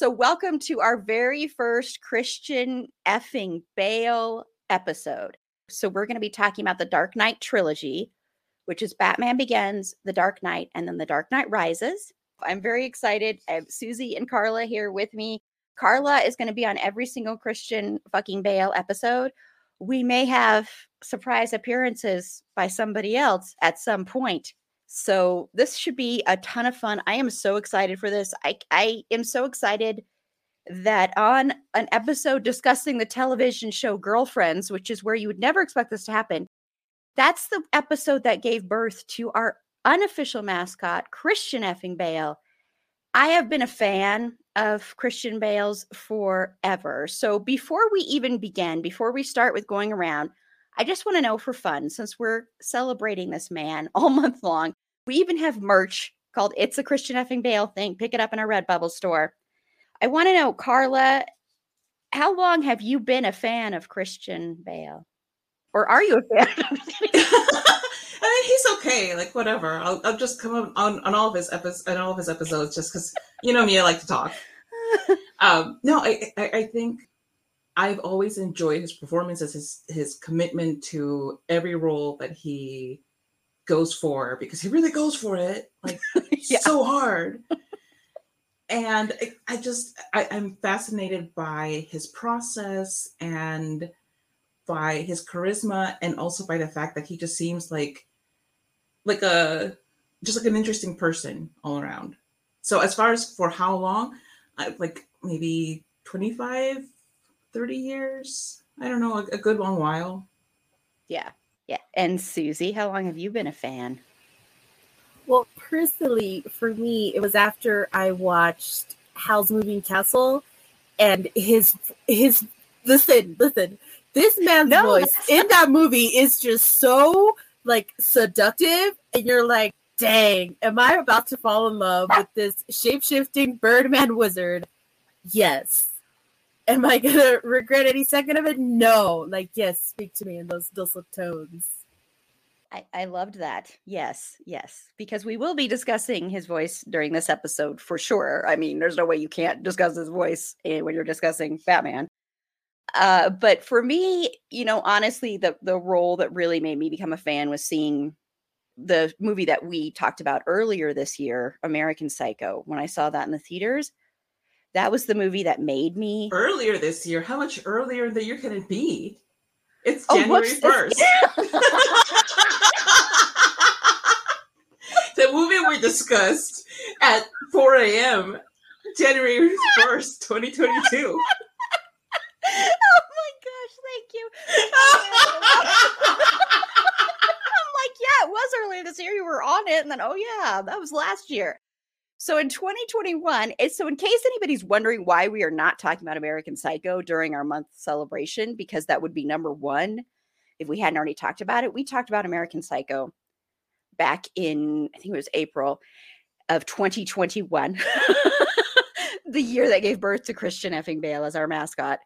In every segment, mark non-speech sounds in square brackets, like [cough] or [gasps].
So, welcome to our very first Christian effing Bale episode. So, we're going to be talking about the Dark Knight trilogy, which is Batman Begins, The Dark Knight, and then The Dark Knight Rises. I'm very excited. I have Susie and Carla here with me. Carla is going to be on every single Christian fucking Bale episode. We may have surprise appearances by somebody else at some point. So this should be a ton of fun. I am so excited for this. I I am so excited that on an episode discussing the television show Girlfriends, which is where you would never expect this to happen, that's the episode that gave birth to our unofficial mascot, Christian effing Bale. I have been a fan of Christian Bale's forever. So before we even begin, before we start with going around, I just want to know for fun, since we're celebrating this man [laughs] all month long, we even have merch called It's a Christian effing Bale thing. Pick it up in our Redbubble store. I want to know, Carla, how long have you been a fan of Christian Bale? Or are you a fan? [laughs] [laughs] I mean, he's okay. Like whatever. I'll, I'll just come on, on all of his episodes on all of his episodes just because you know me. I like to talk. um, no, I, I I think I've always enjoyed his performances, his his commitment to every role that he goes for because he really goes for it like [laughs] yeah. so hard. And I, I just I, I'm fascinated by his process and by his charisma and also by the fact that he just seems like like a just like an interesting person all around. So as far as for how long, I, like maybe 25, 30 years. I don't know, a, a good long while. Yeah. Yeah. And Susie, how long have you been a fan? Well, personally, for me, it was after I watched Howl's Moving Castle and his his listen, listen. This man's no, voice in that movie is just so like seductive, and you're like, dang, am I about to fall in love with this shape shifting Birdman wizard? Yes. Am I gonna [laughs] regret any second of it? No. Like, yes, speak to me in those dulcet tones. I, I loved that. Yes, yes. Because we will be discussing his voice during this episode for sure. I mean, there's no way you can't discuss his voice eh, when you're discussing Batman. Uh, but for me, you know, honestly, the the role that really made me become a fan was seeing the movie that we talked about earlier this year, American Psycho. When I saw that in the theaters, that was the movie that made me earlier this year. How much earlier in the year can it be? It's oh, January first. [laughs] the movie we discussed at 4 a.m. January 1st, 2022 [laughs] oh my gosh, thank you. [laughs] I'm like, yeah, it was earlier this year. You were on it. And then, oh, yeah, that was last year. So in 2021, so in case anybody's wondering why we are not talking about American Psycho during our month celebration, because that would be number one if we hadn't already talked about it, we talked about American Psycho back in, I think it was April of 2021, [laughs] the year that gave birth to Christian effing Bale as our mascot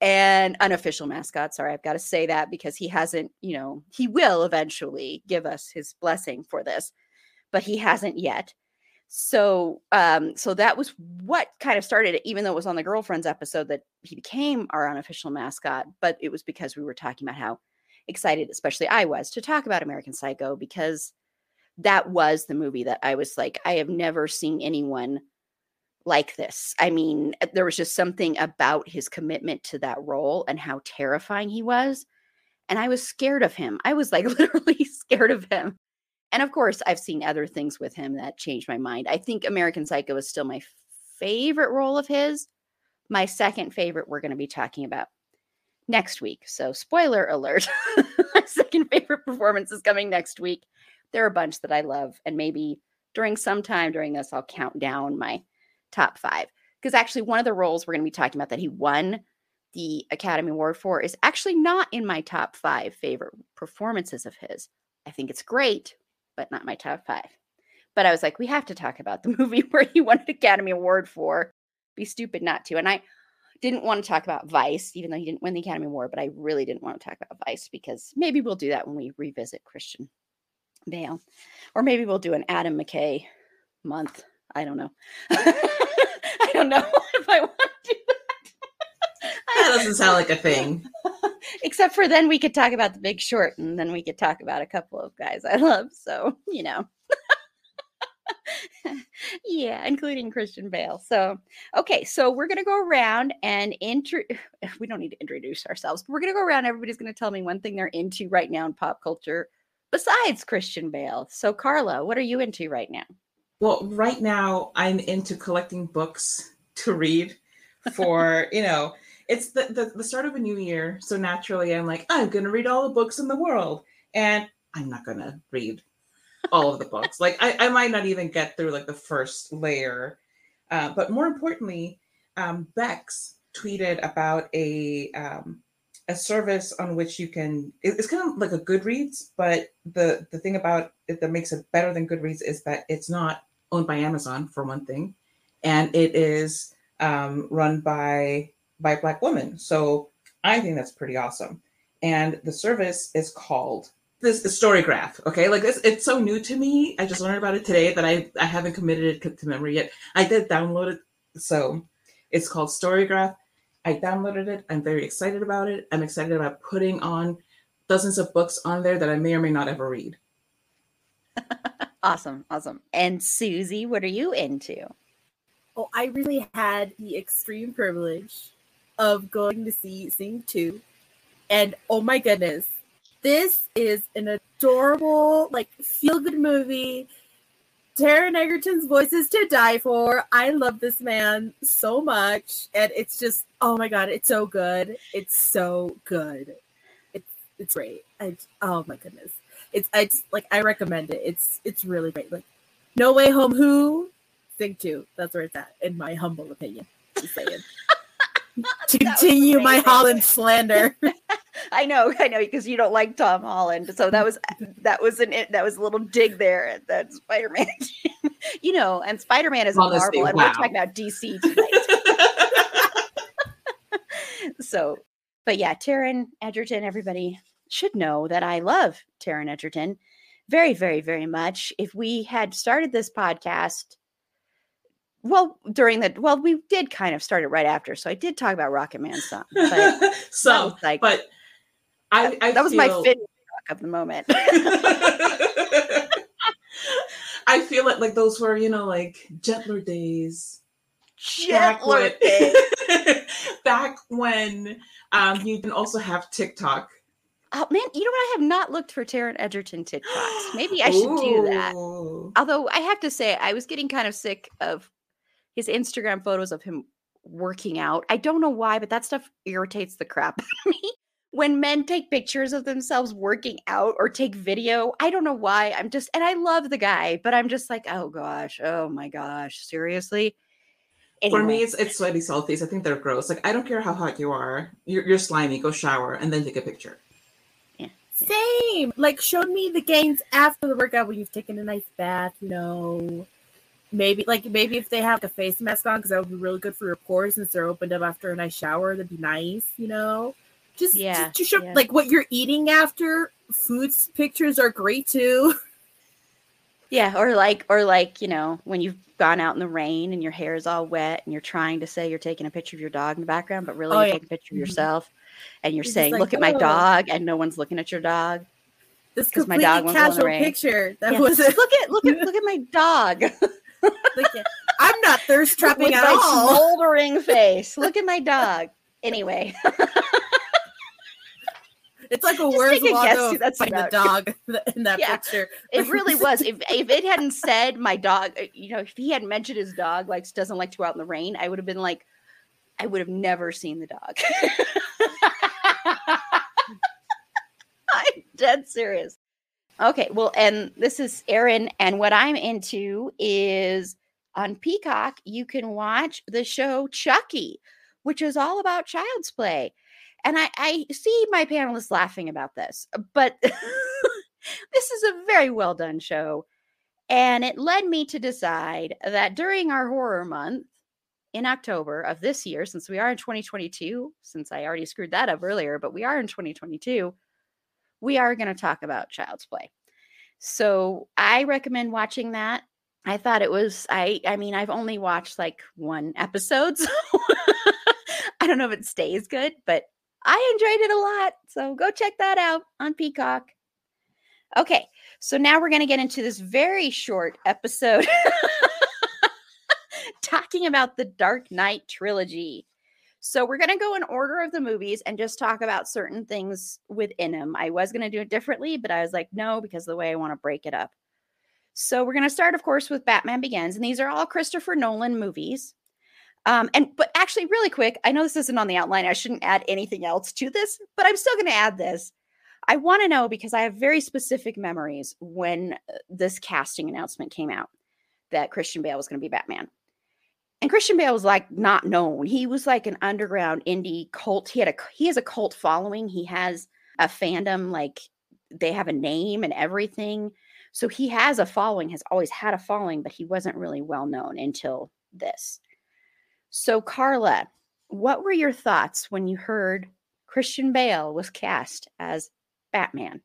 and unofficial mascot. Sorry, I've got to say that because he hasn't, you know, he will eventually give us his blessing for this, but he hasn't yet. So um so that was what kind of started it even though it was on the girlfriends episode that he became our unofficial mascot but it was because we were talking about how excited especially i was to talk about american psycho because that was the movie that i was like i have never seen anyone like this. I mean uh, there was just something about his commitment to that role and how terrifying he was and i was scared of him. I was like [laughs] literally scared of him and of course, I've seen other things with him that changed my mind. I think American Psycho is still my favorite role of his. My second favorite, we're going to be talking about next week. So, spoiler alert [laughs] my second favorite performance is coming next week. There are a bunch that I love. And maybe during some time during this, I'll count down my top five. Because actually, one of the roles we're going to be talking about that he won the Academy Award for is actually not in my top five favorite performances of his. I think it's great, but not my top five. But I was like, we have to talk about the [laughs] movie where he won an Academy Award for. Be stupid not to. And I didn't want to talk about Vice, even though he didn't win the Academy Award, but I really didn't want to talk about Vice because maybe we'll do that when we revisit Christian Bale. Or maybe we'll do an Adam McKay month. I don't know. [laughs] I don't know [laughs] if I want that. Doesn't sound like a thing. [laughs] Except for then we could talk about the big short and then we could talk about a couple of guys I love. So, you know. [laughs] yeah, including Christian Bale. So, okay, so we're going to go around and intro [sighs] we don't need to introduce ourselves, but we're going to go around everybody's going to tell me one thing they're into right now in pop culture besides Christian Bale. So, Carla, what are you into right now? Well, right now I'm into collecting books to read for, you know, it's the, the, the start of a new year. So naturally, I'm like, I'm going to read all the books in the world. And I'm not going to read all of the books. Like, I, I might not even get through like the first layer. Uh, but more importantly, um, Bex tweeted about a um, a service on which you can. It's kind of like a Goodreads, but the the thing about it that makes it better than Goodreads is that it's not owned by Amazon for one thing, and it is um, run by by a black woman. So I think that's pretty awesome. And the service is called this Storygraph. Okay, like this, it's so new to me. I just learned about it today that I I haven't committed it to memory yet. I did download it, so it's called Storygraph. I downloaded it. I'm very excited about it. I'm excited about putting on dozens of books on there that I may or may not ever read. [laughs] awesome, awesome. And Susie, what are you into? Oh, I really had the extreme privilege of going to see Sing 2. And oh my goodness, this is an adorable, like, feel good movie. Taron Egerton's voice is to die for. I love this man so much. And it's just, oh my God, it's so good. It's so good. It's it's great. I, oh my goodness. It's I just, like I recommend it. It's it's really great. Like No Way Home Who Sing 2. That's where it's at, in my humble opinion. Just saying. [laughs] [laughs] Continue my Holland slander. [laughs] I know, I know, because you don't like Tom Holland. So that was that was an that was a little dig there at that Spider Man. [laughs] you know, and Spider Man is Honestly, a Marvel, and we're talking about DC tonight. so, but yeah, Taron Egerton, everybody should know that I love Taron Egerton very, very, very much. If we had started this podcast well during the well we did kind of start it right after so i did talk about rocket man some but [laughs] so like but i, I that was my fit of the moment [laughs] i feel like like those were you know like gentler days gentler back when, [laughs] back when um you can also have tiktok Oh man, you know what? I have not looked for Taron Egerton [gasps] TikToks. Maybe I should Ooh. do that. Although I have to say, I was getting kind of sick of his Instagram photos of him working out. I don't know why, but that stuff irritates the crap [laughs] out of me. When men take pictures of themselves working out or take video, I don't know why. I'm just, and I love the guy, but I'm just like, oh gosh, oh my gosh, seriously. Anyway. For me, it's it's sweaty selfies. I think they're gross. Like I don't care how hot you are, you're, you're slimy. Go shower and then take a picture. Yeah. Same. Like show me the gains after the workout when you've taken a nice bath. You know, maybe like maybe if they have a face mask on because that would be really good for your pores since they're opened up after a nice shower that'd be nice you know just yeah just to show yeah. like what you're eating after foods pictures are great too [laughs] Yeah, or like, or like, you know, when you've gone out in the rain and your hair is all wet and you're trying to say you're taking a picture of your dog in the background, but really Oh, you're yeah. taking a picture of Mhm. yourself and you're, You're saying, like, "Look at my "Oh." dog," and no one's looking at your dog. This 'Cause my completely dog won't go in the casual picture. That Yeah. was it. look at look at look at my dog [laughs] Like, I'm not thirst trapping with at my all. smoldering [laughs] face. Look at my dog. Anyway, It's like a Just where's take a Waldo that's the dog [laughs] in that Yeah. picture. it really [laughs] was. If if it hadn't said my dog, uh, you know, if he hadn't mentioned his dog like doesn't like to go out in the rain, I would have been like, I would have never seen the dog. I'm dead serious. Okay, well, and this is Erin, and what I'm into is on Peacock, you can watch the show Chucky, which is all about child's play. And I, I see my panelists laughing about this, but [laughs] this is a very well done show. And it led me to decide that during our horror month in October of this year, since we are in 2022, since I already screwed that up earlier, but we are in 2022, we are going to talk about child's play. So I recommend watching that. I thought it was I I mean I've only watched like one episode [laughs] so I don't know if it stays good but I enjoyed it a lot. So go check that out on Peacock. Okay, so now we're going to get into this very short episode [laughs] talking about the Dark Knight trilogy. So we're going to go in order of the movies and just talk about certain things within them. I was going to do it differently, but I was like, no, because the way I want to break it up. So we're going to start, of course, with Batman Begins, and these are all Christopher Nolan movies. Um, and but actually, really quick, I know this isn't on the outline. I shouldn't add anything else to this, but I'm still going to add this. I want to know because I have very specific memories when uh, this casting announcement came out that Christian Bale was going to be Batman. And Christian Bale was like not known. He was like an underground indie cult. He had a he has a cult following. He has a fandom like they have a name and everything. So he has a following, has always had a following, but he wasn't really well known until this. So Carla, what were your thoughts when you heard Christian Bale was cast as Batman?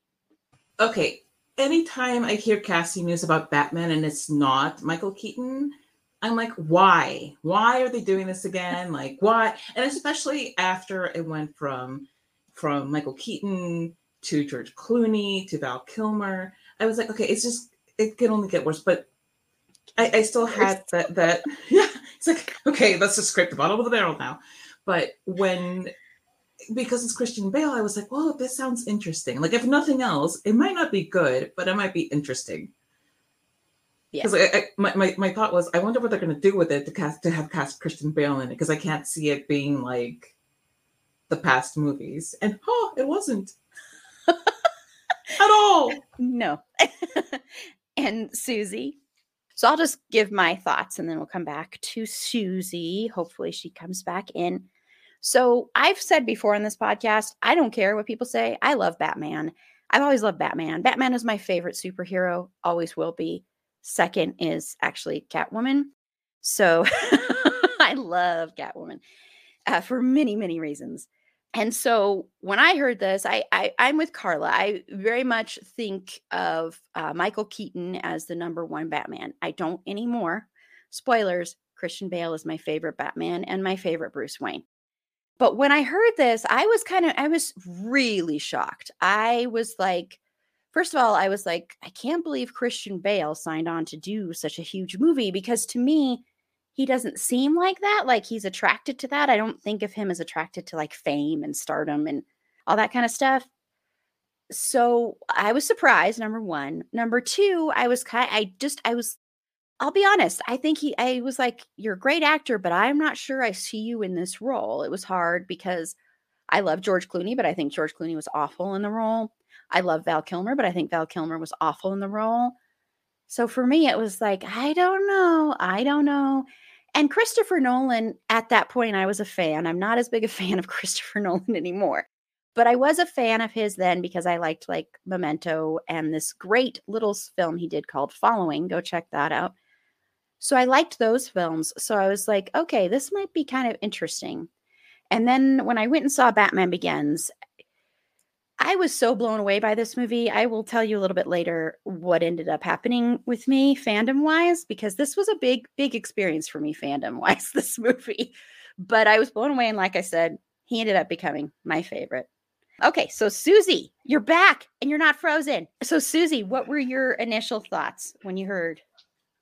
Okay, anytime I hear casting news about Batman and it's not Michael Keaton, I'm like, why? Why are they doing this again? Like, why? And especially after it went from from Michael Keaton to George Clooney to Val Kilmer, I was like, okay, it's just it can only get worse. But I, I still had that that [laughs] [laughs] yeah. It's like, okay, that's the script, bottom of the barrel now. But when because it's Christian Bale, I was like, well, this sounds interesting. Like, if nothing else, it might not be good, but it might be interesting. Yeah. Because I, my, my, my thought was, I wonder what they're going to do with it to cast to have cast Christian Bale in it, because I can't see it being like the past movies. And oh, it wasn't [laughs] at all. No. [laughs] and Susie. So I'll just give my thoughts and then we'll come back to Susie. Hopefully she comes back in. So I've said before on this podcast, I don't care what people say. I love Batman. I've always loved Batman. Batman is my favorite superhero, always will be. Second is actually Catwoman. So [laughs] I love Catwoman uh, for many, many reasons. And so when I heard this, I, I I'm with Carla. I very much think of uh, Michael Keaton as the number one Batman. I don't anymore. Spoilers: Christian Bale is my favorite Batman and my favorite Bruce Wayne. But when I heard this, I was kind of I was really shocked. I was like, first of all, I was like, I can't believe Christian Bale signed on to do such a huge movie because to me, he doesn't seem like that. Like he's attracted to that. I don't think of him as attracted to like fame and stardom and all that kind of stuff. So I was surprised, number one. Number two, I was kind I just I was I'll be honest, I think he I was like, You're a great actor, but I'm not sure I see you in this role. It was hard because I love George Clooney, but I think George Clooney was awful in the role. I love Val Kilmer, but I think Val Kilmer was awful in the role. So for me, it was like, I don't know. I don't know. And Christopher Nolan, at that point, I was a fan. I'm not as big a [laughs] fan of Christopher Nolan anymore, but I was a fan of his then because I liked like Memento and this great little film he did called Following. Go check that out. So I liked those films. So I was like, okay, this might be kind of interesting. And then when I went and saw Batman Begins, I was so blown away by this movie. I will tell you a little bit later what ended up happening with me fandom wise, because this was a big, big experience for me fandom wise, [laughs] this movie. But I was blown away. And like I said, he ended up becoming my favorite. Okay, so Susie, you're back and you're not frozen. So, Susie, what were your initial thoughts when you heard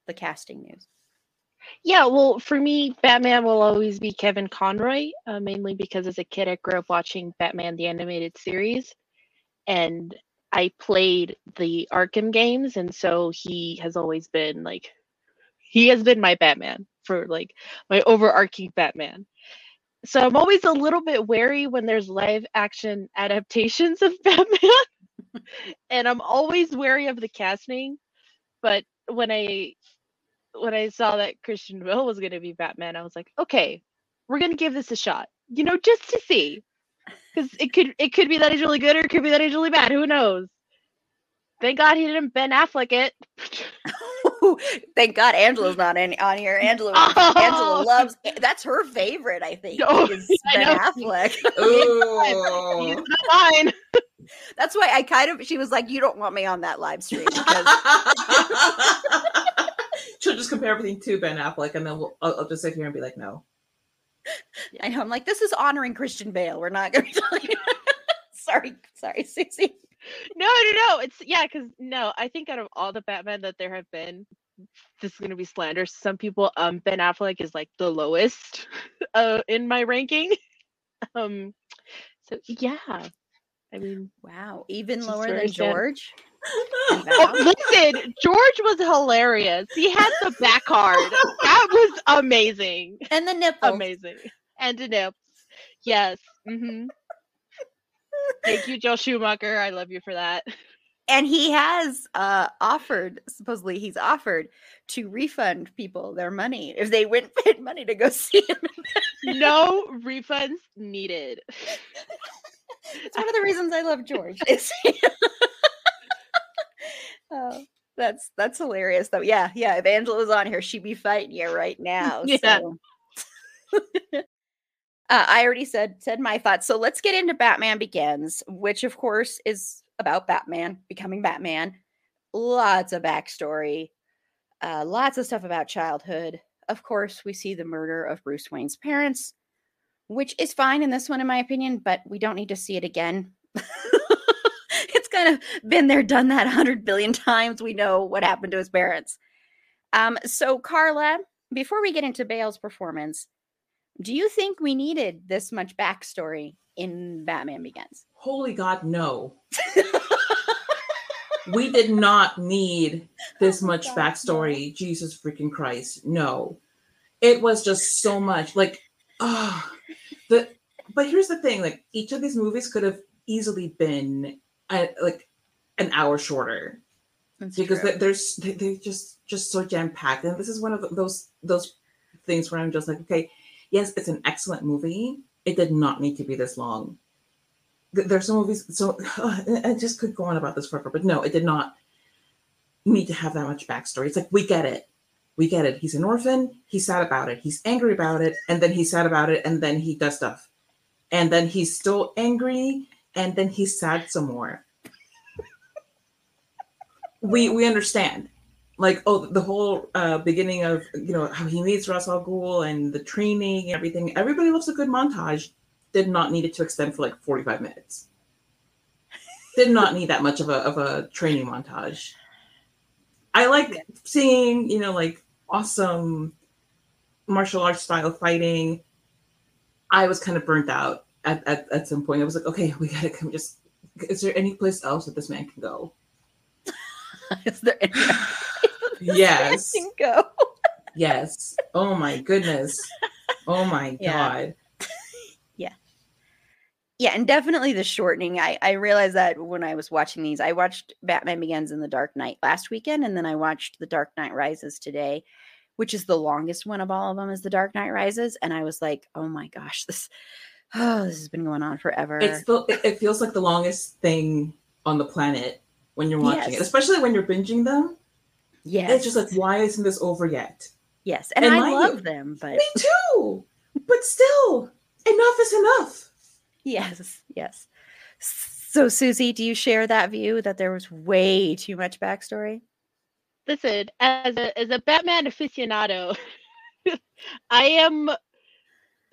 the casting news? Yeah, well, for me, Batman will always be Kevin Conroy, uh, mainly because as a kid, I grew up watching Batman the Animated Series, and I played the Arkham games, and so he has always been like, he has been my Batman for like my overarching Batman. So I'm always a little bit wary when there's live action adaptations of [laughs] Batman, and I'm always wary of the casting. But when I when I saw that Christian Bale was going to be Batman, I was like, okay, we're going to give this a shot. You know, just to see, because it could it could be that he's really good or it could be that he's really bad. Who knows? Thank God he didn't Ben Affleck it. [laughs] Thank God Angela's not in, on here. Angela, oh. Angela loves. That's her favorite. I think oh, is [laughs] Ben Affleck. [laughs] Ooh. mine. That's why I kind of. She was like, "You don't want me on that live stream." Because she'll just compare everything to Ben Affleck, and then we'll, I'll, I'll, just sit here and be like, no. [laughs] I know. I'm like, this is honoring Christian Bale. We're not going to tell you. [laughs] sorry, sorry, Susie. No, no, no. It's yeah, because no, I think out of all the Batman that there have been, this is going to be slander. Some people, um, Ben Affleck is like the lowest, [laughs] uh, in my ranking. um, so yeah, I mean, wow, even lower than George. Oh, listen, George was hilarious. He had the Bat card. That was amazing. And the nipples. Amazing. And the nips. Yes. Mm-hmm. Thank you, Joel Schumacher. I love you for that. And he has uh, offered, supposedly, he's offered to refund people their money if they went [laughs] paid money to go see him. no refunds needed. [laughs] it's one of the reasons I love George. [laughs] Oh, that's that's hilarious though. Yeah, yeah. If Angela was on here, she'd be fighting you right now. [laughs] Yeah. So. [laughs] uh, I already said said my thoughts. So let's get into Batman Begins, which of course is about Batman becoming Batman. Lots of backstory, uh, lots of stuff about childhood. Of course, we see the murder of Bruce Wayne's parents, which is fine in this one, in my opinion, but we don't need to see it again. [laughs] kind of been there, done that a hundred billion times. We know what happened to his parents. Um, so Carla, before we get into Bale's performance, do you think we needed this much backstory in Batman Begins? Holy God, no. we did not need this oh much God, backstory. No. Jesus freaking Christ. No. It was just so much. Like, oh, the but here's the thing, like each of these movies could have easily been like an hour shorter That's because true. there's they, they just just so jam packed, and this is one of those those things where I'm just like, okay, yes, it's an excellent movie. It did not need to be this long. There's some movies, so uh, [sighs] I just could go on about this forever, but no, it did not need to have that much backstory. It's like we get it, we get it. He's an orphan. He's sad about it. He's angry about it, and then he's sad about it, and then he does stuff, and then he's still angry, and then he's sad some more. we we understand. Like oh the whole uh beginning of you know how he meets Ra's al Ghul and the training and everything. Everybody loves a good montage. Did not need it to extend for like 45 minutes. Did not need that much of a of a training montage. I like seeing, you know, like awesome martial arts style fighting. I was kind of burnt out at, at, at some point. I was like, okay, we gotta come just is there any place else that this man can go? [laughs] is there any [laughs] yes can go? [laughs] yes. Oh my goodness. Oh my yeah. god. yeah. Yeah, and definitely the shortening. I I realized that when I was watching these. I watched Batman Begins and The Dark Knight last weekend, and then I watched The Dark Knight Rises today, which is the longest one of all of them. Is The Dark Knight Rises, and I was like, oh my gosh, this oh, [sighs] this has been going on forever. It's the, it feels like the longest thing on the planet when you're watching yes. it, especially when you're binging them. Yes. It's just like, why isn't this over yet? Yes. And, and I love you, them, but me too. but still, enough is enough. Yes, yes. So, Susie, do you share that view that there was way too much backstory? Listen, as a as a Batman aficionado, [laughs] I am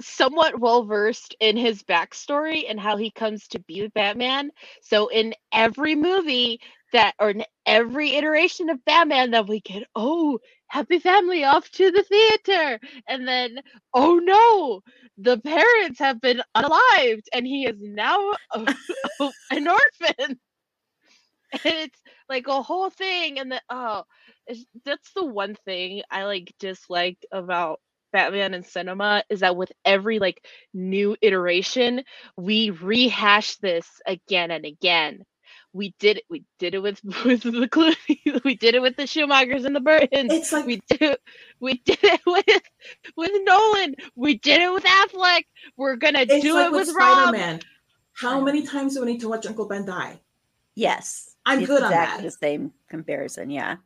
somewhat well versed in his backstory and how he comes to be Batman. So in every movie that or in every iteration of Batman that we get, oh, happy family off to the theater. And then, oh no, the parents have been unalived and he is now a, [laughs] an orphan. And it's like a whole thing. And the oh, that's the one thing I like disliked about Batman in cinema is that with every like new iteration, we rehash this again and again. We did it. We did it with [laughs] with the Clooney. We did it with the Schumachers and the Burtons. It's like we did. We did it [laughs] with with Nolan. We did it with Affleck. We're gonna do like it with, with Spider-Man. How many times do we need to watch Uncle Ben die? Yes. I'm it's good on that. the same comparison. Yeah.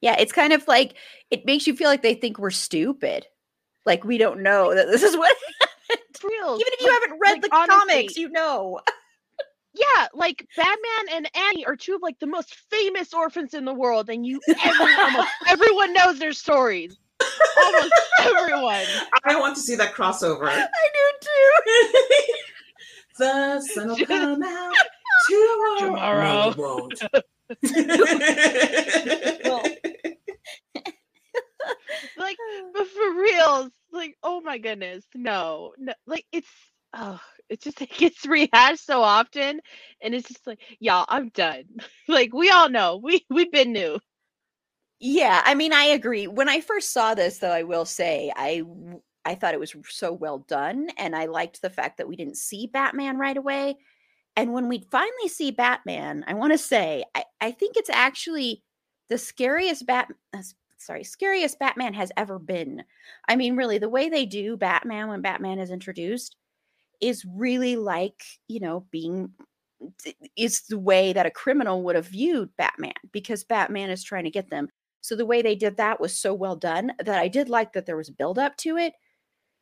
Yeah. It's kind of like it makes you feel like they think we're stupid. Like we don't know that this is what happened. Real. Even if you Like- haven't read like, the honestly, comics, you know. yeah, like Batman and Annie are two of like the most famous orphans in the world, and you [laughs] every, almost everyone knows their stories. Almost everyone. [laughs] I want to see that crossover. I do too. [laughs] the sun will come out tomorrow. Tomorrow. No, won't. Like, but for reals, like, oh my goodness, no, no, like it's, oh, it just [laughs] it gets rehashed so often, and it's just like, y'all, I'm done. [laughs] like we all know, we we've been new. Yeah, I mean, I agree. When I first saw this, though, I will say I I thought it was so well done, and I liked the fact that we didn't see Batman right away. And when we finally see Batman, I want to say I, I think it's actually the scariest Bat. Uh, Sorry, scariest Batman has ever been. I mean, really, the way they do Batman when Batman is introduced is really like you know being is the way that a criminal would have viewed Batman because Batman is trying to get them. So the way they did that was so well done that I did like that there was build up to it.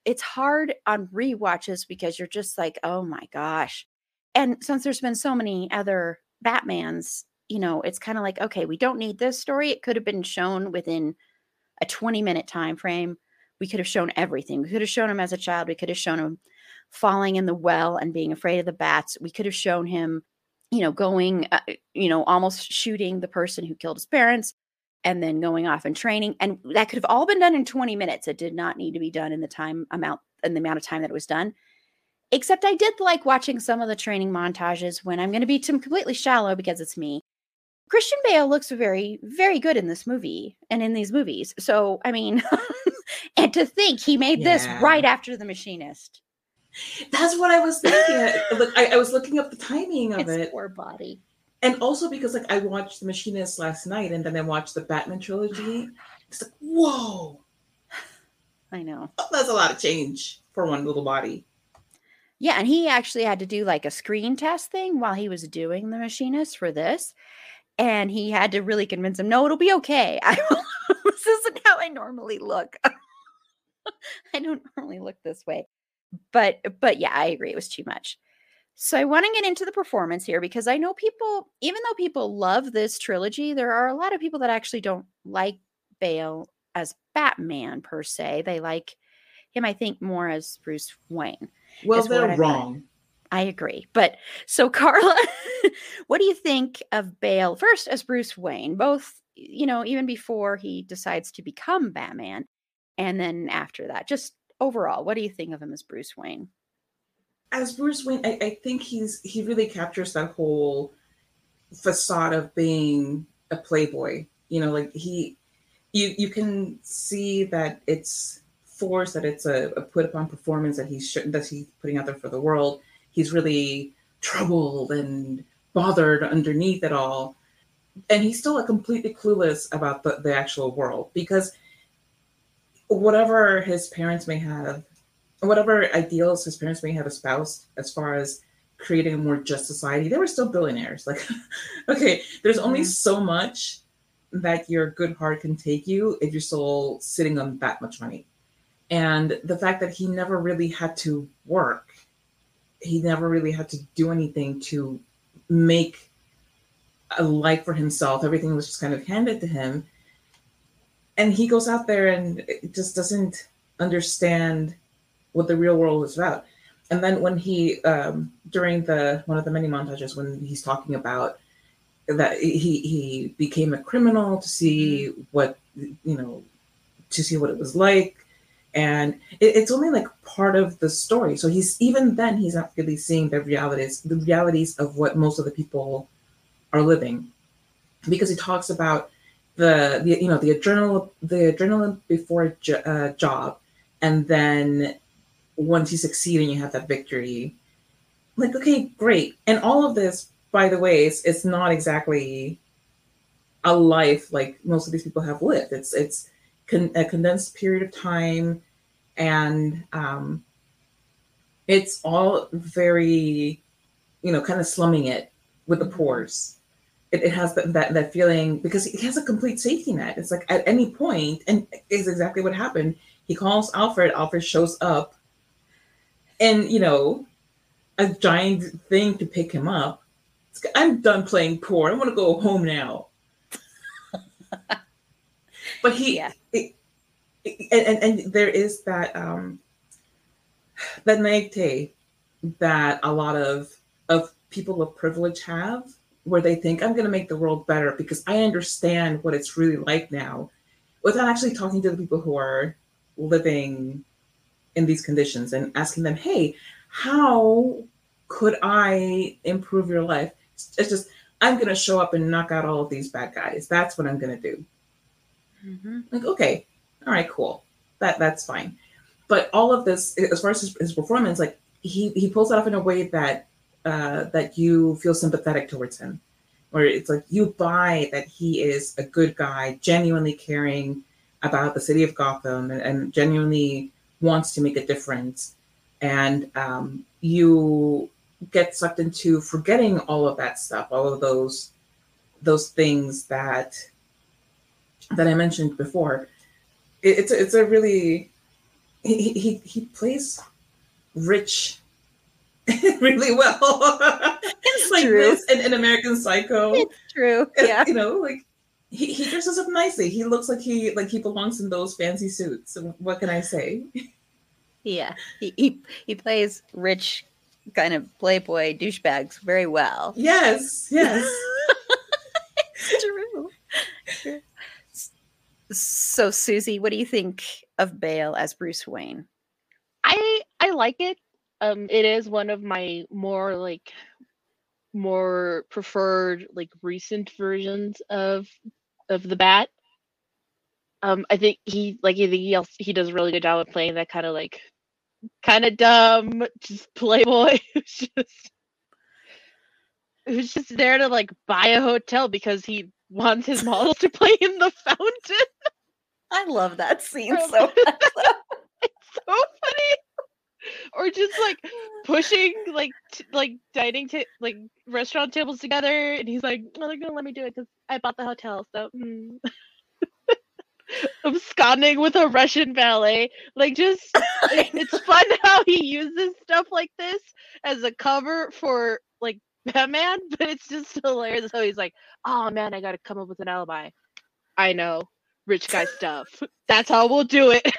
It's hard on rewatches because you're just like, oh my gosh. And since there's been so many other Batmans, you know, it's kind of like, okay, we don't need this story. It could have been shown within a 20 minute time frame. We could have shown everything. We could have shown him as a child. We could have shown him falling in the well and being afraid of the bats. We could have shown him, you know, going, uh, you know, almost shooting the person who killed his parents and then going off and training. And that could have all been done in 20 minutes. It did not need to be done in the time amount in the amount of time that it was done. Except I did like watching some of the training montages when I'm going to be completely shallow because it's me. Christian Bale looks very, very good in this movie and in these movies. So, I mean, [laughs] and to think he made this right after The Machinist. That's what I was thinking. Look, I, I was looking up the timing of It's it, poor body. and also because like I watched The Machinist last night, and then I watched the Batman trilogy. [sighs] It's like, whoa, I know. Oh, that's a lot of change for one little body. Yeah, and he actually had to do like a screen test thing while he was doing the machinist for this. And he had to really convince him, no, it'll be okay. [laughs] I this isn't how I normally look. [laughs] I don't normally look this way. But but yeah, I agree. It was too much. So I want to get into the performance here because I know people, even though people love this trilogy, there are a lot of people that actually don't like Bale as Batman per se. They like him, I think, more as Bruce Wayne. Well, they're wrong. I agree. But so, Carla, [laughs] [laughs] what do you think of Bale first as Bruce Wayne? Both, you know, even before he decides to become Batman, and then after that, just overall, what do you think of him as Bruce Wayne? As Bruce Wayne, I, I think he's he really captures that whole facade of being a playboy. You know, like he, you you can see that it's forced, that it's a, a put upon performance that he's that he's putting out there for the world. He's really troubled and bothered underneath it all, and he's still completely clueless about the, the actual world because whatever his parents may have whatever ideals his parents may have espoused as far as creating a more just society, they were still billionaires. Like, [laughs] okay, there's only Mhm. so much that your good heart can take you if you're still sitting on that much money. And the fact that he never really had to work, he never really had to do anything to make a life for himself. Everything was just kind of handed to him. And he goes out there and just doesn't understand what the real world is about. And then when he, um, during the one of the many montages, when he's talking about that he he became a criminal to see what you know, to see what it was like, and it, it's only like part of the story. So he's even then he's not really seeing the realities, the realities of what most of the people are living, because he talks about the, the you know the adrenaline the adrenaline before a jo- uh, job, and then once you succeed and you have that victory, like okay, great, and all of this, by the way, it's, it's not exactly a life like most of these people have lived. It's it's con- a condensed period of time, and um, it's all very, you know, kind of slumming it with the pores it, it has that, that that feeling because he has a complete safety net. It's like at any point, and is exactly what happened. He calls Alfred. Alfred shows up, and you know, a giant thing to pick him up. I'm done playing poor. I want to go home now. [laughs] but he, yeah. It, and, and, and there is that um that naivete that a lot of of people of privilege have where they think I'm going to make the world better because I understand what it's really like now without actually talking to the people who are living in these conditions and asking them, hey, how could I improve your life? It's just, I'm going to show up and knock out all of these bad guys. That's what I'm going to do. Mm-hmm. Like, okay, all right, cool. That That's fine. But all of this, as far as his, his performance, like he, he pulls it off in a way that uh, that you feel sympathetic towards him, where it's like you buy that he is a good guy, genuinely caring about the city of Gotham and, and genuinely wants to make a difference, and um, you get sucked into forgetting all of that stuff, all of those those things that that I mentioned before. It, it's it's a really he he he plays rich [laughs] really well. It's [laughs] like true. this in, in American Psycho. It's true. [laughs] Yeah. You know, like he, he dresses up nicely. He looks like he like he belongs in those fancy suits. So what can I say? Yeah. He he, he plays rich kind of playboy douchebags very well. Yes, yes. it's true. So Susie, what do you think of Bale as Bruce Wayne? I I like it um it is one of my more like more preferred like recent versions of of the bat um i think he like i think he else he does a really good job of playing that kind of like kind of dumb [laughs] just playboy [laughs] who's just who's just there to like buy a hotel because he wants his models to play in the fountain? I love that scene so [laughs] much. it's so funny. Or just like pushing like t- like dining ta- like restaurant tables together and he's like well they're gonna let me do it because i bought the hotel so mm. [laughs] absconding with a russian ballet like just [laughs] it's fun how he uses stuff like this as a cover for like batman [laughs] but it's just hilarious So he's like oh man i gotta come up with an alibi. I know. Rich guy stuff. [laughs] That's how we'll do it. [laughs]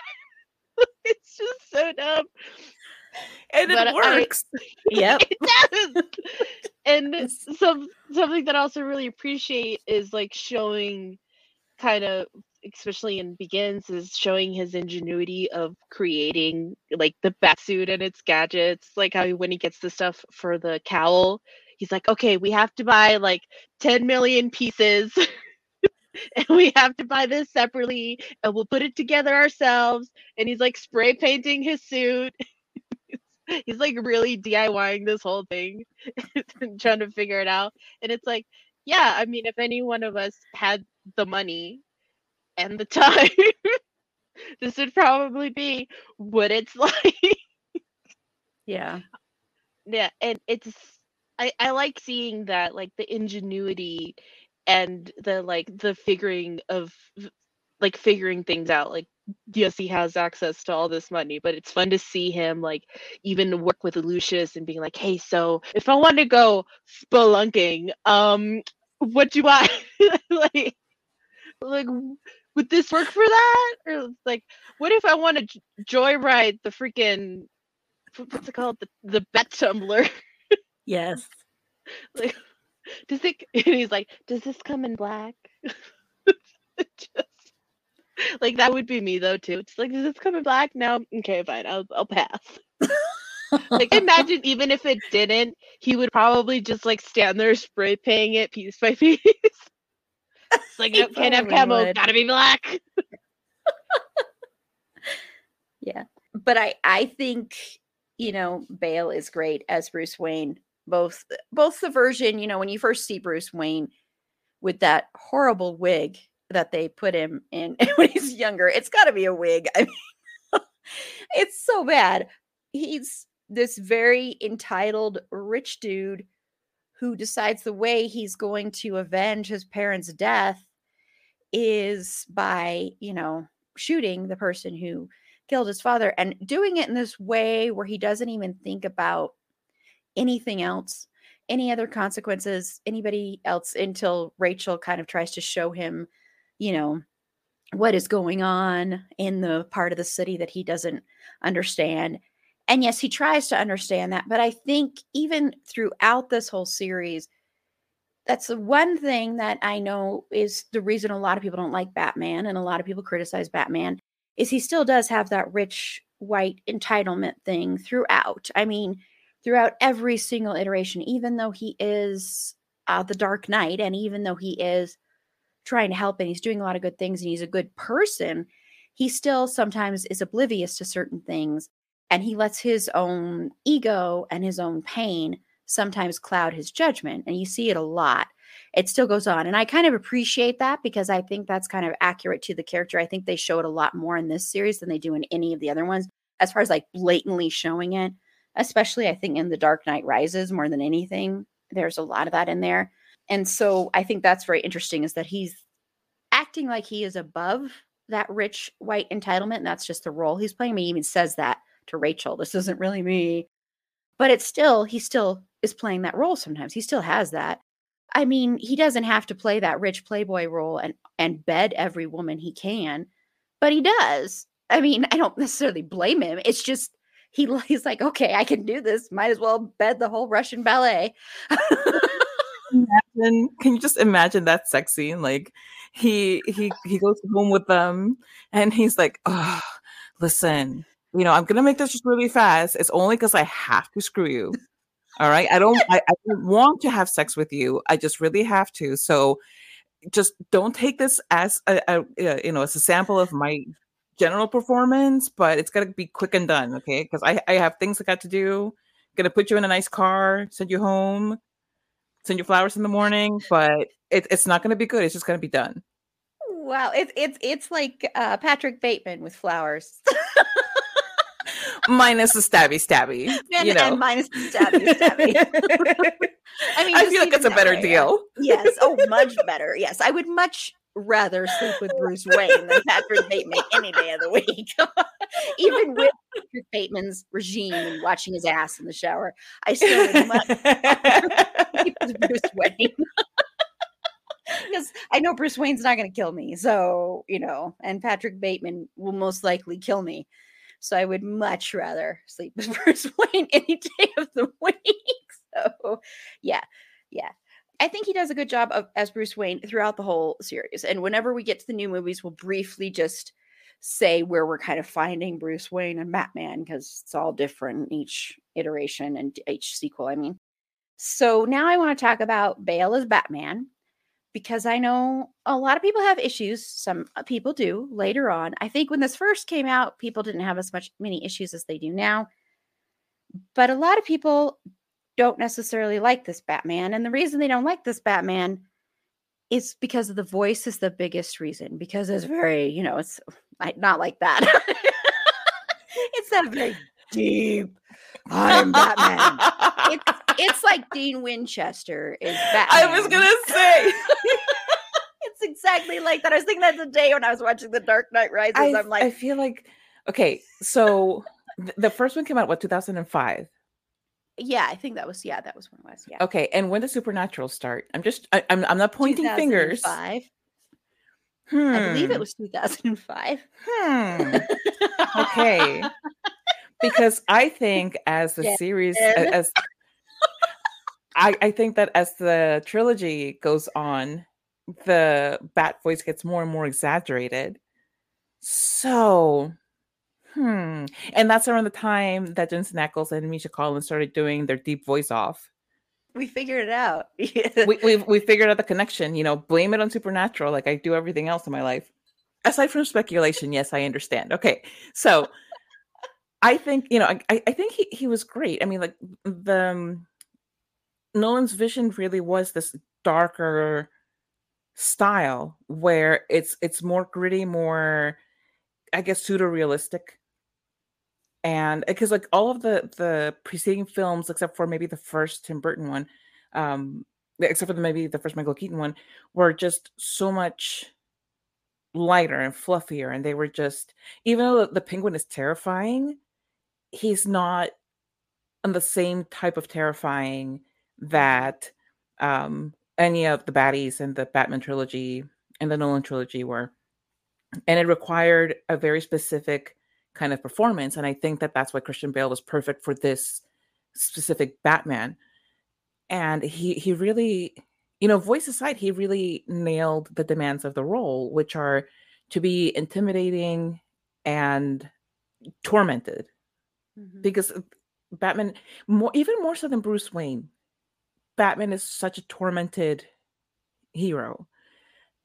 It's just so dumb. And But uh, it I- works. yep. it does. and some something that I also really appreciate is like showing kind of especially in begins is showing his ingenuity of creating like the bat suit and its gadgets like how he, when he gets the stuff for the cowl he's like okay we have to buy like 10 million pieces [laughs] and we have to buy this separately and we'll put it together ourselves and he's like spray painting his suit [laughs] he's like really DIYing this whole thing [laughs] trying to figure it out. And it's like, yeah, I mean, if any one of us had the money and the time, this would probably be what it's like. yeah yeah, and it's I I like seeing that like the ingenuity and the like the figuring of like figuring things out. Like yes, he has access to all this money, but it's fun to see him like even work with Lucius and being like, hey, so if I want to go spelunking, um, what do I [laughs] like? Like, would this work for that? Or like, what if I want to joyride the freaking what's it called the the bet tumbler? [laughs] Yes. like, [laughs] does it? [laughs] And he's like, does this come in black? [laughs] Just, like that would be me though too. It's like, does this come in black? No. Okay, fine. I'll I'll pass. like imagine even if it didn't, he would probably just like stand there spray painting it piece by piece. it's like He no, can't have camo, would. gotta be black. Yeah. But I I think, you know, Bale is great as Bruce Wayne. Both both the version, you know, when you first see Bruce Wayne with that horrible wig that they put him in [laughs] when he's younger. It's got to be a wig. I mean, [laughs] it's so bad. He's this very entitled rich dude who decides the way he's going to avenge his parents' death is by, you know, shooting the person who killed his father and doing it in this way where he doesn't even think about anything else, any other consequences, anybody else until Rachel kind of tries to show him, you know, what is going on in the part of the city that he doesn't understand. And yes, he tries to understand that, but I think even throughout this whole series, that's the one thing that I know is the reason a lot of people don't like Batman and a lot of people criticize Batman is he still does have that rich white entitlement thing throughout. I mean, throughout every single iteration, even though he is uh, the Dark Knight and even though he is trying to help and he's doing a lot of good things and he's a good person, he still sometimes is oblivious to certain things and he lets his own ego and his own pain sometimes cloud his judgment. And you see it a lot. It still goes on. And I kind of appreciate that because I think that's kind of accurate to the character. I think they show it a lot more in this series than they do in any of the other ones, as far as like blatantly showing it, especially I think in The Dark Knight Rises more than anything. There's a lot of that in there. And so I think that's very interesting is that he's acting like he is above that rich white entitlement. And that's just the role he's playing. He even says that to Rachel. This isn't really me. But it's still, he still is playing that role sometimes. He still has that. I mean, he doesn't have to play that rich playboy role and and bed every woman he can, but he does. I mean, I don't necessarily blame him. It's just he he's like, okay, I can do this. Might as well bed the whole Russian ballet. imagine, can you just imagine that sex scene? Like he he he goes home with them and he's like, oh, listen, you know, I'm gonna make this just really fast. It's only because I have to screw you. All right. I don't I, I don't want to have sex with you. I just really have to. So just don't take this as a, a, you know as a sample of my general performance, but it's gotta be quick and done, okay? Because I, I have things I got to do. Gonna put you in a nice car, send you home, send you flowers in the morning, but it, it's not gonna be good. It's just gonna be done. wow, it's it's it's like uh, Patrick Bateman with flowers. Minus the stabby stabby. and, you know. and minus the stabby stabby. [laughs] [laughs] I mean, I feel like it's a better way, deal. Yes. Oh, much [laughs] better. Yes. I would much rather sleep with Bruce Wayne than Patrick Bateman any day of the week. [laughs] Even with Patrick Bateman's regime and watching his ass in the shower, I still would much sleep with [laughs] Bruce Wayne. [laughs] Because I know Bruce Wayne's not going to kill me. So, you know, and Patrick Bateman will most likely kill me. So I would much rather sleep with Bruce Wayne any day of the week. So, yeah, yeah. I think he does a good job of as Bruce Wayne throughout the whole series. And whenever we get to the new movies, we'll briefly just say where we're kind of finding Bruce Wayne and Batman because it's all different each iteration and each sequel. I mean, so now I want to talk about Bale as Batman because I know a lot of people have issues. Some uh, people do later on. I think when this first came out, people didn't have as much many issues as they do now. But a lot of people don't necessarily like this Batman. And the reason they don't like this Batman is because of the voice is the biggest reason because it's very, you know, it's not like that. [laughs] it's that very deep. I'm Batman. It's it's like Dean Winchester is Batman. I was gonna say [laughs] it's exactly like that. I was thinking that today when I was watching The Dark Knight Rises. I, I'm like, I feel like okay, so th- the first one came out what 2005. Yeah, I think that was yeah, that was when it was. Yeah. Okay, and when does Supernatural start? I'm just I, I'm I'm not pointing fingers. 2005. Hmm. I believe it was 2005. Hmm. Okay. [laughs] because I think as the Yeah. series as I, I think that as the trilogy goes on, the bat voice gets more and more exaggerated. So, hmm, and that's around the time that Jensen Ackles and Misha Collins started doing their deep voice off. We figured it out. [laughs] We we we figured out the connection. You know, blame it on Supernatural, like I do everything else in my life. Aside from speculation, yes, I understand. Okay, so I think you know, I I think he he was great. I mean, like the um, Nolan's vision really was this darker style where it's it's more gritty, more I guess pseudo realistic. And because like all of the the preceding films, except for maybe the first Tim Burton one, um, except for the, maybe the first Michael Keaton one, were just so much lighter and fluffier, and they were just even though the, the penguin is terrifying, he's not on the same type of terrifying that um any of the baddies in the Batman trilogy and the Nolan trilogy were. And it required a very specific kind of performance. And I think that that's why Christian Bale was perfect for this specific Batman. And he he really, you know, voice aside, he really nailed the demands of the role, which are to be intimidating and tormented Mhm. because Batman more even more so than Bruce Wayne. Batman is such a tormented hero.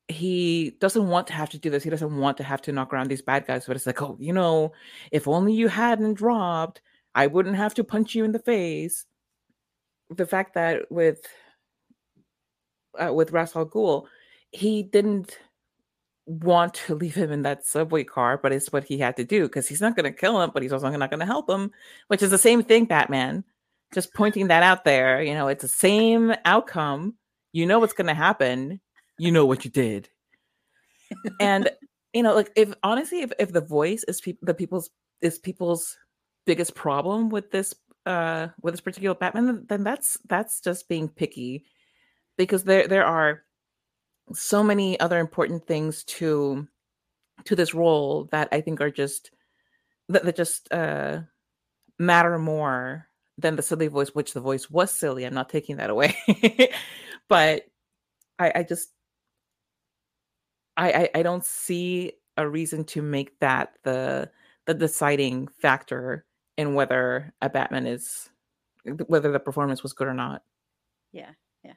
He doesn't want to have to do this. He doesn't want to have to knock around these bad guys, but it's like, oh, you know, if only you hadn't robbed, I wouldn't have to punch you in the face. The fact that with uh, with Ra's al Ghul, he didn't want to [laughs] leave him in that subway car, but it's what he had to do because he's not going to kill him, but he's also not going to help him, which is the same thing, Batman. Just pointing that out there, you know, it's the same outcome. You know what's going to happen. You know what you did. and [laughs] you know, like if honestly, if, if the voice is peop the people's is people's biggest problem with this uh with this particular Batman, then- then that's that's just being picky because there there are so many other important things to to this role that I think are just that, that just uh matter more than the silly voice, which the voice was silly. I'm not taking that away. [laughs] but I, I just I, I I don't see a reason to make that the the deciding factor in whether a Batman is whether the performance was good or not. Yeah, yeah.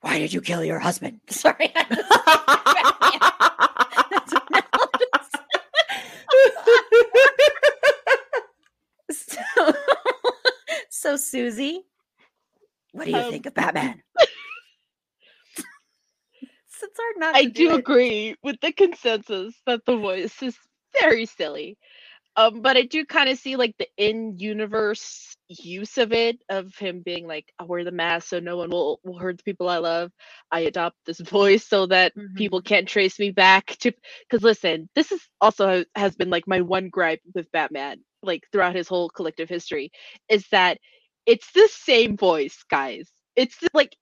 Why did you kill your husband? [laughs] Sorry. [laughs] [laughs] so, so Susie, what do you Um, think of Batman? It's hard not I to do agree with the consensus that the voice is very silly. Um, but I do kind of see like the in-universe use of it, of him being like, "I wear the mask so no one will, will hurt the people I love. I adopt this [laughs] voice so that Mhm. people can't trace me back to." Because listen, this is also has been like my one gripe with Batman, like throughout his whole collective history, is that it's the same voice, guys. It's like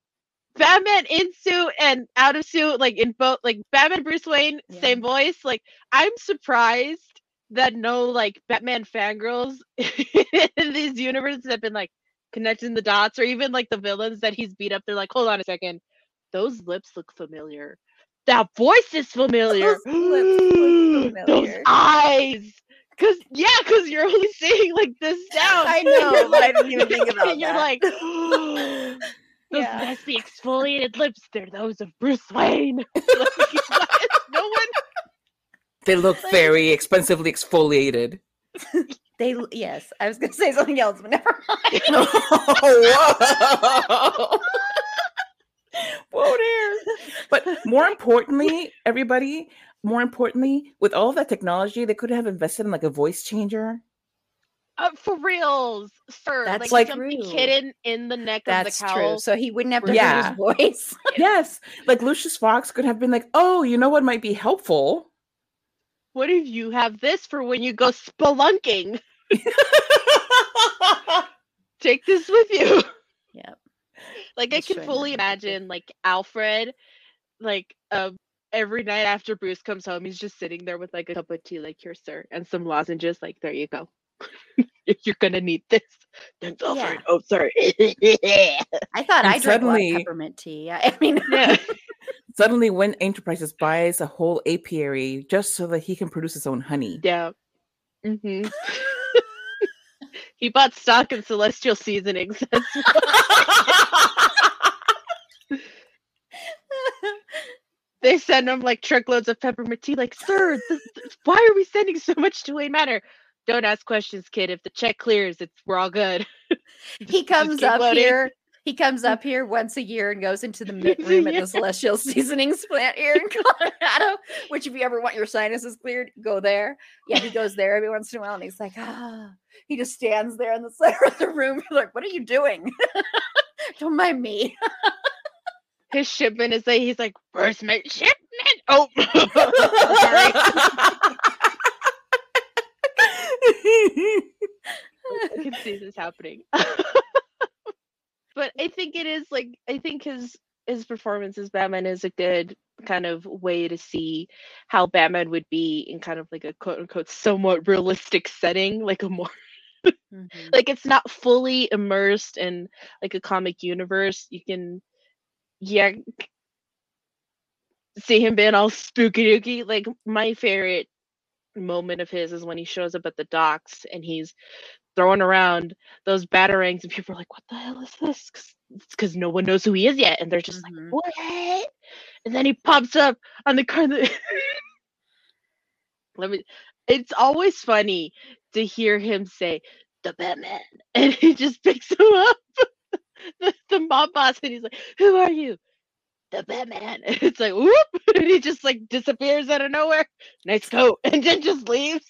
Batman in suit and out of suit, like in both, like Batman Bruce Wayne, Yeah. same voice. Like I'm surprised that no like Batman fangirls [laughs] in these universes have been like connecting the dots, or even like the villains that he's beat up. They're like, hold on a second, those lips look familiar. That voice is familiar. Those lips look [gasps] Those eyes. Cause yeah, cause you're only seeing like this down. [laughs] I know, I didn't even [laughs] think about and you're like, [gasps] [gasps] those Yeah. messy exfoliated lips, they're those of Bruce Wayne. [laughs] Like, no one [laughs] They look Like- very expensively exfoliated. [laughs] They yes, I was gonna say something else, but never mind. Whoa. Whoa there. But more importantly, everybody, more importantly, with all that technology, they could have invested in like a voice changer. Uh, for reals, sir. That's like, like hidden in the neck That's of the cowl. true. So he wouldn't have to Yeah. his [laughs] voice. [laughs] yes, like Lucius Fox could have been like, "Oh, you know what might be helpful." What if you have this for when you go spelunking? [laughs] Take this with you. Yep. Like I can fully imagine like Alfred, like um every night after Bruce comes home, he's just sitting there with like a cup of tea, like here, sir, and some lozenges. Like there you go. [laughs] If you're gonna need this. Thanks, Alfred. Oh, sorry. [laughs] I thought And I drank a lot of peppermint tea. [laughs] I mean, yeah. Suddenly, Wayne Enterprises buys a whole apiary just so that he can produce his own honey. Yeah. Mm-hmm. he bought stock in Celestial Seasonings. They send him like truckloads of peppermint tea. Like, sir, this, this- why are we sending so much to Wayne Manor? Don't ask questions, kid. If the check clears, it's we're all good. [laughs] he comes up loading. here. He comes up here once a year and goes into the mint [laughs] room at the Celestial Seasonings plant here in Colorado. Which, if you ever want your sinuses cleared, go there. Yeah, he goes there every once in a while, and he's like, ah. He just stands there in the [laughs] center of the room. He's like, "What are you doing? Don't mind me." His shipment is like he's like, where's my shipment? Oh, sorry. I can see this happening. [laughs] but I think it is like I think his his performance as Batman is a good kind of way to see how Batman would be in kind of like a quote unquote somewhat realistic setting, like a more Mhm. like it's not fully immersed in like a comic universe. You can yeah see him being all spooky dooky. Like my favorite moment of his is when he shows up at the docks and he's throwing around those batarangs and people are like, "What the hell is this?" Because no one knows who he is yet, and they're just Mhm. like, "What?" And then he pops up on the car. That... [laughs] Let me. It's always funny to hear him say the Batman, [laughs] and he just picks him up, [laughs] the, the mob boss, and he's like, "Who are you?" The Batman. [laughs] It's like whoop, [laughs] and he just like disappears out of nowhere. Nice coat, [laughs] and then just leaves.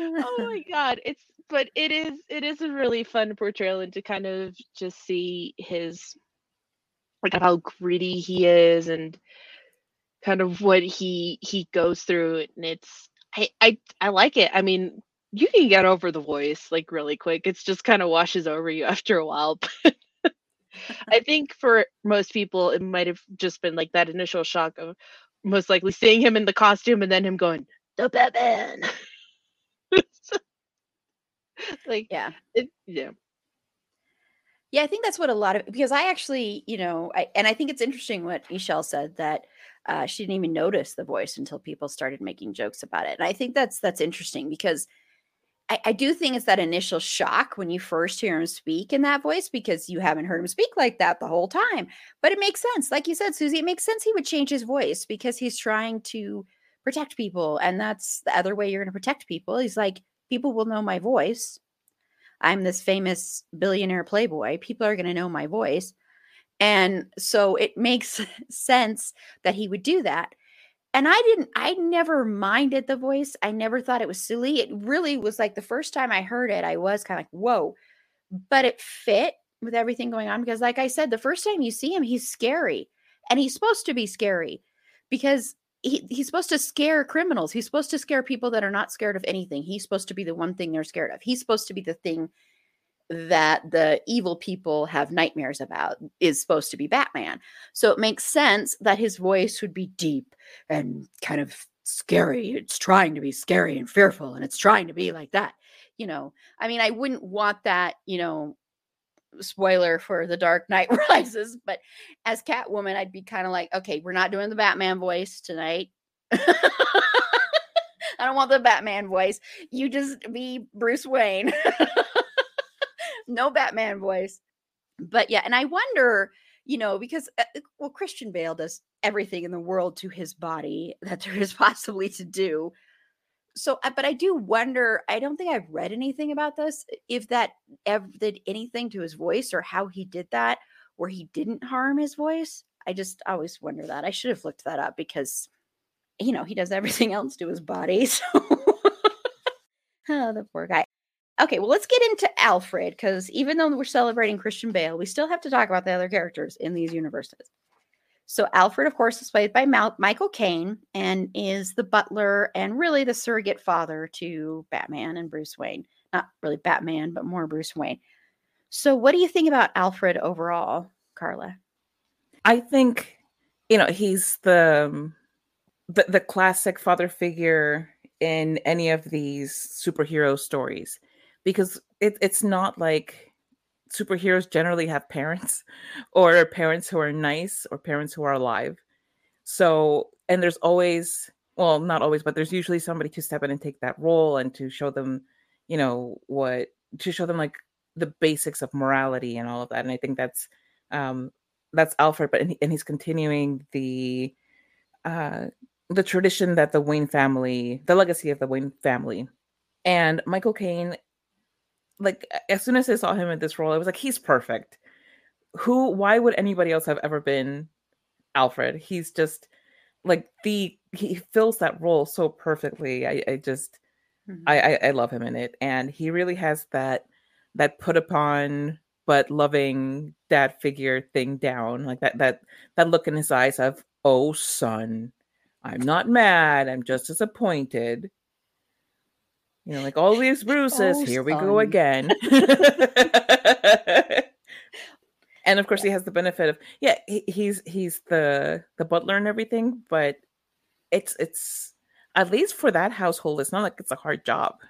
oh my god it's but it is it is a really fun portrayal and to kind of just see his like how gritty he is and kind of what he he goes through and it's i i, I like it i mean you can get over the voice like really quick it's just kind of washes over you after a while i think for most people it might have just been like that initial shock of most likely seeing him in the costume and then him going the batman [laughs] like yeah. it, yeah Yeah, I think that's what a lot of because I actually, you know, I, and I think it's interesting what Michelle said that uh, she didn't even notice the voice until people started making jokes about it. And I think that's that's interesting because I, I do think it's that initial shock when you first hear him speak in that voice because you haven't heard him speak like that the whole time. But it makes sense, like you said, Susie. It makes sense he would change his voice because he's trying to protect people, and that's the other way you're going to protect people. He's like, people will know my voice. I'm this famous billionaire playboy. People are going to know my voice. And so it makes [laughs] sense that he would do that. And I didn't, I never minded the voice. I never thought it was silly. It really was like the first time I heard it, I was kind of like, whoa. But it fit with everything going on because, like I said, the first time you see him, he's scary. And he's supposed to be scary because he, he's supposed to scare criminals. He's supposed to scare people that are not scared of anything. He's supposed to be the one thing they're scared of. He's supposed to be the thing that the evil people have nightmares about is supposed to be Batman. So it makes sense that his voice would be deep and kind of scary. It's trying to be scary and fearful and it's trying to be like that. You know, I mean, I wouldn't want that, you know, spoiler for The Dark Knight [laughs] Rises, but as Catwoman, I'd be kind of like, okay, we're not doing the Batman voice tonight. [laughs] I don't want the Batman voice. You just be Bruce Wayne. [laughs] no Batman voice. But yeah, and I wonder, you know, because uh, well, Christian Bale does everything in the world to his body that there is [laughs] possibly to do. So, uh, but I do wonder. I don't think I've read anything about this. If that ever did anything to his voice or how he did that, where he didn't harm his voice. I just always wonder that. I should have looked that up because, you know, he does everything [laughs] else to his body. [laughs] So Oh, the poor guy. Okay, well, let's get into Alfred because even though we're celebrating Christian Bale, we still have to talk about the other characters in these universes. So, Alfred, of course, is played by Mal- Michael Caine and is the butler and really the surrogate father to Batman and Bruce Wayne. Not really Batman, but more Bruce Wayne. So, what do you think about Alfred overall, Carla? I think you know he's the um, the, the classic father figure in any of these superhero stories because it, it's not like superheroes generally have parents [laughs] or parents who are nice or parents who are alive. So and there's always well not always but there's usually somebody to step in and take that role and to show them you know what to show them like the basics of morality and all of that. And i think that's um that's alfred but and, and he's continuing the uh the tradition that the wayne family the legacy of the wayne family. And michael caine like as soon as i saw him in this role i was like he's perfect who why would anybody else have ever been alfred he's just like the he fills that role so perfectly i, I just Mhm. I, I I love him in it, and he really has that that put upon but loving dad figure thing down, like that that that look in his eyes of oh son, I'm not mad, I'm just disappointed. You know, like all these bruises, Oh, here we go again. [laughs] [laughs] and of course, he has the benefit of yeah, he, he's he's the the butler and everything, but it's it's at least for that household, it's not like it's a hard job. [laughs]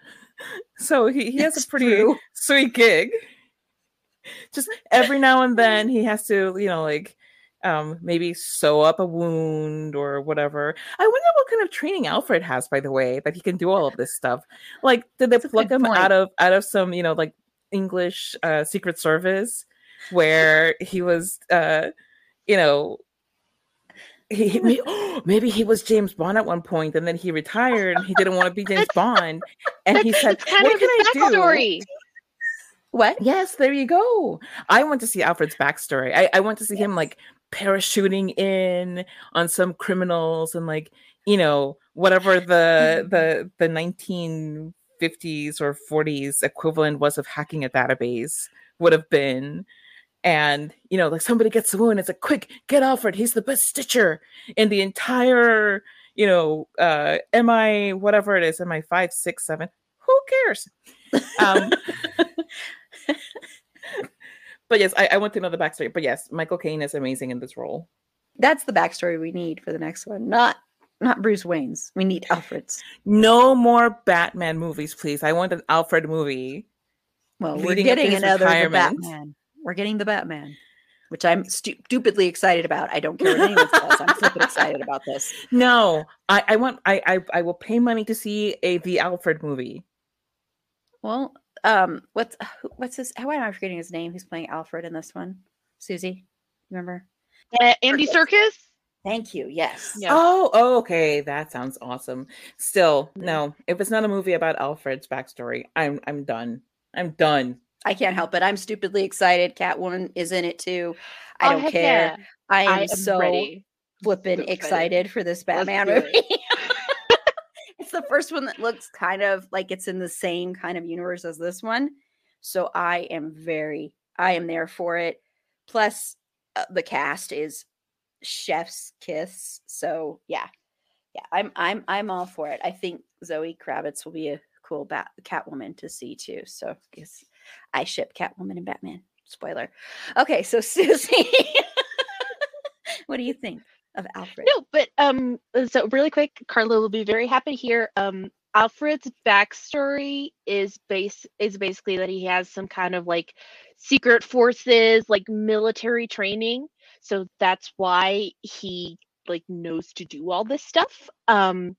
So he, he has a pretty true. sweet gig. Just every now and then he has to, you know, like um maybe sew up a wound or whatever. I wonder what kind of training Alfred has, by the way, that he can do all of this stuff. Like, did they That's a him point. out of out of some, you know, like English uh Secret Service where he was uh you know he, he- may- [gasps] maybe he was James Bond at one point and then he retired and he didn't want to be James [laughs] Bond and he said what can I his do. What? Yes, there you go. I want to see Alfred's backstory. I, I want to see him like parachuting in on some criminals and like, you know, whatever the the the 1950s or 40s equivalent was of hacking a database would have been. And you know, like somebody gets a wound, it's like, quick, get Alfred, he's the best stitcher in the entire, you know, uh MI whatever it is, MI five, six, seven. Who cares? Um [laughs] but yes, I, I want to know the backstory. But yes, Michael Caine is amazing in this role. That's the backstory we need for the next one. Not not Bruce Wayne's. We need Alfred's. No more Batman movies, please. I want an Alfred movie. Well, we're Leading up to getting another the. Batman. We're getting the Batman, which I'm stu- stupidly excited about. I don't care what anyone says. I'm flipping [laughs] excited about this. No, I, I want I, I I will pay money to see a the Alfred movie. Well, um, what's what's his? How am I forgetting his name? Who's playing Alfred in this one? Susie, remember? Uh, Andy Serkis. Thank you. Yes. Yeah. Oh, oh, okay, that sounds awesome. Still, no, if it's not a movie about Alfred's backstory, I'm I'm done. I'm done. I can't help it. I'm stupidly excited. Catwoman is in it too. I Oh, don't care. yeah. I am, I am so ready. flippin' So excited. excited. for this Batman do it. movie. [laughs] it's the first one that looks kind of like it's in the same kind of universe as this one. So I am very, I am there for it. Plus, uh, the cast is chef's kiss. So yeah, yeah, I'm, I'm, I'm all for it. I think Zoe Kravitz will be a cool bat Catwoman to see too. So yes, I ship Catwoman and Batman. Spoiler. Okay, so [laughs] Susie, what do you think of Alfred? No, but um, so really quick, Carla will be very happy here. Um, Alfred's backstory is base is basically that he has some kind of like secret forces, like military training. So that's why he like knows to do all this stuff. Um,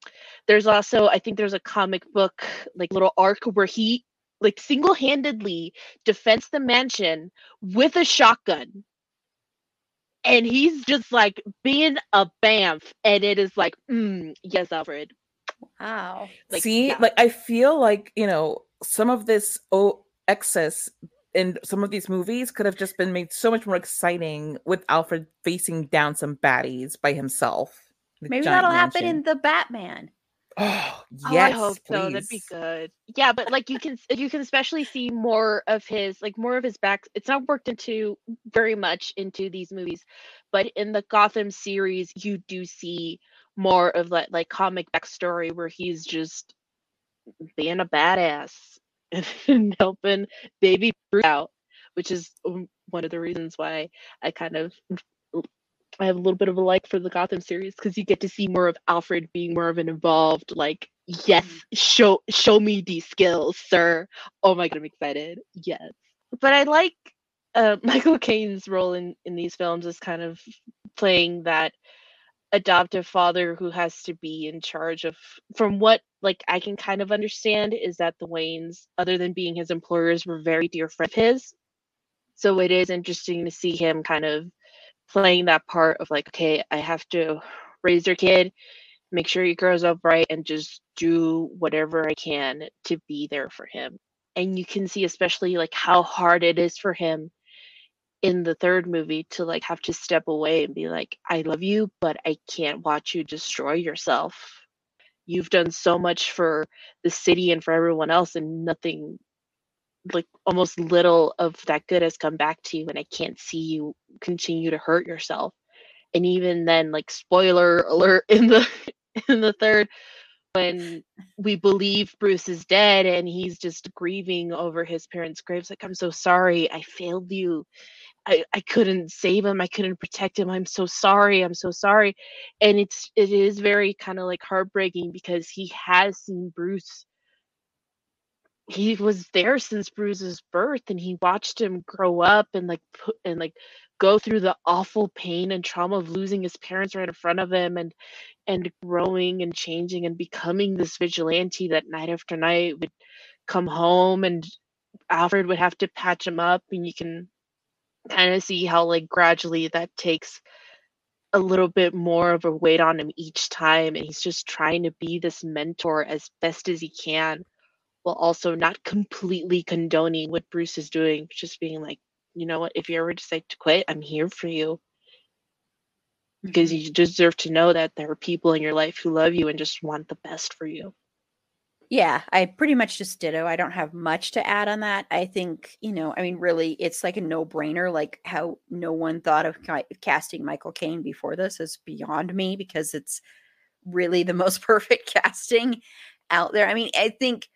there's also I think there's a comic book like little arc where he like single-handedly defends the mansion with a shotgun and he's just like being a bamf and it is like mm, yes alfred Wow. Like, See, yeah. like I feel like you know some of this oh excess in some of these movies could have just been made so much more exciting with Alfred facing down some baddies by himself. Maybe that'll happen in the Batman. Oh Oh, yes, I hope so. That'd be good. Yeah, but like you can you can especially see more of his like more of his back. It's not worked into very much into these movies, but in the Gotham series, you do see more of that like comic backstory where he's just being a badass and [laughs] helping baby Bruce out, which is one of the reasons why I kind of I have a little bit of a like for the Gotham series because you get to see more of Alfred being more of an involved, like, yes, show show me these skills, sir. Oh my god, I'm excited. Yes. But I like uh, [laughs] Michael Caine's role in, in these films is kind of playing that adoptive father who has to be in charge of from what like I can kind of understand is that the Waynes, other than being his employers, were very dear friends of his. So it is interesting to see him kind of playing that part of like, okay, I have to raise your kid, make sure he grows up right, and just do whatever I can to be there for him. And you can see especially like how hard it is for him in the third movie to like have to step away and be like, I love you, but I can't watch you destroy yourself. You've done so much for the city and for everyone else, and nothing like almost little of that good has come back to you and i can't see you continue to hurt yourself and even then like spoiler alert [laughs] in the in the third when we believe bruce is dead and he's just grieving over his parents graves like i'm so sorry i failed you I, I couldn't save him i couldn't protect him i'm so sorry i'm so sorry and it's it is very kind of like heartbreaking because he has seen bruce. He was there since Bruce's birth and he watched him grow up and like put and like go through the awful pain and trauma of losing his parents right in front of him and and growing and changing and becoming this vigilante that night after night would come home and Alfred would have to patch him up and you can kind of see how like gradually that takes a little bit more of a weight on him each time and he's just trying to be this mentor as best as he can while also not completely condoning what Bruce is doing, just being like, you know what, if you ever decide to quit, I'm here for you. Because mm-hmm. you deserve to know that there are people in your life who love you and just want the best for you. Yeah, I pretty much just ditto. I don't have much to add on that. I think, you know, I mean, really, it's like a no brainer. Like how no one thought of casting Michael Caine before this is beyond me because it's really the [laughs] most perfect casting out there. I mean, I think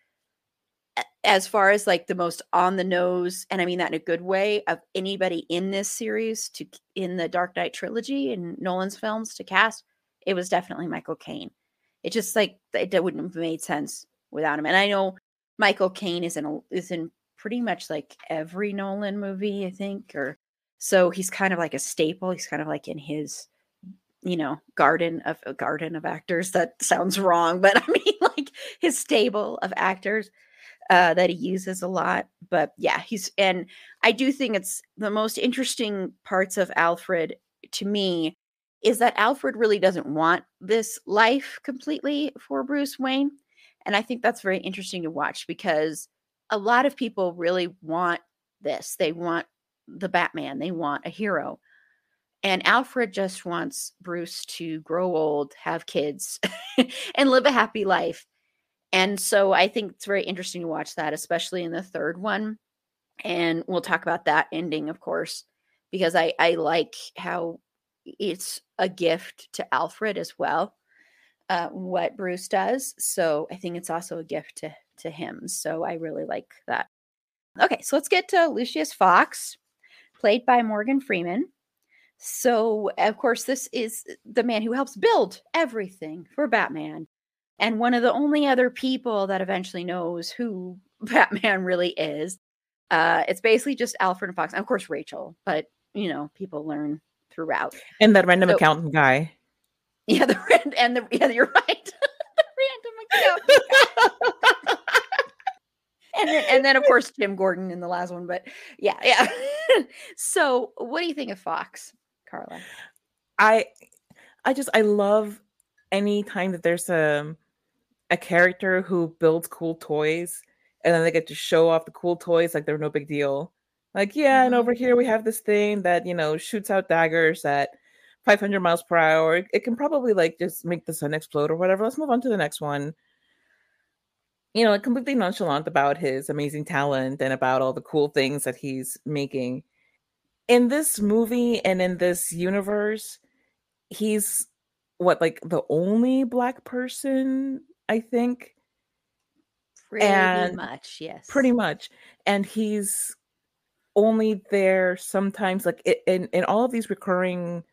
as far as like the most on the nose, and I mean that in a good way, of anybody in this series to in the Dark Knight trilogy and Nolan's films to cast, it was definitely Michael Caine. It just like it wouldn't have made sense without him. And I know Michael Caine is in a, is in pretty much like every Nolan movie, I think, or so he's kind of like a staple. He's kind of like in his, you know, garden of a garden of actors. That sounds wrong, but [laughs] I mean like his stable of actors uh, that he uses a lot. But yeah, he's and I do think it's the most interesting parts of Alfred to me is that Alfred really doesn't want this life completely for Bruce Wayne. And I think that's very interesting to watch because a lot of people really want this. They want the Batman, they want a hero. And Alfred just wants Bruce to grow old, have kids, [laughs] and live a happy life. And so I think it's very interesting to watch that, especially in the third one. And we'll talk about that ending, of course, because I, I like how it's a gift to Alfred as well, uh, what Bruce does. So I think it's also a gift to, to him. So I really like that. Okay, so let's get to Lucius Fox, played by Morgan Freeman. So, of course, this is the man who helps build everything for Batman and one of the only other people that eventually knows who [laughs] Batman really is. Uh, it's basically just Alfred and Fox, and of course Rachel, but you know, people learn throughout. And that random So- accountant guy. Yeah, the ran- and the yeah, you're right. [laughs] the random account. [laughs] and then, and then of course Jim Gordon in the last one, but yeah, yeah. [laughs] so, what do you think of Fox, Carla? I I just I love any time that there's a a character who builds cool toys and then they get to show off the cool toys like they're no big deal. Like, yeah, and Mhm. over here we have this thing that, you know, shoots out daggers that 500 miles per hour. It can probably like just make the sun explode or whatever. Let's move on to the next one. You know, like completely nonchalant about his amazing talent and about all the cool things that he's making. In this movie and in this universe, he's what like the only black person, I think. Pretty And much, yes. Pretty much. And he's only there sometimes like in in all of these recurring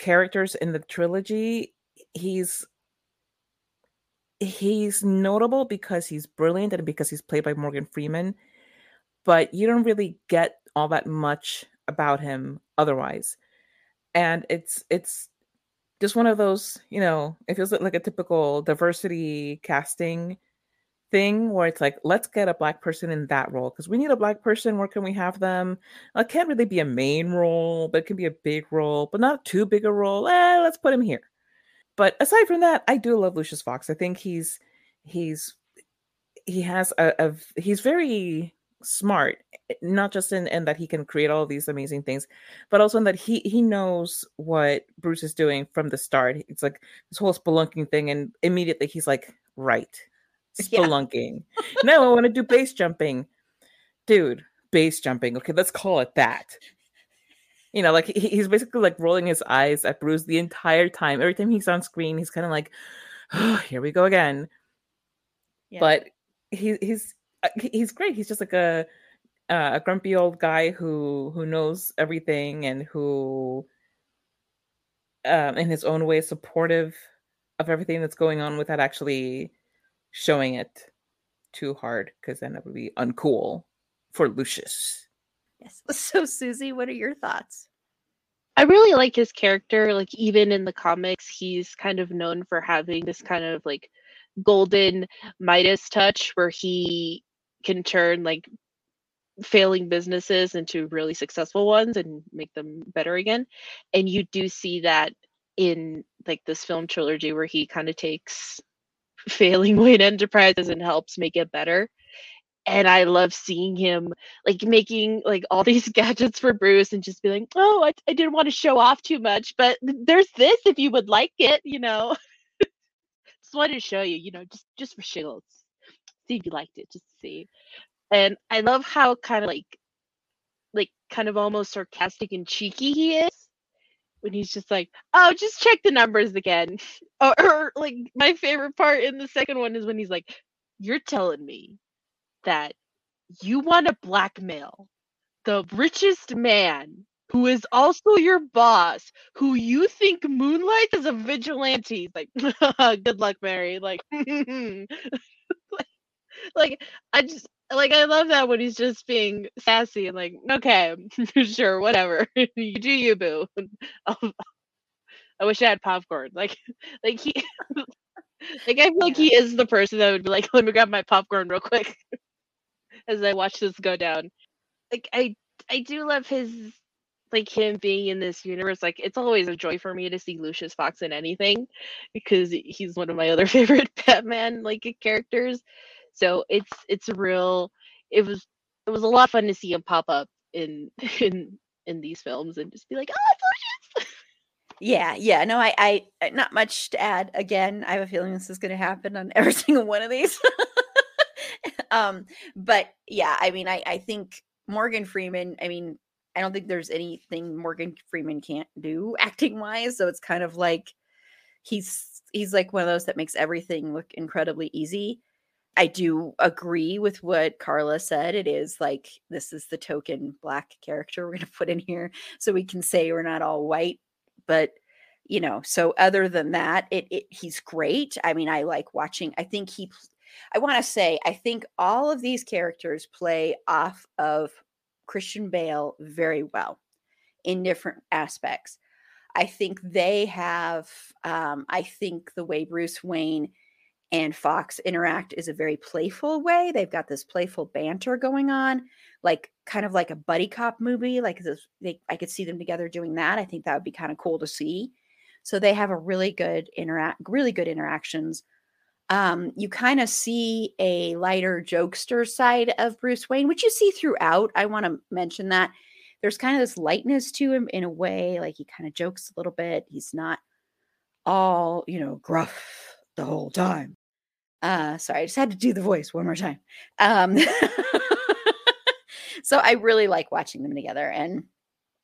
characters in the trilogy he's he's notable because he's brilliant and because he's played by Morgan Freeman but you don't really get all that much about him otherwise. And it's it's just one of those you know it feels like a typical diversity casting thing where it's like let's get a black person in that role because we need a black person where can we have them? It can't really be a main role but it can be a big role but not too big a role. Eh, let's put him here. But aside from that i do love lucius fox. I think he's he's he has a, a he's very smart eh, not just in, in that he can create all these amazing things but also in that he he knows what bruce is doing from the start. It's like this whole spelunking thing and immediately he's like right [laughs] Yeah. spelunking. No i want to do base jumping. Dude base jumping. Okay let's call it that. You know like he, he's basically like rolling his eyes. At bruce the entire time. Every time he's on screen he's kind of like oh, here we go again. Yeah. but he, he's uh, he's great. He's just like a uh, a grumpy old guy who who knows everything and who um in his own way is supportive of everything that's going on without actually showing it too hard because then it would be uncool for lucius yes. [laughs] So Susie, what are your thoughts? I really like his character. Like even in the comics, he's kind of known for having this kind of like golden Midas touch where he can turn like failing businesses into really successful ones and make them better again. And you do see that in like this film trilogy where he kind of takes failing [laughs] Wayne Enterprises and helps make it better. And I love seeing him like making like all [laughs] these gadgets for Bruce and just be like, oh, I, I didn't want to show off too much, but there's this if you would like it, you know. [laughs] just wanted to show you, you know, just just for shiggles. See if you liked it, just to see. And I love how kind of like like kind of almost sarcastic and cheeky he is when he's just like, oh, just check the numbers again. [laughs] Or, or like my favorite part in the second one is when he's like, you're telling me that you want to blackmail the richest man who is also your boss, who you think moonlights as a vigilante. Like, [laughs] good luck, Mary. Like, [laughs] like, like, I just like I love that when he's just being sassy and like, okay, [laughs] sure, whatever. [laughs] you do you, boo. [laughs] I'll- wish I had popcorn. Like, like he, like I feel like he is the person that would be like, let me grab my popcorn real quick as I watch this go down. Like I, I do love his, like him being in this universe. Like it's always a joy for me to see Lucius Fox in anything because he's one of my other favorite Batman like characters. So it's it's a real. It was it was a lot of fun to see him pop up in [laughs] in in these films and just be like, oh, it's Lucius. Yeah, yeah. No, I, I- not much to add. Again, I have a feeling this is going to happen on [laughs] every single one of these. [laughs] um, but yeah, I mean, I, I think Morgan Freeman. I mean, I don't think there's anything Morgan Freeman can't do acting wise. So it's kind of like he's he's like one of those that makes everything look incredibly easy. I do agree with what Carla said. It is like this is the token black character [laughs] we're going to put in here so we can say we're not all white but you know so other than that it, it he's great i mean i like watching i think he i want to say i think all of these characters play off of christian bale very well in different aspects i think they have um i think the way bruce wayne and fox interact is a very playful way. They've got this playful banter going on like kind of like a buddy cop movie like this, they, i could see them together doing that. I think that would be kind of cool to see. So they have a really good interact really good interactions. Um, you kind of see a lighter jokester side of bruce wayne which you see throughout. I want to mention that. There's kind of this lightness to him in a way, like he kind of jokes a little bit. He's not all, you know, gruff the whole time. Uh sorry, I just had to do the voice one more time. Um [laughs] so I really like watching them together and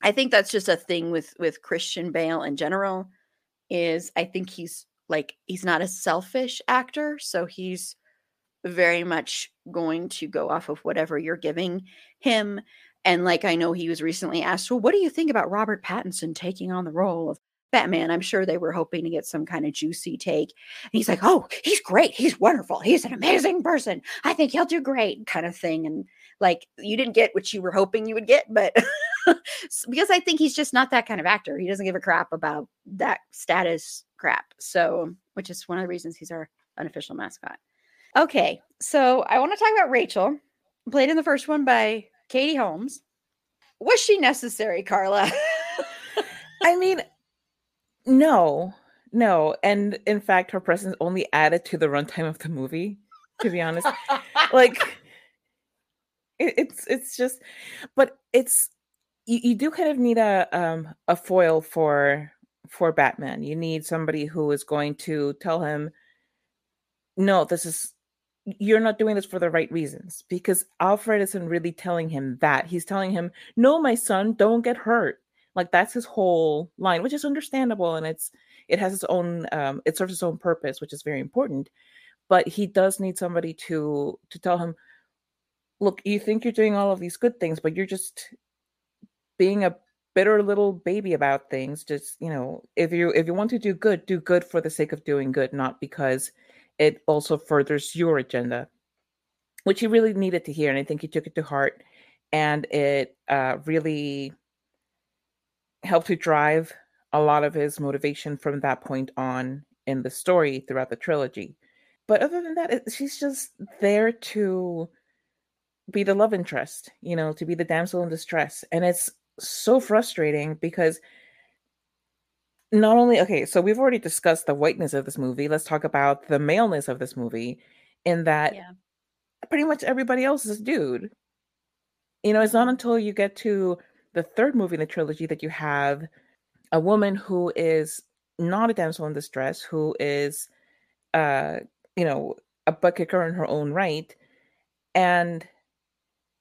I think that's just a thing with with Christian Bale in general is I think he's like he's not a selfish actor, so he's very much going to go off of whatever you're giving him. And like I know he was recently asked, well, what do you think about Robert Pattinson taking on the role of Batman? I'm sure they were hoping to get some kind of juicy take. And he's like, oh, he's great. He's wonderful. He's an amazing person. I think he'll do great, kind of thing. And like you didn't get what you were hoping you would get, but [laughs] because I think he's just not that kind of actor. He doesn't give a crap about that status crap. So, which is one of the reasons he's our unofficial mascot. Okay, so I want to talk about Rachel, played in the first one by Katie Holmes. Was she necessary, Carla? [laughs] I mean, no, no. And in fact, her presence only added to the runtime of the movie, to be honest. like, it, it's it's just, but it's you, you do kind of need a um a foil for for Batman. You need somebody who is going to tell him, no, this is you're not doing this for the right reasons because Alfred isn't really telling him that. He's telling him, "No, my son, don't get hurt." Like that's his whole line, which is understandable and it's it has its own um it serves its own purpose, which is very important. But he does need somebody to to tell him, "Look, you think you're doing all of these good things, but you're just being a bitter little baby about things. Just, you know, if you if you want to do good, do good for the sake of doing good, not because it also furthers your agenda, which he really needed to hear. And I think he took it to heart and it uh, really helped to drive a lot of his motivation from that point on in the story throughout the trilogy. But other than that, it, she's just there to be the love interest, you know, to be the damsel in distress. And it's so frustrating because not only okay, so we've already discussed the whiteness of this movie. Let's talk about the maleness of this movie in that yeah. pretty much everybody else is dude. You know, it's not until you get to the third movie in the trilogy that you have a woman who is not a damsel in distress, who is uh, you know, a butt kicker in her own right. And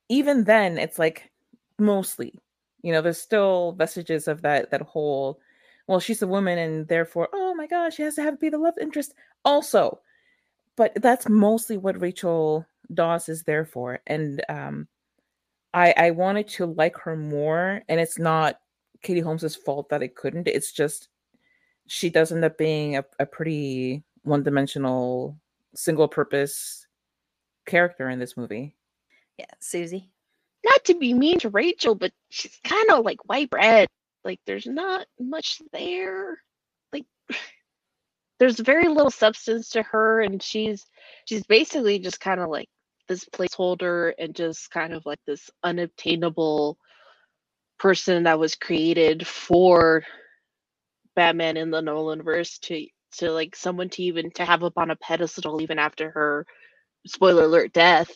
even then it's like mostly, you know, there's still vestiges of that that whole well, she's a woman and therefore, oh my gosh, she has to have to be the love interest also. But that's mostly what Rachel Dawes is there for. And um I I wanted to like her more. And it's not Katie Holmes's fault that I couldn't. It's just she does end up being a, a pretty one-dimensional single purpose character in this movie. Yeah, Susie. Not to be mean to Rachel, but she's kind of like white bread. Like there's not much there. Like [sighs] there's very little substance to her and she's she's basically just kind of like this placeholder and just kind of like this unobtainable person that was created for Batman in the Nolan verse to to like someone to even to have up on a pedestal even after her spoiler alert death.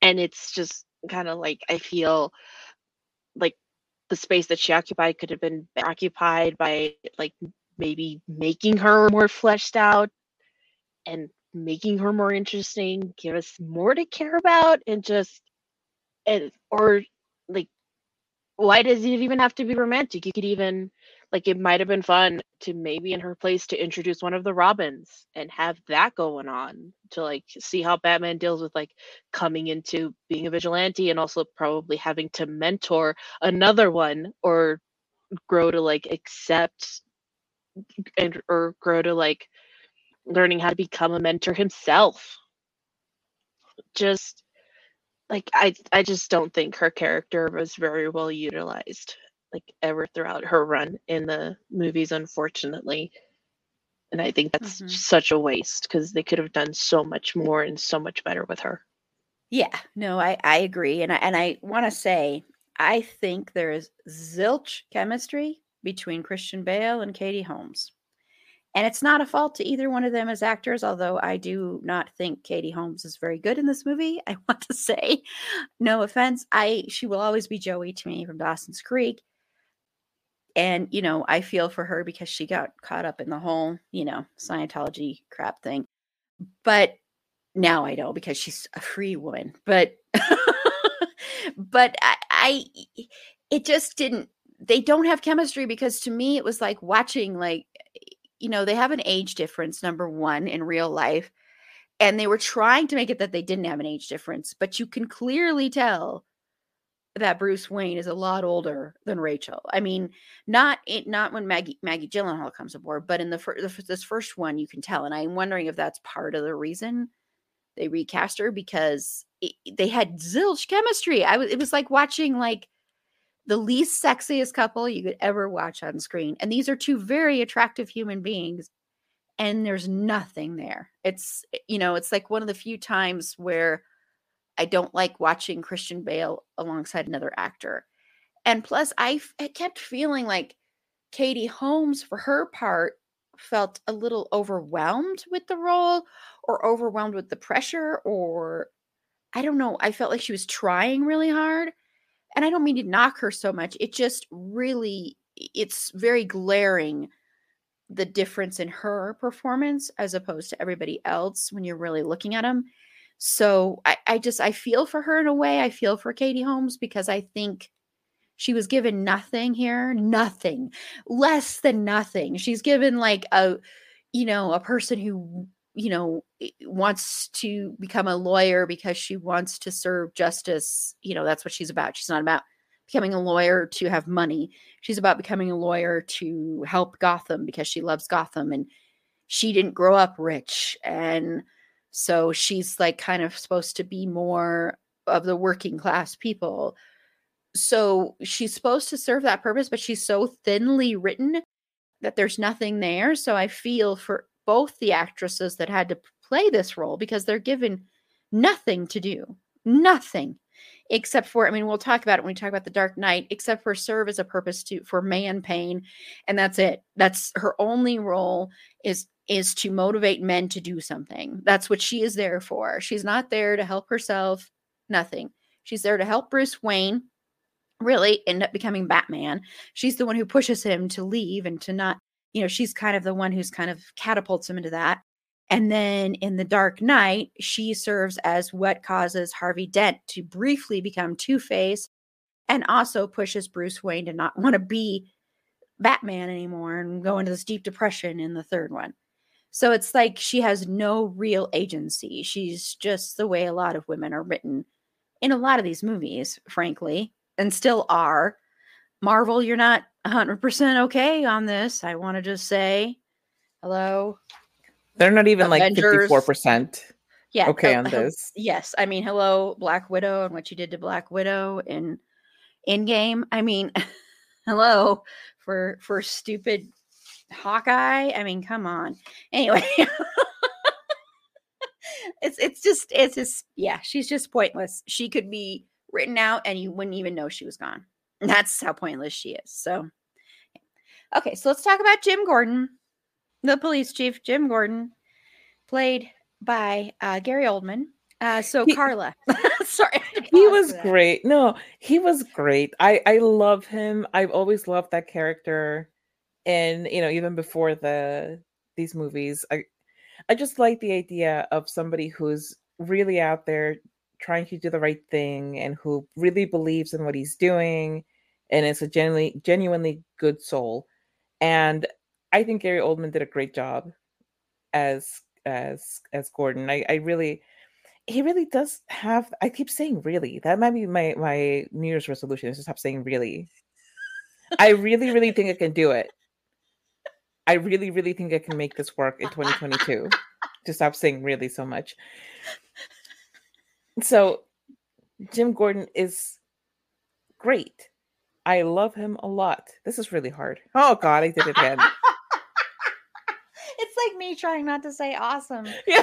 And it's just kind of like I feel like the space that she occupied could have been occupied by like maybe making her more fleshed out and making her more interesting give us more to care about and just and or like why does it even have to be romantic? You could even like it might have been fun to maybe in her place to introduce one of the robins and have that going on to like see how batman deals with like coming into being a vigilante and also probably having to mentor another one or grow to like accept and or grow to like learning how to become a mentor himself just like i i just don't think her character was very well utilized like ever throughout her run in the movies, unfortunately. And I think that's mm-hmm. such a waste because they could have done so much more and so much better with her. Yeah, no, I, I agree. And I, and I want to say, I think there is zilch chemistry between Christian Bale and Katie Holmes. And it's not a fault to either one of them as actors, although I do not think Katie Holmes is very good in this movie. [laughs] I want to say, no offense, I she will always be Joey to me from Dawson's Creek. And you know, I feel for her because she got caught up in the whole, you know, Scientology crap thing. But now I know because she's a free woman. But [laughs] but I, I it just didn't they don't have chemistry because to me it was like watching like you know they have an age difference number one in real life and they were trying to make it that they didn't have an age difference but you can clearly tell that Bruce Wayne is a lot older than Rachel. I mean, not it, not when Maggie Maggie Gyllenhaal comes aboard, but in the, fir- the this first one, you can tell. And I'm wondering if that's part of the reason they recast her because it, they had zilch chemistry. I was it was like watching like the least sexiest couple you could ever watch on screen. And these are two very attractive human beings and there's nothing there. It's eh, you know, it's like one of the few times where I don't like watching Christian Bale alongside another actor. And plus I, I kept feeling like Katie Holmes for her part felt a little overwhelmed with the role or overwhelmed with the pressure or I don't know, I felt like she was trying really hard and I don't mean to knock her so much. It just really it's very glaring the difference in her performance as opposed to everybody else when you're really looking at them. So I, I just I feel for her in a way. I feel for Katie Holmes because I think she was given nothing here, nothing, less than nothing. She's given like a, you know, a person who you know eh, wants to become a lawyer because she wants to serve justice you know that's what she's about. She's not about becoming a lawyer to have money. She's about becoming a lawyer to help gotham because she loves gotham and she didn't grow up rich. And so she's like kind of supposed to be more of the working class people. So she's supposed to serve that purpose but she's so thinly written that there's nothing there. So i feel for both the actresses that had to play this role because they're given nothing to do, nothing except for i mean we'll talk about it when we talk about the dark knight except for serve as a purpose to for man pain and that's it. That's her only role is is to motivate men to do something. That's what she is there for. She's not there to help herself nothing. She's there to help bruce wayne really end up becoming batman. She's the one who pushes him to leave and to not you know, she's kind of the one who's kind of catapults him into that. And then in The Dark Knight, she serves as what causes Harvey Dent to briefly become Two Face and also pushes Bruce Wayne to not want to be Batman anymore and go into this deep depression in the third one. So it's like she has no real agency. She's just the way a lot of women are written in a lot of these movies, frankly, and still are. Marvel, you're not 100% okay on this. I want to just say hello. They're not even Avengers. like 54%. Yeah. Okay uh, on [laughs] this. Yes. I mean, hello, Black Widow and what you did to Black Widow in Endgame. I mean, [laughs] hello for for stupid Hawkeye. I mean, come on. Anyway. [laughs] it's it's just it's just yeah, she's just pointless. She could be written out and you wouldn't even know she was gone. That's how pointless she is. So, okay, so let's talk about Jim Gordon, the police chief, Jim Gordon, played by uh, Gary Oldman. Uh, so he, Carla, [laughs] sorry, he was great. No, he was great. I I love him. I've always loved that character, and you know, even before the these movies, I I just like the idea of somebody who's really out there trying to do the right thing and who really believes in what he's doing and it's a genuinely genuinely good soul. And I think Gary Oldman did a great job as as as Gordon. I, I really he really does have I keep saying really. That might be my my New Year's resolution is to stop saying really. I really, really think I can do it. I really, really think I can make this work in 2022 to stop saying really so much. So Jim Gordon is great. I love him a lot. This is really hard. Oh God, I did it again. it's like me trying not to say awesome. [laughs] Yeah.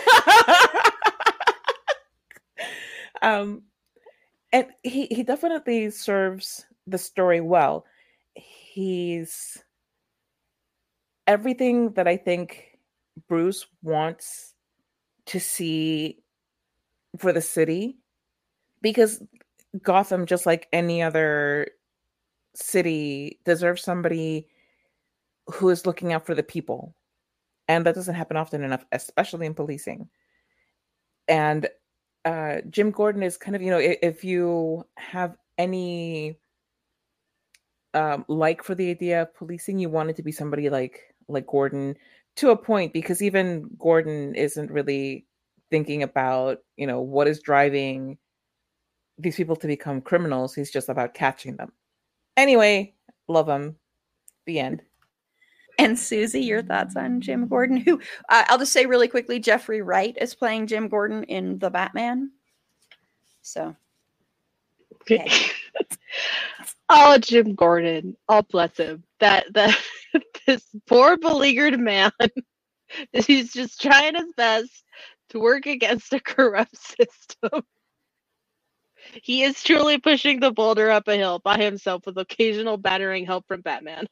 um, and he he definitely serves the story well. He's everything that I think Bruce wants to see for the city because Gotham, just like any other city, deserves somebody who is looking out for the people. And that doesn't happen often enough, especially in policing. And uh, Jim Gordon is kind of, you know, if, if you have any um, like for the idea of policing, you want it to be somebody like like Gordon to a point, because even Gordon isn't really thinking about, you know, what is driving these people to become criminals. He's just about catching them. Anyway, love him. The end. And Susie, your thoughts on Jim Gordon? Who uh, I'll just say really quickly, Jeffrey Wright is playing Jim Gordon in the Batman. So, okay. [laughs] oh, Jim Gordon. Oh, bless him. That that [laughs] this poor beleaguered man. [laughs] He's just trying his best to work against a corrupt system. He is truly pushing the boulder up a hill by himself with occasional battering help from Batman.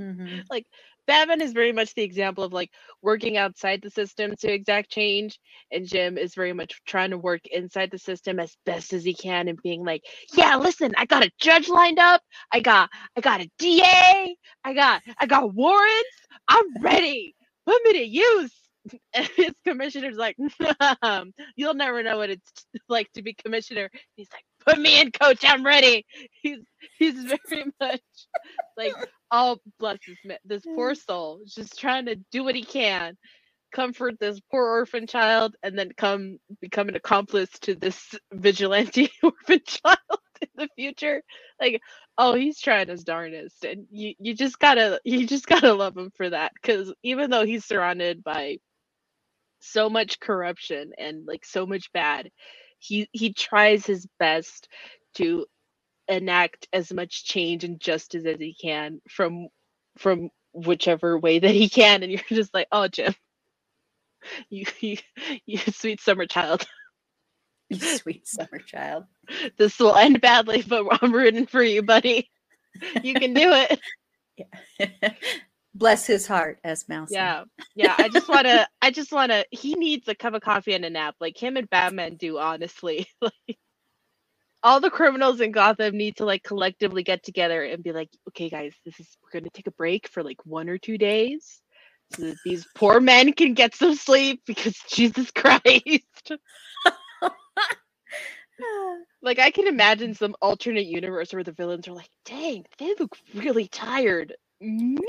Mm-hmm. Like Batman is very much the example of like working outside the system to exact change, and Jim is very much trying to work inside the system as best as he can and being like, "Yeah, listen, I got a judge lined up, I got, I got a DA, I got, I got warrants, I'm ready, put me to use." And [laughs] his commissioner's like, "You'll never know what it's [laughs] like to be commissioner." He's like, "Put me in, coach, I'm ready." [laughs] He's he's very much like oh bless this this poor soul just trying to do what he can comfort this poor orphan child and then come become an accomplice to this vigilante orphan child in the future like oh he's trying his darnest and you you just gotta you just gotta love him for that because even though he's surrounded by so much corruption and like so much bad he he tries his best to enact as much change and justice as he can from from whichever way that he can and [laughs] you're just like oh jim you you, you sweet summer child. [laughs] You sweet summer child. [laughs] This will end badly but i'm rooting for you buddy. You can do it. Yeah. Bless his heart as mouse yeah yeah i just want to i just want to he needs a cup of coffee and a nap like him and batman do honestly [laughs] like all the criminals in Gotham need to like collectively get together and be like, okay, guys, this is we're gonna take a break for like one or two days so that these poor men can get some sleep because [laughs] Jesus Christ. [laughs] like I can imagine some alternate universe where the villains are like, dang, they look really tired. Maybe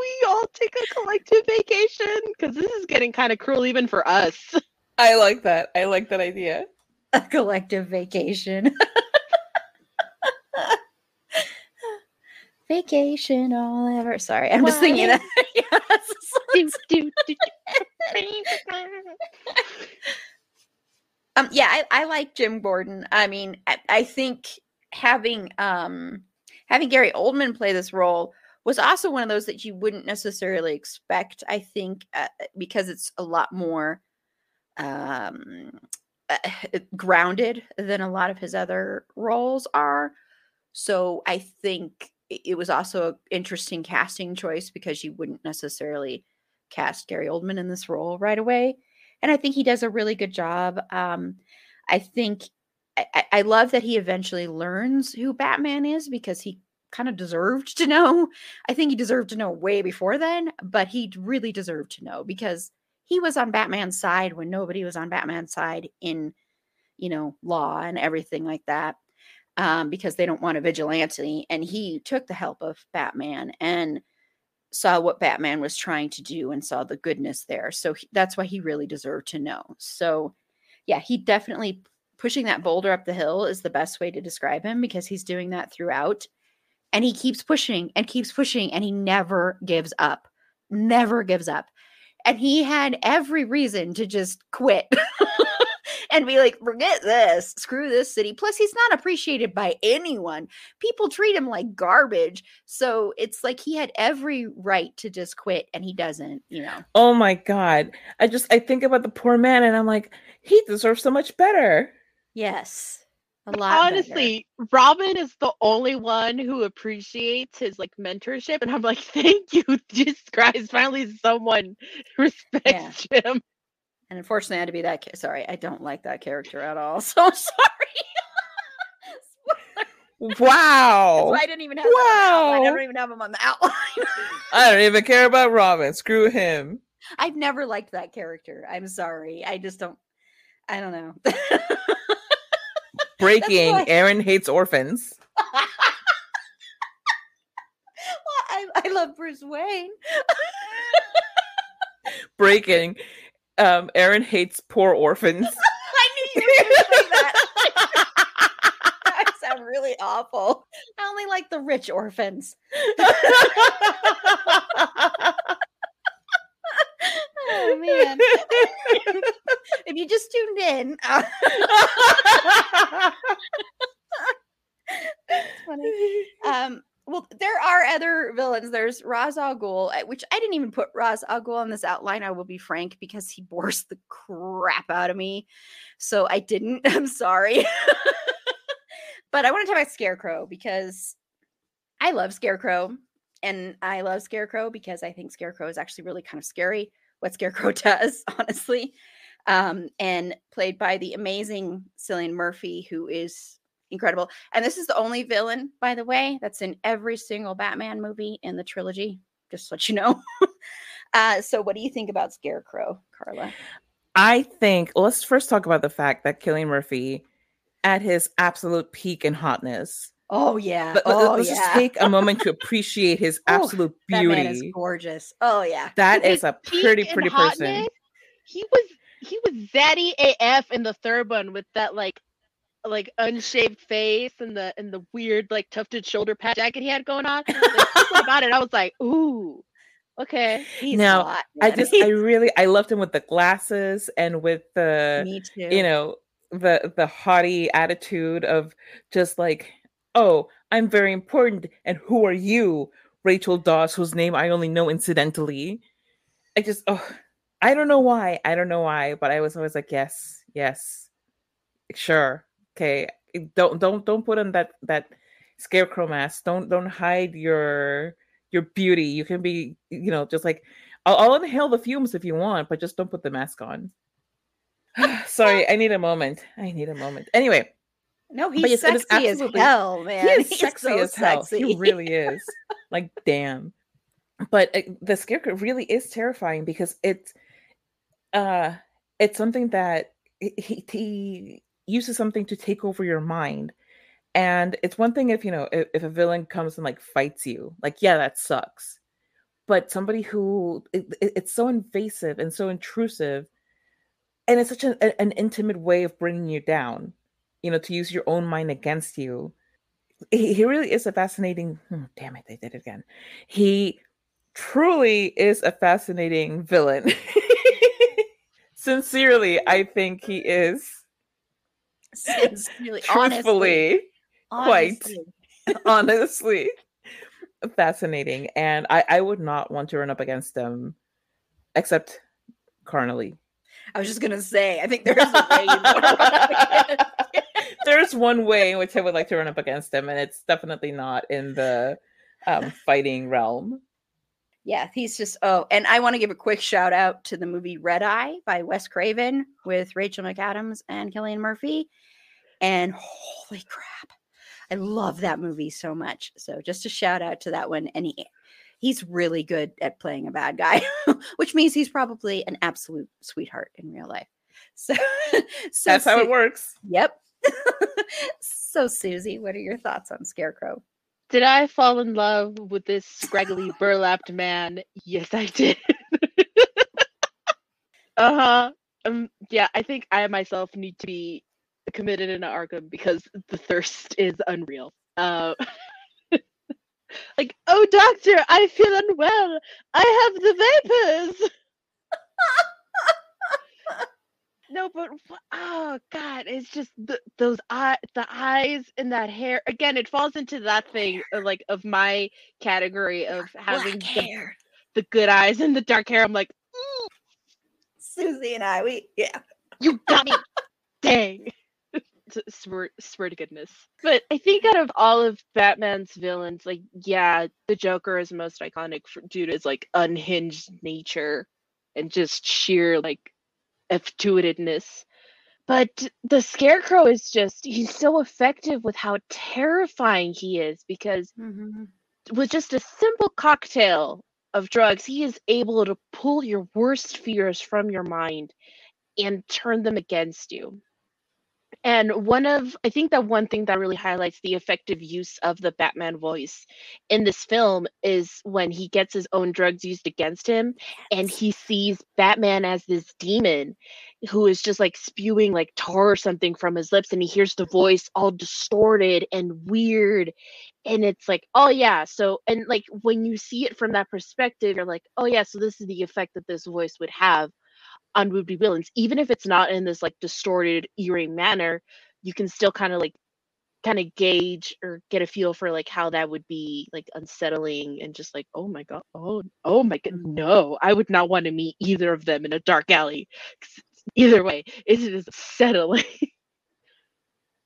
we all take a collective vacation because this is getting kind of cruel even for us. I like that. I like that idea a collective vacation. vacation all ever. Sorry, I'm just thinking that. [laughs] um, yeah, I, I like Jim Gordon. I mean, I, I think having um having Gary Oldman play this role was also one of those that you wouldn't necessarily expect. I think uh, because it's a lot more um uh, [sighs] grounded than a lot of his other roles are. So I think it was also an interesting casting choice because you wouldn't necessarily cast Gary Oldman in this role right away. And I think he does a really good job. Um, I think I, I love that he eventually learns who Batman is because he kind of deserved to know. I think he deserved to know way before then, but he really deserved to know because he was on Batman's side when nobody was on Batman's side in, you know, law and everything like that, um, because they don't want a vigilante. And he took the help of Batman and saw what Batman was trying to do and saw the goodness there. So he, that's why he really deserved to know. So, yeah, he definitely pushing that boulder up the hill is the best way to describe him because he's doing that throughout. And he keeps pushing and keeps pushing and he never gives up. Never gives up and he had every reason to just quit [laughs] and be like, forget this, screw this city. Plus, he's not appreciated by anyone. People treat him like garbage. So it's like he had every right to just quit and he doesn't, you know. Oh my God. I just, I think about the poor man and I'm like, he deserves so much better. Yes. A lot better. Honestly, Robin is the only one who appreciates his like mentorship, and I'm like, [laughs] thank you, Jesus Christ! Finally, someone respects him. And unfortunately, I had to be that. Ca- sorry, I don't like that character at all. [laughs] So sorry. [laughs] Wow. I didn't even have. That on the outline. I Wow. don't even have him on the outline. I don't even care about Robin. Screw him. I've never liked that character. I'm sorry. I just don't. I don't know. Breaking. why- Aaron hates orphans. [laughs] Well, I, I love Bruce Wayne. [laughs] Breaking. Um, Aaron hates poor orphans. [laughs] I knew you were going to say that. I sound really awful. I only like the rich orphans. Oh man! if you just tuned in, [laughs] uh, funny. Um, well, there are other villains. There's Ra's al Ghul, uh, which I didn't even put Ra's al Ghul on this outline. I will be frank because he bores the crap out of me, so I didn't. [laughs] I'm sorry, but I want to talk about Scarecrow because I love Scarecrow, and I love Scarecrow because I think Scarecrow is actually really kind of scary. What Scarecrow [laughs] does, honestly, um, and played by the amazing Cillian Murphy, who is incredible. And this is the only villain, by the way, that's in every single Batman movie in the trilogy. Just let you know. [laughs] uh, so, what do you think about Scarecrow, Carla? I think let's first talk about the fact that Cillian Murphy, at his absolute peak in hotness, Oh yeah. let, let- oh let's yeah. just take a moment to [laughs] appreciate his Ooh, absolute that man is gorgeous. Oh yeah. that is is a pretty, pretty person. He was he was zaddy AF in the third one with that like like unshaved face and the and the weird like tufted shoulder pad jacket he had going on. Like, about it, I was like, ooh, okay. He's Now, hot, I just, I really, I loved him with the glasses and with the, me too. you know, the the haughty attitude of just like, oh, I'm very important, and who are you, Rachel Dawes, whose name I only know incidentally. I just, oh, I don't know why, I don't know why, but I was always like, yes, yes, sure, okay, don't don't don't put on that that scarecrow mask. Don't don't hide your your beauty. You can be, you know, just like I'll, I'll inhale the fumes if you want, but just don't put the mask on. [sighs] Sorry, I need a moment. I need a moment. Anyway, no, he's yes, sexy as hell, man. he [laughs] is He's sexy so as hell. sexy. He really is. like, damn. But uh, the scarecrow really is terrifying because it's, uh, it's something that he, he, he uses something to take over your mind. And it's one thing if you know if, if a villain comes and like fights you, like yeah, that sucks. But somebody who it, it- it's so invasive and so intrusive, and it's such an, an intimate way of bringing you down, you know, to use your own mind against you. He, he really is a fascinating. hmm, damn it, they did it again. He truly is a fascinating villain. [laughs] Sincerely, I think he is. Sincerely, honestly, quite. [laughs] honestly. fascinating. And I, I would not want to run up against him, except carnally. I was just gonna say, I think there's a way you [laughs] wanna run up against There's one way in which I would like to run up against him, and it's definitely not in the um, [laughs] fighting realm. Yeah, he's just oh, and I want to give a quick shout out to the movie Red Eye by Wes Craven with Rachel McAdams and Cillian Murphy. And holy crap, I love that movie so much. So just a shout out to that one. And he, he's really good at playing a bad guy, [laughs] which means he's probably an absolute sweetheart in real life. So, [laughs] so That's how it works. Yep. So Susie, what are your thoughts on Scarecrow? Did I fall in love with this scraggly burlapped man? Yes, I did. [laughs] uh huh. Um. Yeah, I think I myself need to be committed in Arkham because the thirst is unreal. Uh, [laughs] like, oh doctor, I feel unwell. I have the vapors. [laughs] No, but oh god, it's just the, those eye, the eyes and that hair. Again, it falls into that thing of like of my category of having the, hair. the good eyes and the dark hair. I'm like, mm. Susie and I, we yeah. you got me. Dang. [laughs] Swear, swear to goodness. But I think out of all of Batman's villains, like, yeah, the Joker is most iconic for, due to his like unhinged nature and just sheer like f-tuitedness. But the Scarecrow is just, he's so effective with how terrifying he is because Mhm. with just a simple cocktail of drugs, he is able to pull your worst fears from your mind and turn them against you. And one of, I think that one thing that really highlights the effective use of the Batman voice in this film is when he gets his own drugs used against him and he sees Batman as this demon who is just like spewing like tar or something from his lips and he hears the voice all distorted and weird. And it's like oh yeah. So and like when you see it from that perspective you're like oh yeah so this is the effect that this voice would have on would-be villains even if it's not in this like distorted eerie manner you can still kind of like kind of gauge or get a feel for like how that would be like unsettling and just like oh my god oh oh my god no i would not want to meet either of them in a dark alley. Either way it is unsettling [laughs]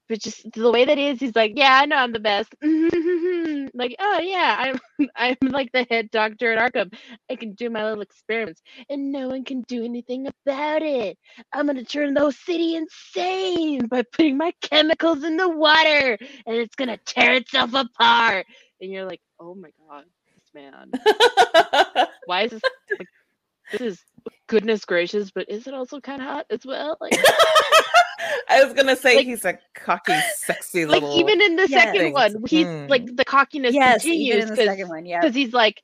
but just the way that is he's like yeah i know i'm the best. [laughs] Like oh yeah i'm [laughs] i'm like the head doctor at arkham. I can do my little experiments and no one can do anything about it. I'm gonna turn the whole city insane by putting my chemicals in the water and it's gonna tear itself apart. And you're like oh my god this man. [laughs] Why is this like, this is goodness gracious but is it also kind of hot as well like [laughs] I was gonna say Like- he's a cocky, sexy like little. even in the Yes. second one he's Mm. like the cockiness Yes, continues in because second one, yeah. because he's like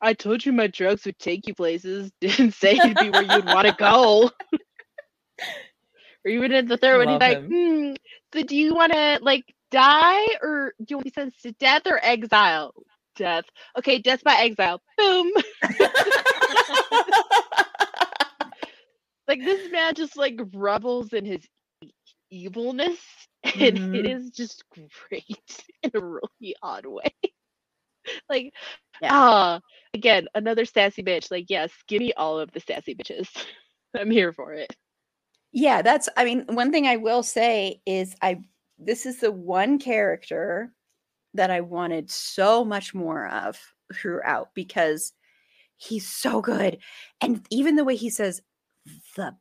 i told you my drugs would take you places [laughs] didn't say it'd be where you'd want to go [laughs] or even in the third one he's Love like hmm so do you want to like die or do you want to be sentenced to death or exile death okay death by exile boom like this man just like revels in his evilness [laughs] and Mhm. it is just great [laughs] in a really odd way [laughs] like Yeah. ah again another sassy bitch like yes give me all of the sassy bitches i'm here for it Yeah, that's I mean, one thing I will say is I this is the one character that I wanted so much more of throughout because he's so good. And even the way he says the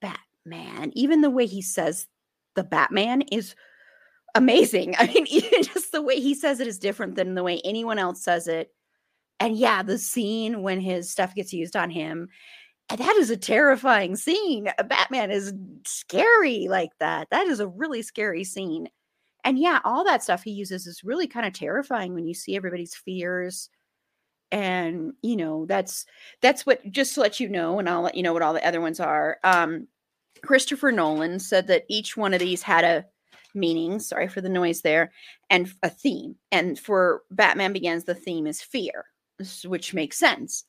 Batman, even the way he says the Batman is amazing. [laughs] I mean, even just the way he says it is different than the way anyone else says it. And yeah, the scene when his stuff gets used on him, eh, that is a terrifying scene. Batman is scary like that. That is a really scary scene. And yeah, all that stuff he uses is really kind of terrifying when you see everybody's fears. And you know, that's that's what just to let you know, and I'll let you know what all the other ones are. Um Christopher Nolan said that each one of these had a meaning, sorry for the noise there, and a theme. And for Batman Begins, the theme is fear, which makes sense.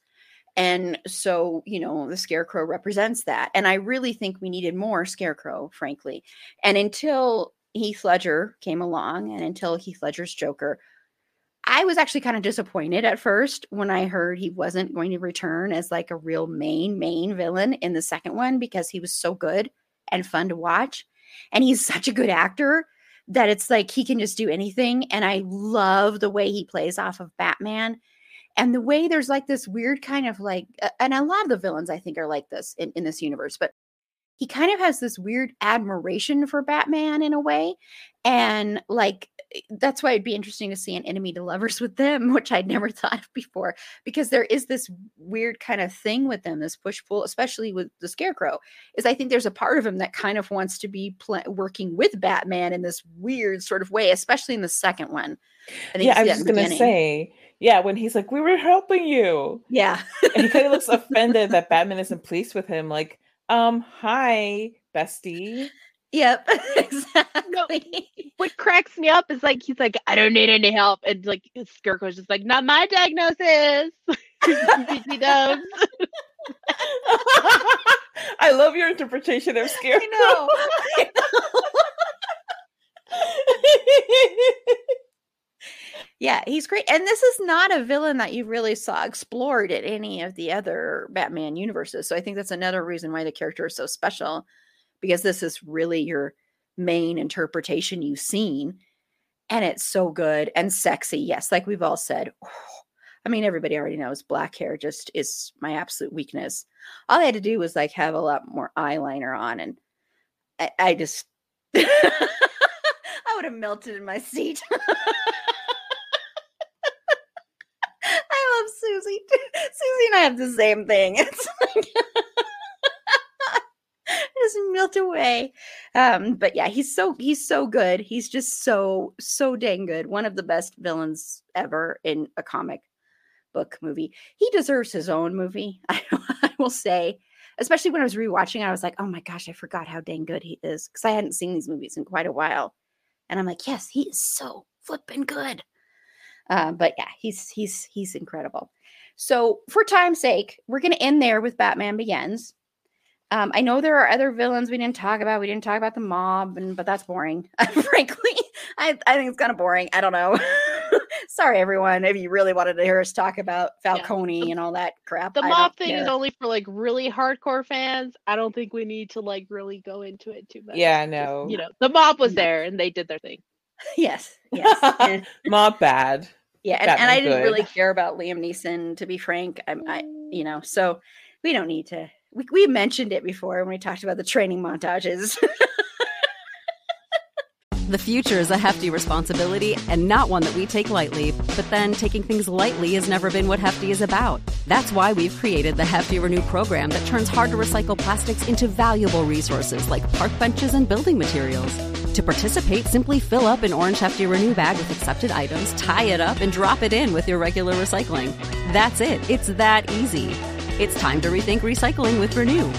And so, you know, the scarecrow represents that. And I really think we needed more scarecrow, frankly. And until Heath Ledger came along and until Heath Ledger's Joker, I was actually kind of disappointed at first when I heard he wasn't going to return as like a real main, main villain in the second one because he was so good and fun to watch. And he's [laughs] such a good actor that it's like he can just do anything. And I love the way he plays off of Batman and the way there's like this weird kind of like and a lot of the villains i think are like this in, in this universe but he kind of has this weird admiration for batman in a way and like eh, that's why it'd be interesting to see an enemy to lovers with them [laughs] which i'd never thought of before because there is this weird kind of thing with them this push pull especially with the scarecrow is i think there's a part of him that kind of wants to be pl- working with batman in this weird sort of way especially in the second one I think yeah, I was just gonna beginning. say, yeah, when he's like, "We were helping you," yeah and he kind of looks [laughs] offended that Batman isn't pleased with him. Like, um, hi, bestie. Yep, [laughs] exactly. what cracks me up is like he's like i don't need any help and like scarecrow's just like not my diagnosis [laughs] he [laughs] I love your interpretation of Scarecrow. know. I Yeah, he's great. And this is not a villain that you really saw explored in any of the other Batman universes. So I think that's another reason why the character is so special because this is really your main interpretation you've seen. And it's so good and sexy. Yes, like we've all said. [sighs] I mean, everybody already knows black hair just is my absolute weakness. All I had to do was like have a lot more eyeliner on, and I, I just [laughs] I would have melted in my seat. [laughs] I love Susie. [laughs] Susie and I have the same thing. [laughs] It's like [laughs] just melt away. Um, but yeah, he's so he's so good. He's just so so dang good. One of the best villains ever in a comic book movie. He deserves his own movie. I, I will say, especially when I was rewatching, I was like, oh my gosh, I forgot how dang good he is because I hadn't seen these movies in quite a while, and I'm like, yes, he is so flipping good. Uh, but yeah, he's he's he's incredible. So for time's sake, we're going to end there with Batman Begins. Um, I know there are other villains we didn't talk about. We didn't talk about the mob, and but that's boring. [laughs] Frankly, I, I think it's kind of boring. I don't know. [laughs] Sorry, everyone. If you really wanted to hear us talk about Falcone yeah. and all that crap, the mob thing care. is only for like really hardcore fans. I don't think we need to like really go into it too much. Yeah, no. You know, the mob was there and they did their thing. [laughs] yes, yes. mob bad. Yeah, and, and I didn't good. really care about Liam Neeson, to be frank. I'm, I, you know, mm. so we don't need to we, we mentioned it before when we talked about the training montages. [laughs] the future is a hefty responsibility and not one that we take lightly. But then taking things lightly has never been what Hefty is about. That's why we've created the Hefty Renew program that turns hard to recycle plastics into valuable resources like park benches and building materials. To participate, simply fill up an orange Hefty Renew bag with accepted items, tie it up, and drop it in with your regular recycling. That's it. It's that easy. It's time to rethink recycling with Renew.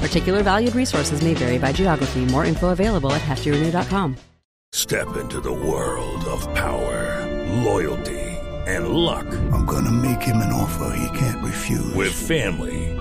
Particular valued resources may vary by geography. More info available at heftyrenew.com. Step into the world of power, loyalty, and luck. I'm going to make him an offer he can't refuse. With family,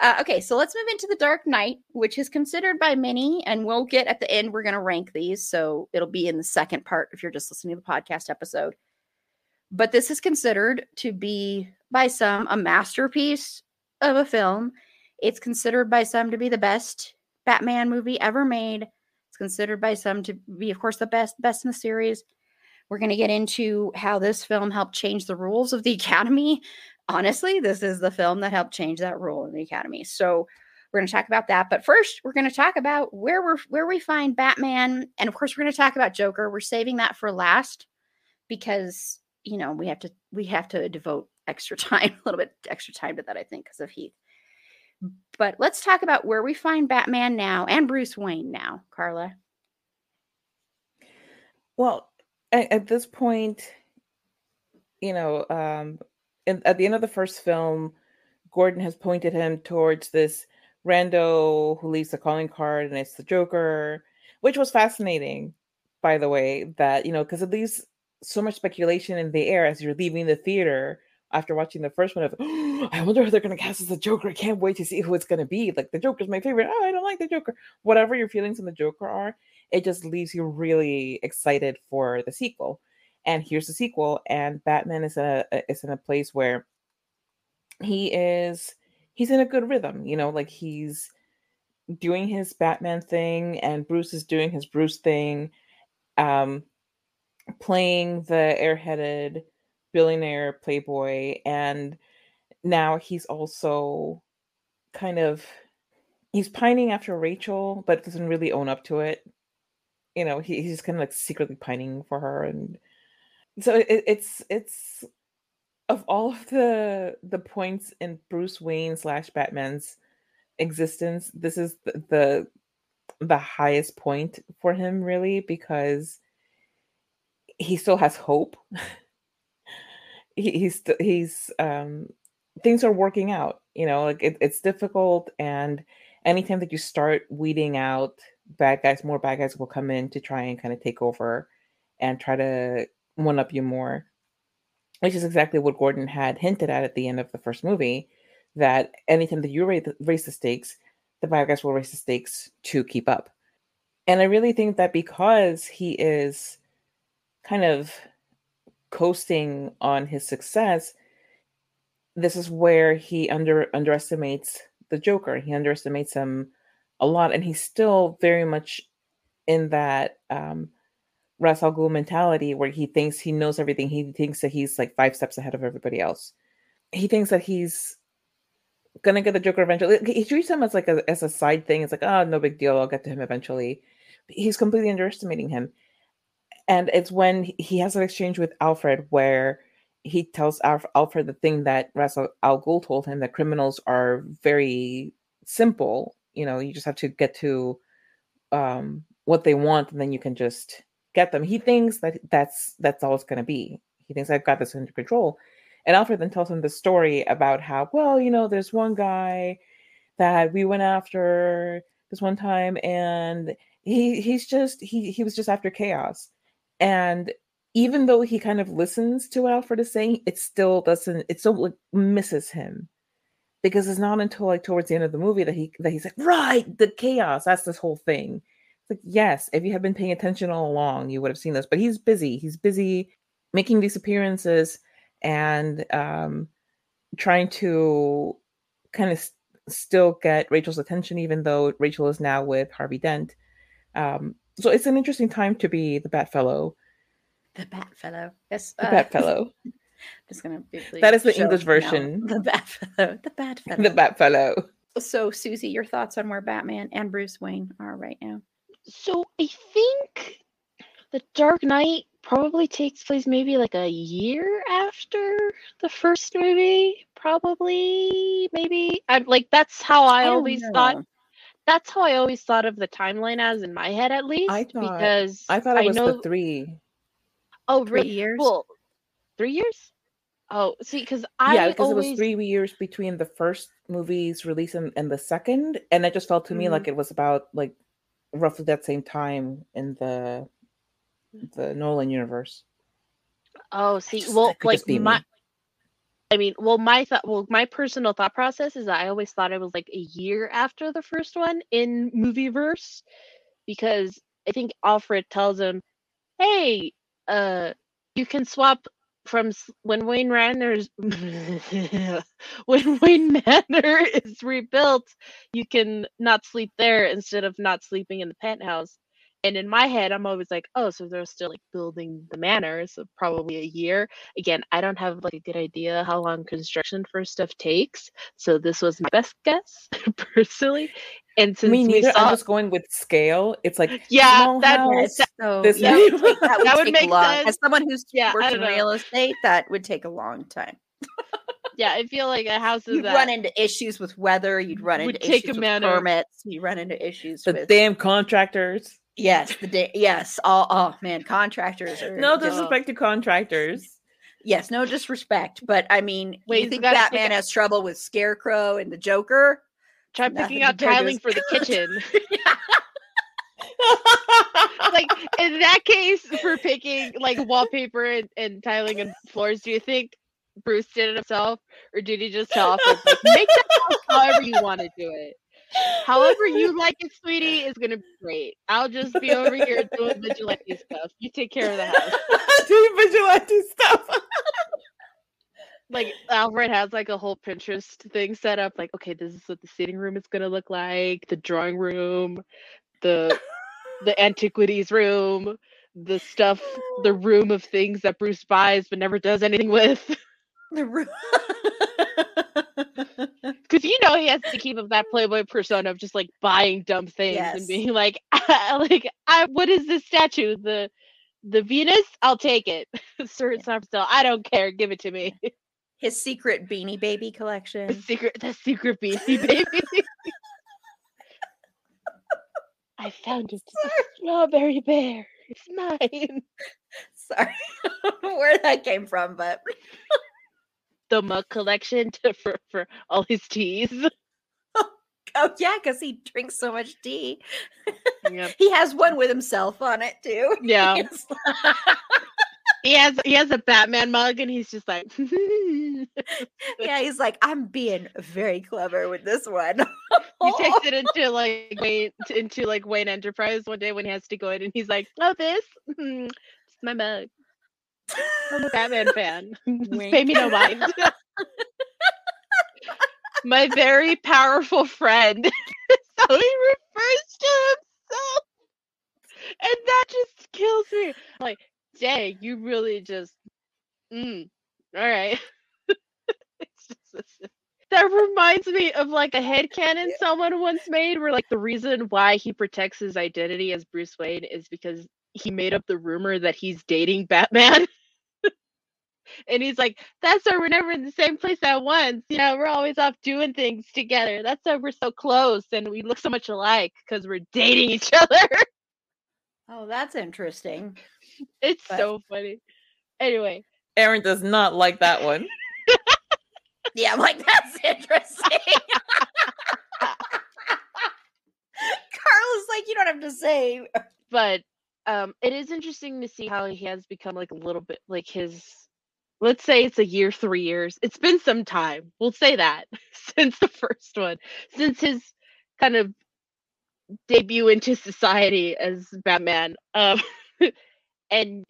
Uh, okay, so let's move into The Dark Knight, which is considered by many, and we'll get at the end, we're going to rank these. So it'll be in the second part if you're just listening to the podcast episode. But this is considered to be, by some, a masterpiece of a film. It's considered by some to be the best Batman movie ever made. It's considered by some to be, of course, the best best in the series. We're going to get into how this film helped change the rules of the [laughs] Academy. Honestly, this is the film that helped change that rule in the Academy. So we're going to talk about that. But first, we're going to talk about where we're where we find Batman, and of course, we're going to talk about Joker. We're saving that for last because you know we have to we have to devote extra [laughs] time, a little bit extra time to that, I think, because of Heath. But let's talk about where we find Batman now and Bruce Wayne now, Carla. Well, at, at this point, you know, um, in, at the end of the first film, Gordon has pointed him towards this rando who leaves a calling card, and it's the Joker, which was fascinating, by the way. That you know, because it leaves so much speculation in the air as you're leaving the theater after watching the first one of [gasps] I wonder who they're gonna cast as the Joker. I can't wait to see who it's gonna be. Like the Joker's my favorite. Oh, I don't like the Joker. Whatever your feelings on the Joker are, it just leaves you really excited for the sequel. And here's the sequel, and Batman is in a is in a place where he is he's in a good rhythm, you know, like he's doing his Batman thing and Bruce is doing his Bruce thing. Um playing the airheaded billionaire playboy and now he's also kind of he's pining after Rachel but doesn't really own up to it. You know, he, he's kind of like secretly pining for her and so it, it's it's of all of the the points in Bruce Wayne slash Batman's existence, this is the, the the highest point for him really because he still has hope. [laughs] He, he's he's um things are working out you know like it, it's difficult and anytime that you start weeding out bad guys more bad guys will come in to try and kind of take over and try to one up you more which is exactly what Gordon had hinted at at the end of the first movie. That anytime that you raise the, stakes, the guys will raise the stakes to keep up. And I really think that because he is kind of coasting on his success, this is where he under underestimates the Joker. He underestimates him a lot, and he's still very much in that um, Ra's al mentality where he thinks he knows everything. He thinks that he's like five steps ahead of everybody else. He thinks that he's gonna get the Joker eventually. He treats him as like a as a side thing. It's like, oh, no big deal. I'll get to him eventually. He's completely underestimating him. And it's when he has an exchange with Alfred where he tells Alf- Alfred the thing that Ra's al Ghul told him that criminals are very simple. You know, you just have to get to um, what they want, and then you can just get them. He thinks that that's that's all it's going to be. He thinks I've got this under control. And Alfred then tells him the story about how, well, you know, there's one guy that we went after this one time, and he he's just he he was just after chaos. And even though he kind of listens to what Alfred is saying, it still doesn't, it still like misses him. Because it's not until like towards the end of the movie that he that he's like, right, the chaos. That's this whole thing. Like, yes, if you have been paying attention all along, you would have seen this. But he's busy. He's busy making these appearances and um trying to kind of st- still get Rachel's attention, even though Rachel is now with Harvey Dent. Um, so it's an interesting time to be the Batfellow. The Batfellow. Yes. The Bat Fellow. [laughs] Just gonna briefly That is the English now. version. [laughs] The Batfellow. The Batfellow. The Bat Fellow. So, Susie, your thoughts on where Batman and Bruce Wayne are right now? So I think the Dark Knight probably takes place maybe like a year after the first movie. Probably, maybe. I'm like that's how I, don't always thought. That's how I always thought of the timeline as in my head, at least. I thought- because I thought it was know. the three. oh, Three re- years? Well, three years. Oh, see, because I yeah, because always it was three years between the first movie's release and, and the second, and it just felt to me Mhm. like it was about like roughly that same time in the the Nolan universe. Oh, see, just- well, like be me. my, I mean, well, my thought, well, my personal thought process is that I always thought it was like a year after the first one in movie verse, because I think Alfred tells him, "Hey, uh, you can swap from when Wayne Manor's [laughs] when Wayne Manor [laughs] is rebuilt, you can not sleep there instead of not sleeping in the penthouse." And in my head, I'm always like, oh, so they're still like building the manor, so probably a year. Again, I don't have like a good idea how long construction for stuff takes, so this was my best guess [laughs] personally. And since me we neither. saw, I'm just going with scale. It's like yeah, small that, house, that- So, This yeah, many- would that [laughs] would, That would take make long. sense. As someone who's Yeah, worked in know. real estate, that would take a long time. [laughs] yeah, I feel like a house of You'd that. run into issues with weather. You'd run into issues with manor. permits. You run into issues the with damn contractors. Yes, the day. Yes, all oh man, contractors are No just- disrespect to contractors. Yes, no disrespect, but I mean, Wait, you you think gotta take Batman has trouble with Scarecrow and the Joker? Try nothing picking out tiling for the kitchen. Yeah. [laughs] like in that case, for picking like wallpaper and, and tiling and floors, do you think Bruce did it himself, or did he just tell Alfred like make that house however you want to do it? However you like it, sweetie, is gonna be great. I'll just be over here doing vigilante stuff. You take care of the house. [laughs] Doing vigilante stuff. [laughs] Like Alfred has like a whole Pinterest thing set up. Like, okay, this is what the sitting room is gonna look like. The drawing room, the the [laughs] antiquities room, the stuff, the room of things that Bruce buys but never does anything with. The room. [laughs] Because you know he has to keep up that Playboy persona of just like buying dumb things Yes. and being like, [laughs] like, I, what is this statue? The the Venus? I'll take it. [laughs] Sir, it's not still. I don't care. Give it to me. His secret Beanie Baby The collection. secret, the secret beanie baby. I found it. Strawberry bear. It's mine. Sorry, I don't know where that came from, but The mug collection to, for for all his teas. [laughs] oh yeah, because he drinks so much tea. Yep. He has one with himself on it too. [laughs] Yeah. [laughs] He has he has a Batman mug and he's just like yeah, he's like, I'm being very clever with this one. he takes it into like Wayne into like Wayne Enterprise one day when he has to go in and he's like, Oh this? It's my mug. I'm a Batman fan. [laughs] Pay me no mind. [laughs] my very powerful friend. [laughs] so he refers to himself. And that just kills me. Like, dang, you really just mm, all right. just, that reminds me of like a head headcanon someone once made where like the reason why he protects his identity as Bruce Wayne is because he made up the rumor that he's dating Batman. [laughs] and he's like, That's why we're never in the same place at once. You know, we're always off doing things together. That's why we're so close and we look so much alike because we're dating each [laughs] other. Oh, that's interesting. It's but... so funny. Anyway, Aaron does not like that one. [laughs] yeah, I'm like, that's interesting. Carla's like, you don't have to say. But um it is interesting to see how he has become like a little bit like his let's say it's a year, three years. It's been some time. We'll say that [laughs] since the first one, since his kind of debut into society as Batman. Um, [laughs] and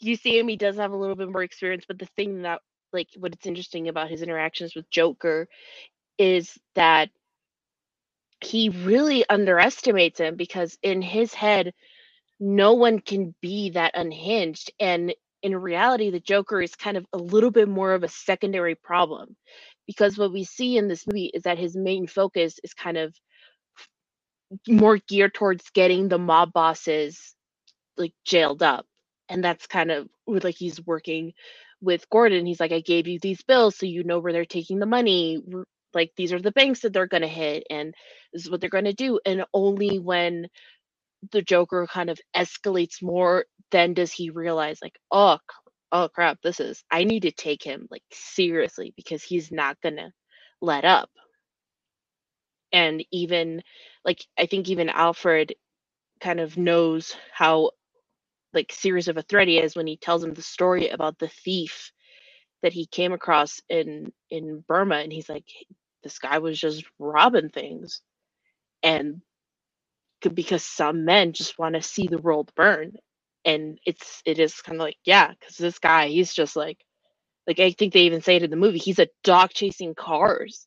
you see him, he does have a little bit more experience. But the thing that, like, what it's interesting about his interactions with Joker is that he really underestimates him because in his head, no one can be that unhinged. And in reality, the Joker is kind of a little bit more of a secondary problem because what we see in this movie is that his main focus is kind of more geared towards getting the mob bosses like jailed up. And that's kind of like he's working with Gordon. He's like, I gave you these bills so you know where they're taking the money. Like, these are the banks that they're going to hit, and this is what they're going to do. And only when the Joker kind of escalates more, then does he realize, like, oh, oh crap, this is, I need to take him like seriously because he's not to let up. And even, like, I think even Alfred kind of knows how like serious of a threat he is when he tells him the story about the thief that he came across in in Burma and he's like this guy was just robbing things and because some men just want to see the world burn and it's it is kind of like yeah because this guy he's just like like i think they even say it in the movie he's a dog chasing cars.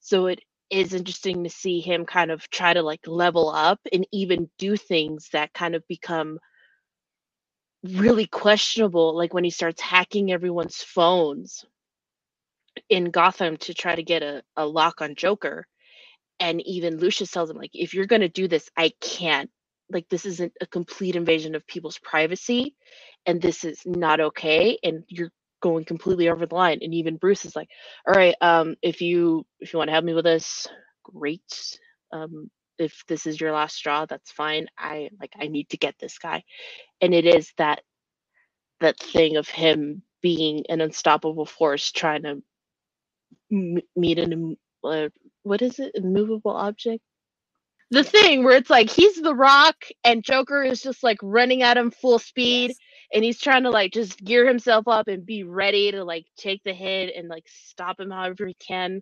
So it is interesting to see him kind of try to like level up and even do things that kind of become really questionable like when he starts hacking everyone's phones in gotham to try to get a, a lock on joker and even Lucius tells him like if you're going to do this I can't. Like this isn't a complete invasion of people's privacy and this is not okay and you're going completely over the line. And even Bruce is like all right um if you if you want to help me with this great. Um if this is your last straw that's fine. I like I need to get this guy. And it is that that thing of him being an unstoppable force trying to m- meet an uh, what is it? Immovable object. The thing where it's like he's the rock and Joker is just like running at him full speed yes. and he's trying to like just gear himself up and be ready to like take the hit and like stop him however he can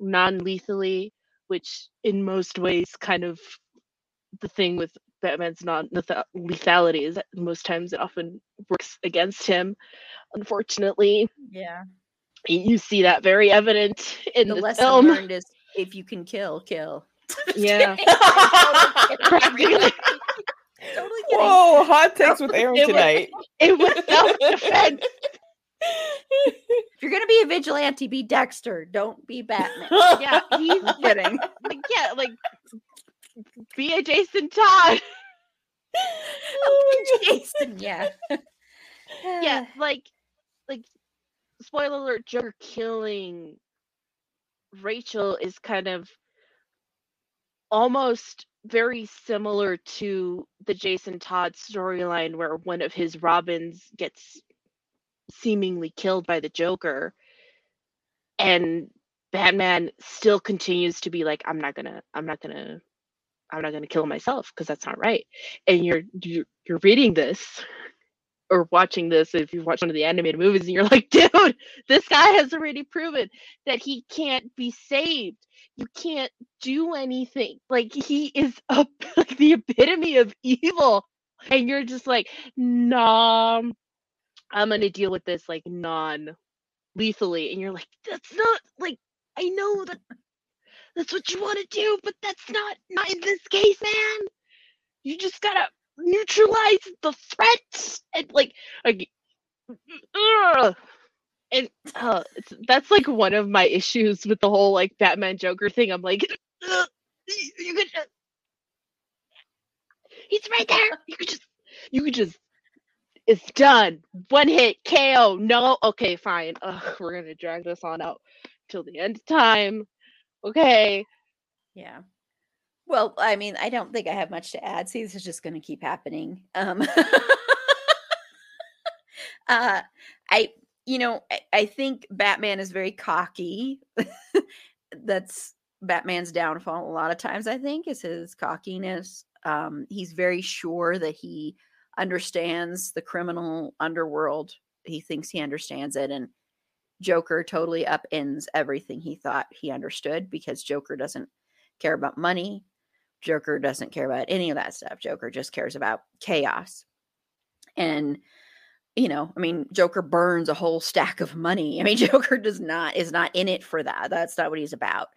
non-lethally, which in most ways kind of the thing with Batman's non lethality is that most times it often works against him, unfortunately. Yeah. You see that very evident in the, the lesson film. learned is if you can kill, kill. [laughs] Yeah. totally. [laughs] [laughs] Whoa, hot takes with Aaron It was- tonight. It was self defense. If you're gonna be a vigilante, be Dexter. Don't be Batman. Yeah, he's kidding. like, yeah, like be a Jason Todd. Oh Jason, yeah. yeah, [sighs] like like spoiler alert, Joker killing Rachel is kind of almost very similar to the Jason Todd storyline where one of his Robins gets seemingly killed by the Joker and Batman still continues to be like I'm not going to I'm not going to I'm not going to kill myself because that's not right. And you're, you're you're reading this or watching this if you've watched one of the animated movies and you're like, [laughs] dude, this guy has already proven that he can't be saved. You can't do anything. Like he is a, [laughs] like the epitome of evil. And you're just like, nah, I'm gonna deal with this like non lethally. And you're like, that's not like I know that that's what you want to do, but that's not not in this case, man. You just gotta neutralize the threat and like like ugh. and uh, that's like one of my issues with the whole like Batman Joker thing. I'm like, "Ugh, you, you could just, he's right there. You could just, you could just, it's done. One hit KO. No, okay, fine. Ugh, we're gonna drag this on out till the end of time. Okay, Yeah. Well, I mean, I don't think I have much to add. See, this is just going to keep happening. Um, [laughs] uh, I, you know, I, I think Batman is very cocky. [laughs] That's Batman's downfall. A lot of times, I think, is his cockiness. Um, he's very sure that he understands the criminal underworld. He thinks he understands it, and Joker totally upends everything he thought he understood because Joker doesn't care about money. Joker doesn't care about any of that stuff. Joker just cares about chaos. And you know, I mean, Joker burns a whole stack of money. [laughs] I mean, Joker does not is not in it for that. That's not what he's about.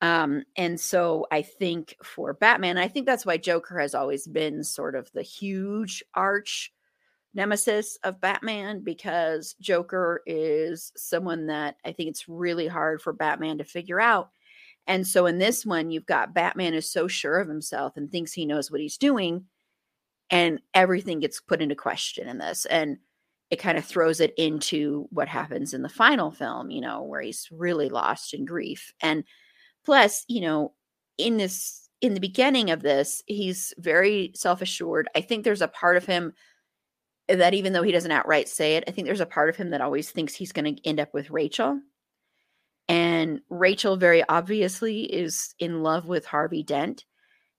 Um, and so I think for Batman, I think that's why Joker has always been sort of the huge arch nemesis of Batman because Joker is someone that I think it's really hard for Batman to figure out. And so in this one, you've got Batman is so sure of himself and thinks he knows what he's doing, and everything gets put into question in this. And it kind of throws it into what happens in the final film, you know, where he's really lost in grief. And plus, you know, in this, in the beginning of this, he's very self assured. I think there's a part of him that even though he doesn't outright say it, I think there's a part of him that always thinks he's going to end up with Rachel. And Rachel very obviously is in love with Harvey Dent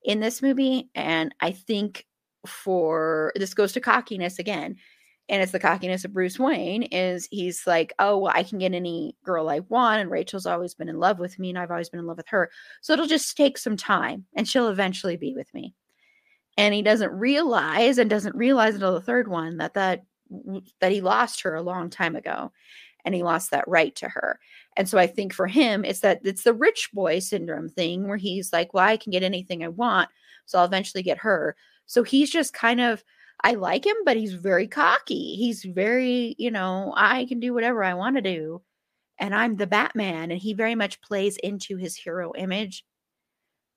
in this movie. And I think for this goes to cockiness again. And it's the cockiness of Bruce Wayne is he's like, oh, well, I can get any girl I want. And Rachel's always been in love with me, and I've always been in love with her. So it'll just take some time and she'll eventually be with me. And he doesn't realize and doesn't realize until the third one that that that he lost her a long time ago and he lost that right to her. And so I think for him, it's that it's the rich boy syndrome thing where he's like, well, I can get anything I want. So I'll eventually get her. So he's just kind of, I like him, but he's very cocky. He's very, you know, I can do whatever I want to do. And I'm the Batman. And he very much plays into his hero image.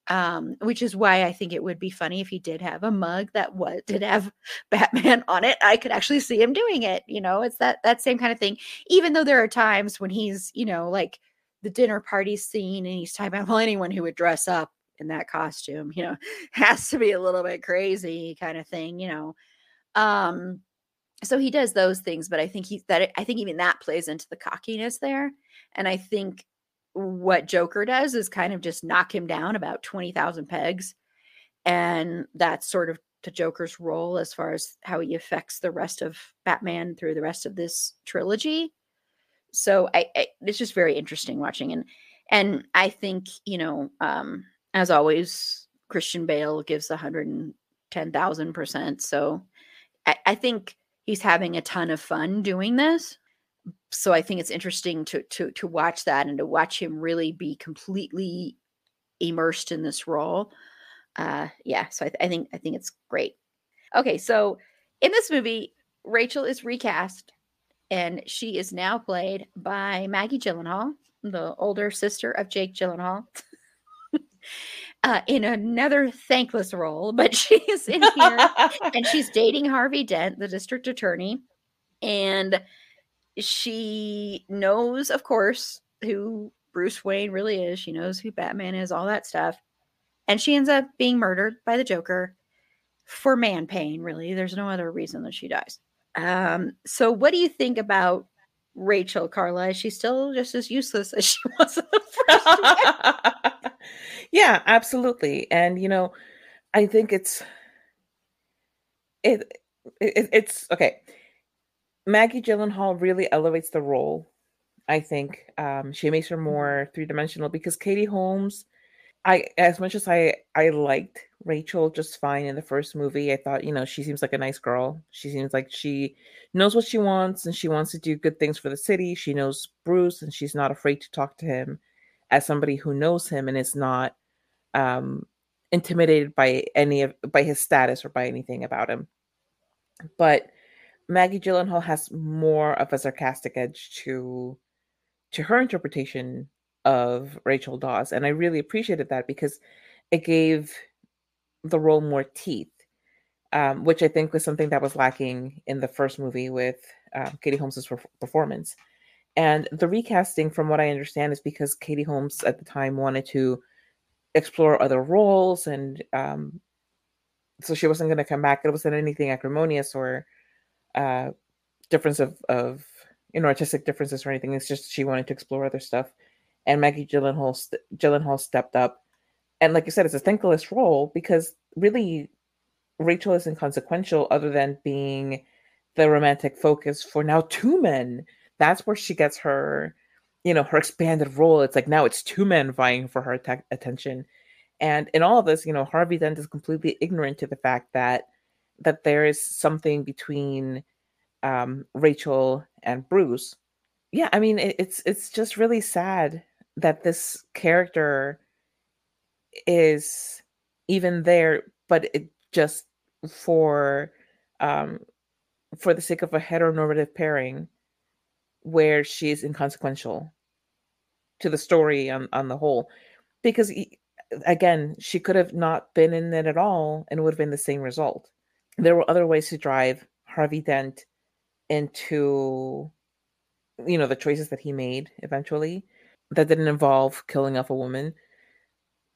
Um, which is why I think it would be funny if he did have a mug that was did have [laughs] Batman on it. I could actually see him doing it. You know, it's that that same kind of thing. Even though there are times when he's, you know, like the dinner party scene and he's talking about well, anyone who would dress up in that costume, you know, [laughs] has to be a little bit crazy kind of thing, you know. Um, so he does those things, but I think he's that I think even that plays into the cockiness there. And I think what Joker does is kind of just knock him down about 20,000 pegs. And that's sort of to Joker's role as far as how he affects the rest of Batman through the rest of this trilogy. So I, I it's just very interesting watching and and I think, you know, um as always Christian Bale gives 110,000%. So I, I think he's having a ton of fun doing this so I think it's interesting to to to watch that and to watch him really be completely immersed in this role. Uh, yeah, so I, th- I think I think it's great. Okay, so in this movie, Rachel is recast, and she is now played by Maggie Gyllenhaal, the older sister of Jake Gyllenhaal. [laughs] Uh, in another thankless role, but [laughs] she is in here [laughs] and she's dating Harvey Dent, the district attorney. And she knows, of course, who Bruce Wayne really is. She knows who Batman is, all that stuff. And she ends up being murdered by the Joker for man pain, really. There's no other reason that she dies. Um, so what do you think about Rachel, Carla? Is she still just as useless [laughs] as she was [laughs] yeah, absolutely. And you know, I think it's it, it it's okay. Maggie Gyllenhaal really elevates the role. I think um, she makes her more three dimensional because Katie Holmes, I as much as I I liked Rachel just fine in the first movie, I thought you know she seems like a nice girl. She seems like she knows what she wants and she wants to do good things for the city. She knows Bruce and she's not afraid to talk to him as somebody who knows him and is not um, intimidated by any of by his status or by anything about him. But Maggie Gyllenhaal has more of a sarcastic edge to to her interpretation of Rachel Dawes, and I really appreciated that because it gave the role more teeth, um, which I think was something that was lacking in the first movie with um, Katie Holmes's per- performance. And the recasting, from what I understand, is because Katie Holmes at the time wanted to explore other roles, and um, so she wasn't going to come back. It wasn't anything acrimonious or uh, difference of of you know artistic differences or anything. It's just she wanted to explore other stuff, and Maggie Gyllenhaal st- Gyllenhaal stepped up, and like you said, it's a thankless role because really Rachel is inconsequential other than being the romantic focus for now two men. That's where she gets her, you know, her expanded role. It's like now it's two men vying for her att- attention. And in all of this, you know, Harvey Dent is completely ignorant to the fact that that there is something between um, Rachel and Bruce. Yeah, I mean, it, it's it's just really sad that this character is even there, but it just for um, for the sake of a heteronormative pairing, where she's inconsequential to the story on on the whole, because again, she could have not been in it at all, and would have been the same result there were other ways to drive Harvey Dent into you know the choices that he made eventually that didn't involve killing off a woman.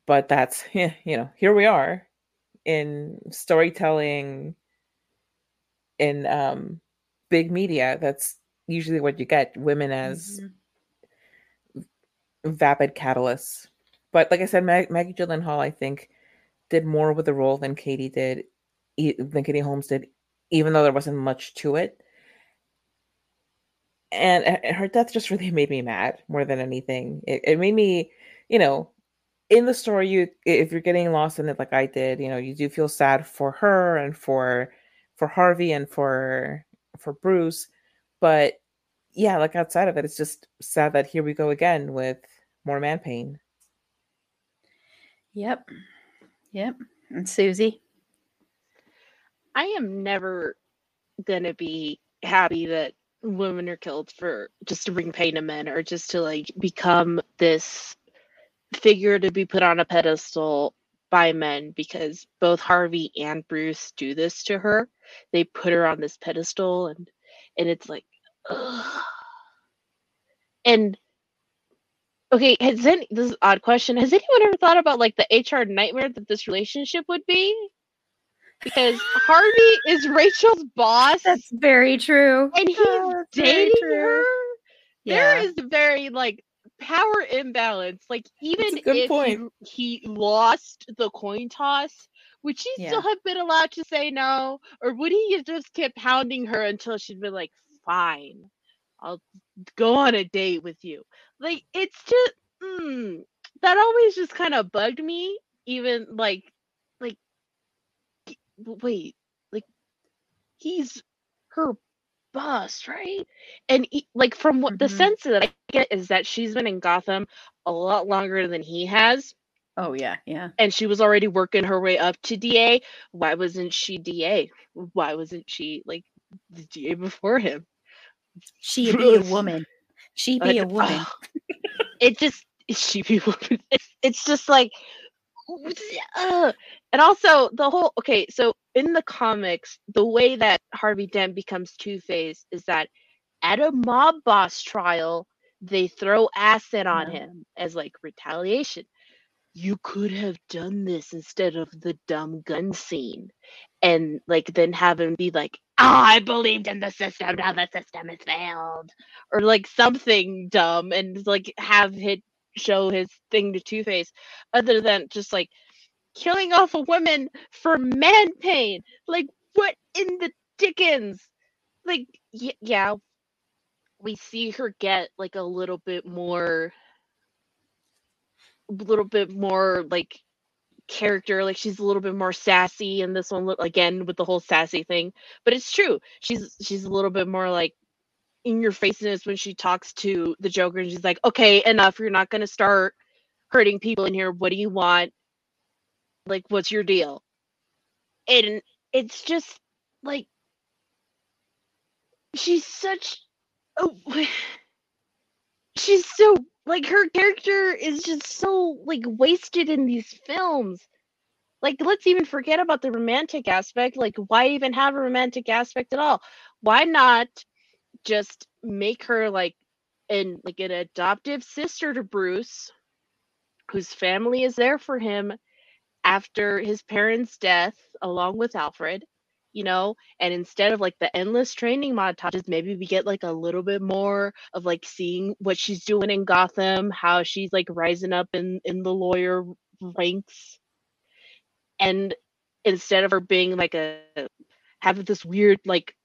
But that's [laughs] yeah, you know here we are in storytelling in um big media. That's usually what you get women as mm-hmm. vapid catalysts. But like i said Mag- maggie gyllenhaal i think did more with the role than katie did than Katie Holmes did, even though there wasn't much to it. And her death just really [laughs] made me mad more than anything. It, it made me, you know, in the story, you if you're getting lost in it like I did, you know, you do feel sad for her and for for Harvey and for for Bruce, but yeah, like outside of it, it's just sad that here we go again with more man pain. Yep. Yep. And Susie. I am never gonna be happy that women are killed for just to bring pain to men or just to like become this figure to be put on a pedestal by men because both Harvey and Bruce do this to her. They put her on this pedestal and and it's like ugh. and okay, has any this is odd question. Has anyone ever thought about like the HR nightmare that this relationship would be? Because Harvey is Rachel's boss. That's very true. And he's oh, dating her. Yeah. There is very like power imbalance. Like even if he, he, lost the coin toss, would she yeah. still have been allowed to say no? Or would he just kept pounding her until she'd be like, fine, I'll go on a date with you? Like it's just mm, that always just kind of bugged me. Even like wait, like he's her boss, right? And he, like from what mm-hmm. the sense that I get is that she's been in Gotham a lot longer than he has. Oh yeah, yeah. And she was already working her way up to DA. Why wasn't she DA? Why wasn't she like the DA before him? She be a [laughs] woman. She be a woman. it just she be a woman. It's, it's just like uh, [laughs] and also the whole okay so in the comics the way that harvey dent becomes two-face is that at a mob boss trial they throw acid on him as like retaliation. You could have done this instead of the dumb gun scene and like then have him be like oh, i believed in the system now the system has failed or like something dumb and like have it show his thing to two face other than just like killing off a woman for man pain. Like, what in the dickens? Like, y- yeah, we see her get like a little bit more, a little bit more like character. Like she's a little bit more sassy, and this one again with the whole sassy thing. But it's true. She's she's a little bit more like in your faceness when she talks to the Joker, and she's like, "Okay, enough. You're not gonna start hurting people in here. What do you want? Like, what's your deal?" And it's just like she's such oh [sighs] she's so like her character is just so like wasted in these films like let's even forget about the romantic aspect like why even have a romantic aspect at all why not just make her like an like an adoptive sister to bruce whose family is there for him after his parents death along with alfred you know? And instead of like the endless training montages maybe we get like a little bit more of like seeing what she's doing in gotham how she's like rising up in in the lawyer ranks. And instead of her being like a having this weird like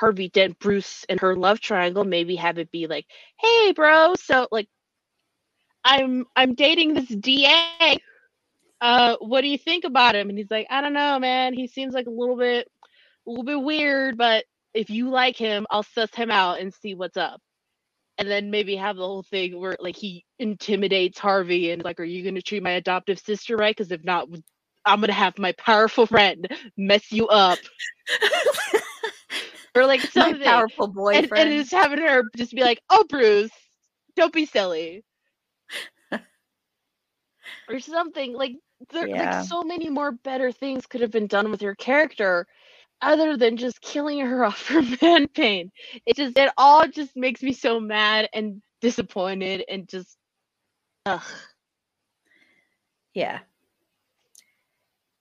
harvey dent bruce and her love triangle maybe have it be like hey bro so like i'm i'm dating this da uh what do you think about him and he's like i don't know man he seems like a little bit a little bit weird, but if you like him, I'll suss him out and see what's up. And then maybe have the whole thing where like he intimidates Harvey and like, are you gonna treat my adoptive sister right? Because if not, I'm gonna have my powerful friend mess you up. [laughs] or like [laughs] something My powerful and, boyfriend. and just having her just be like, "Oh, Bruce, don't be silly," [laughs] or something like. There, Yeah. like so many more better things could have been done with your character, other than just killing her [laughs] off for man pain. It just it all just makes me so mad and disappointed and just ugh. Yeah.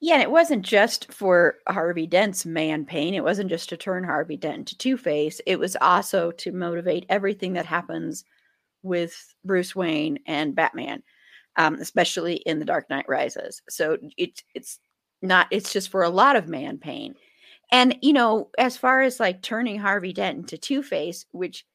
Yeah, and it wasn't just for Harvey Dent's man pain. It wasn't just to turn Harvey Dent into Two Face. It was also to motivate everything that happens with Bruce Wayne and Batman, um, especially in The Dark Knight Rises. So it's it's not. It's just for a lot of man pain. And you know, as far as like turning Harvey Dent into Two Face, which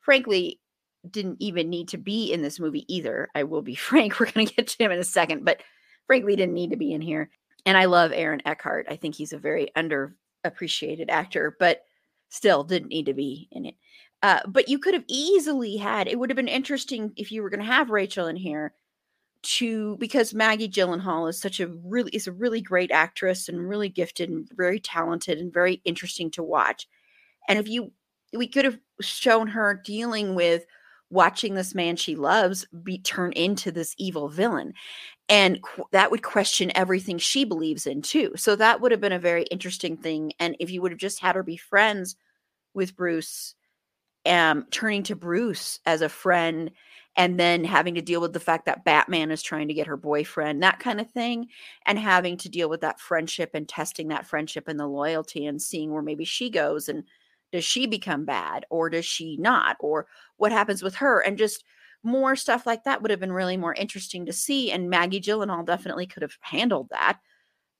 frankly didn't even need to be in this movie either. I will be [laughs] frank. We're going to get to him in a second, but frankly didn't need to be in here. And I love Aaron Eckhart. I think he's a very underappreciated actor, but still didn't need to be in it. Uh, but you could have easily had it would have been interesting if you were going to have Rachel in here to because Maggie Gyllenhaal is such a really is a really great actress and really gifted and very talented and very interesting to watch. And if you we could have shown her dealing with watching this man she loves be turned into this evil villain and qu- that would question everything she believes in too. So that would have been a very interesting thing and if you would have just had her be friends with bruce um turning to bruce as a friend and then having to deal with the fact that batman is trying to get her boyfriend that kind of thing and having to deal with that friendship and testing that friendship and the loyalty and seeing where maybe she goes and does she become bad or does she not? Or what happens with her? And just more stuff like that would have been really more interesting to see and maggie gyllenhaal definitely could have handled that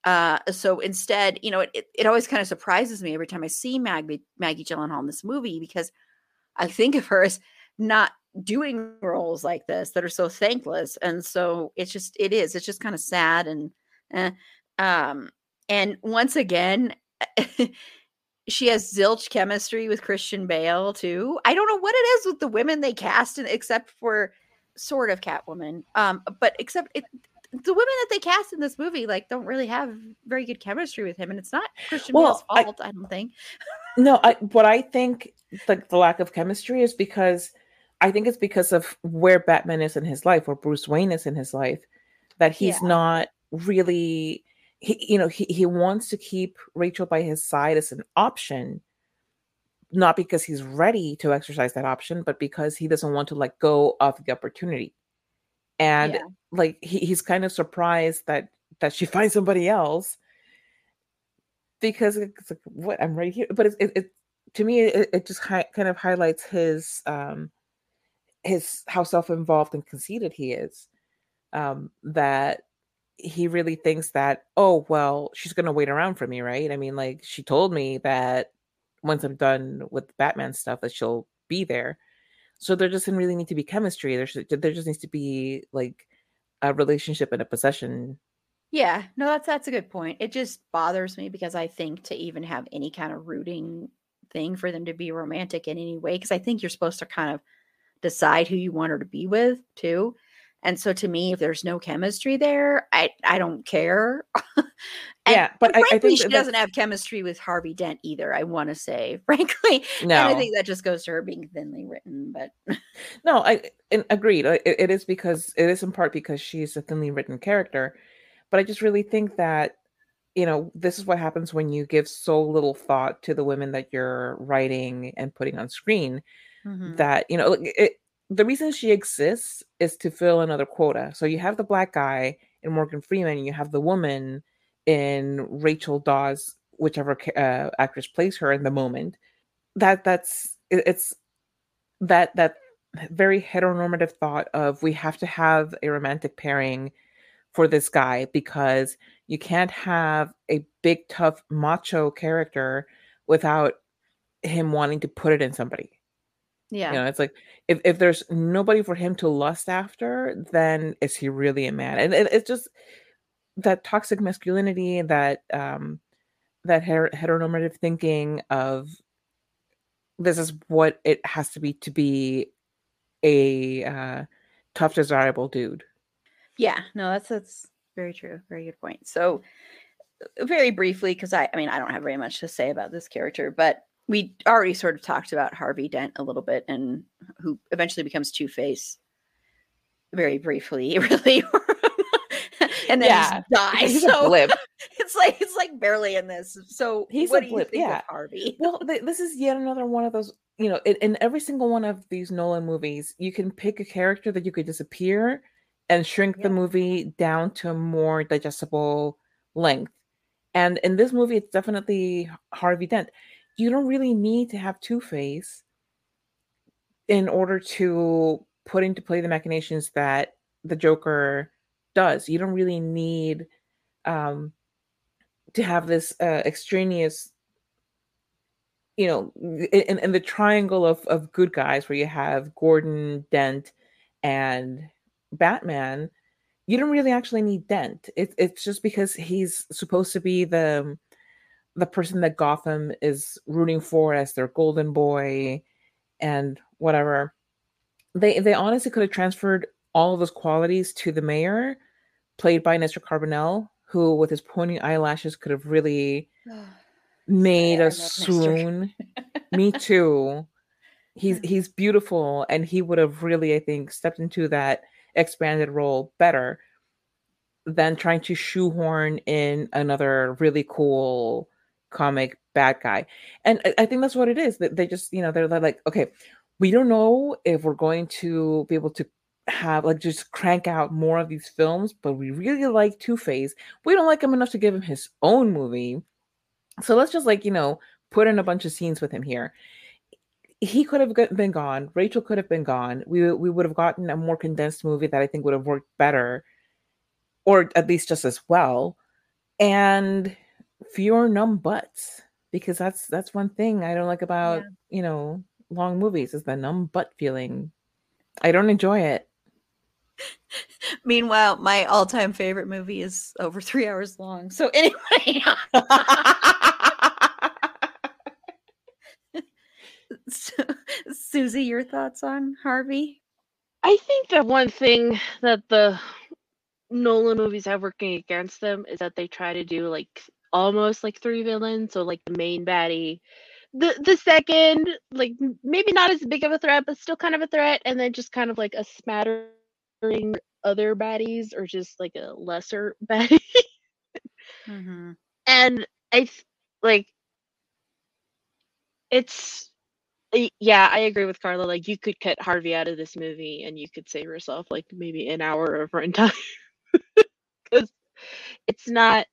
uh so instead you know it, it, it always kind of surprises me every time i see maggie maggie gyllenhaal in this movie because i think of her as not doing roles like this that are so thankless and so it's just it is it's just kind of sad and eh. um and once again [laughs] she has zilch chemistry with Christian Bale too. I don't know what it is with the women they cast, in, except for sort of Catwoman. Um, but except it, the women that they cast in this movie like don't really have very good chemistry with him, and it's not Christian Well, Bale's I- fault. I, don't think. [laughs] No, I what I think the, the lack of chemistry is because I think it's because of where Batman is in his life, or Bruce Wayne is in his life, that he's Yeah. not really he you know he, he wants to keep Rachel by his side as an option, not because he's ready to exercise that option, but because he doesn't want to let go of the opportunity. And Yeah. like he, he's kind of surprised that that she [laughs] finds somebody else because it's like what I'm right here, but it's it, it to me it, it just hi- kind of highlights his um his how self-involved and conceited he is um that he really thinks that oh well she's gonna wait around for me right i mean like she told me that once I'm done with Batman stuff that she'll be there. So there doesn't really need to be chemistry. There should, there just needs to be like a relationship and a possession. Yeah, no, that's that's a good point. It just bothers me because I think to even have any kind of rooting thing for them to be romantic in any way, because I think you're supposed to kind of decide who you want her to be with too. And so to me, if there's no chemistry there, I I don't care. [laughs] And Yeah, but I- I frankly, think she that- doesn't have chemistry with Harvey Dent either. I want to say, [laughs] frankly, and No. I think that just goes to her being thinly written. But [laughs] No, I and agreed. It, it is because it is in part because she's a thinly written character, but I just really think that you know this is what happens when you give so little thought to the women that you're writing and putting on screen. Mhm. That you know it, the reason she exists is to fill another quota. So you have the black guy in Morgan Freeman, you have the woman in Rachel Dawes, whichever uh, actress plays her in the moment. That that's it's that that very heteronormative thought of we have to have a romantic pairing for this guy because you can't have a big tough macho character without him wanting to put it in somebody yeah, you know it's like if, if there's nobody for him to lust after then is he really a man and it, it's just that toxic masculinity that um that her- heteronormative thinking of this is what it has to be to be a uh, tough desirable dude Yeah, no, that's that's very true. Very good point. So, very briefly, because I, I mean, I don't have very much to say about this character, but we already sort of talked about Harvey Dent a little bit, and who eventually becomes Two Face. Very briefly, [laughs] really, and then Yeah, just dies. he's a so [laughs] it's like it's like barely in this. So He's what a do blip, you think yeah. of Harvey? well th- this is yet another one of those you know in, in every single one of these nolan movies you can pick a character that you could disappear and shrink the movie down to a more digestible length and in this movie it's definitely harvey dent you don't really need to have two-face in order to put into play the machinations that the joker does. You don't really need um to have this uh, extraneous you know in, in the triangle of, of good guys where you have gordon dent and batman you don't really actually need dent. It, it's just because he's supposed to be the the person that gotham is rooting for as their golden boy and whatever they they honestly could have transferred all of those qualities to the mayor played by Nestor Carbonell, who with his pointy eyelashes could have really [sighs] made a swoon. [laughs] Me too. He's he's beautiful, and he would have really, I think, stepped into that expanded role better than trying to shoehorn in another really cool comic bad guy. And I, I think that's what it is. That they just, you know, they're like, okay, we don't know if we're going to be able to have like just crank out more of these films, but we really like Two Face. We don't like him enough to give him his own movie. So let's just like, you know, put in a bunch of scenes with him here. He could have been gone. Rachel could have been gone. We we would have gotten a more condensed movie that I think would have worked better, or at least just as well, and fewer numb butts. Because that's that's one thing I don't like about you know long movies is the numb butt feeling. I don't enjoy it. [laughs] Meanwhile, my all-time favorite movie is over three hours long. So [laughs] anyway, [laughs] so, Susie, your thoughts on Harvey? I think that one thing that the Nolan movies have working against them is that they try to do like almost like three villains. So like the main baddie, the the second like maybe not as big of a threat, but still kind of a threat, and then just kind of like a smattering other baddies or just like a lesser [laughs] baddie. Mm-hmm. and I like it's yeah, I agree with Carla. Like you could cut Harvey out of this movie and you could save yourself like maybe an hour of runtime [laughs] because it's not.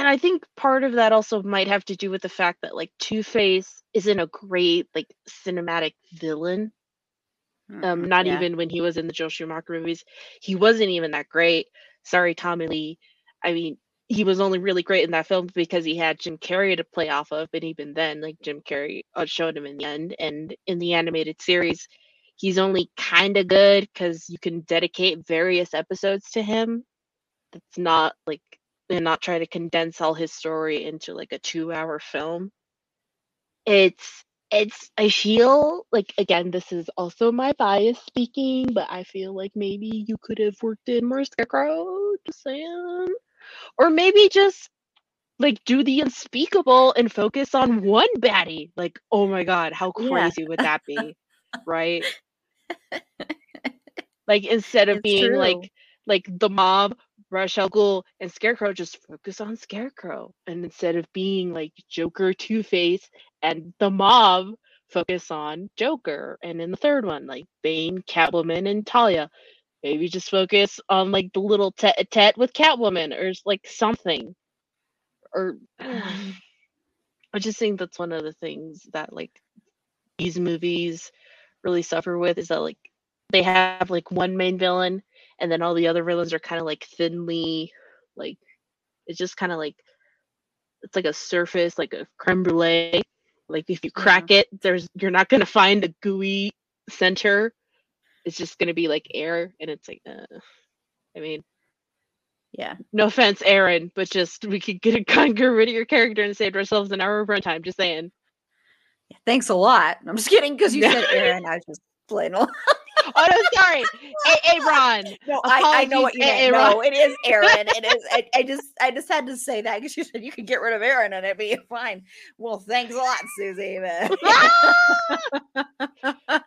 And I think part of that also might have to do with the fact that like Two Face isn't a great like cinematic villain. Um, not yeah. even when he was in the Joel Schumacher movies, he wasn't even that great. Sorry, Tommy Lee. I mean, he was only really great in that film because he had Jim Carrey to play off of, but even then, like Jim Carrey outshowed him in the end. And in the animated series, he's only kind of good because you can dedicate various episodes to him. That's not like and not try to condense all his story into like a two-hour film. It's it's I feel like again this is also my bias speaking, but I feel like maybe you could have worked in more Scarecrow, just saying. Or maybe just like do the unspeakable and focus on one baddie. Like, oh my god, how Yeah. crazy would that be? right? [laughs] Like instead of It's being true. like like the mob, Ra's Al Ghul, and Scarecrow, just focus on Scarecrow. And instead of being like Joker, Two Face, and the mob, focus on Joker. And in the third one, like Bane, Catwoman, and Talia. Maybe just focus on like the little tete a tete with Catwoman or like something. Or [sighs] [sighs] I just think that's one of the things that like these movies really suffer with is that like they have like one main villain and then all the other villains are kind of like thinly like it's just kind of like it's like a surface like a creme brulee like if you crack it there's you're not going to find a gooey center it's just going to be like air and it's like uh, i mean Yeah. no offense aaron but just we could get a get rid of your character and saved ourselves an hour of runtime just saying Thanks a lot. I'm just kidding because you said [laughs] Aaron. I was just playing along. Oh no sorry hey, hey ron No, I, I know what you. Aaron. No, it is Aaron. It is. I, I just, I just had to say that because you said you could get rid of Aaron and it'd be [laughs] fine. Well, thanks a lot, Susie. but- [laughs]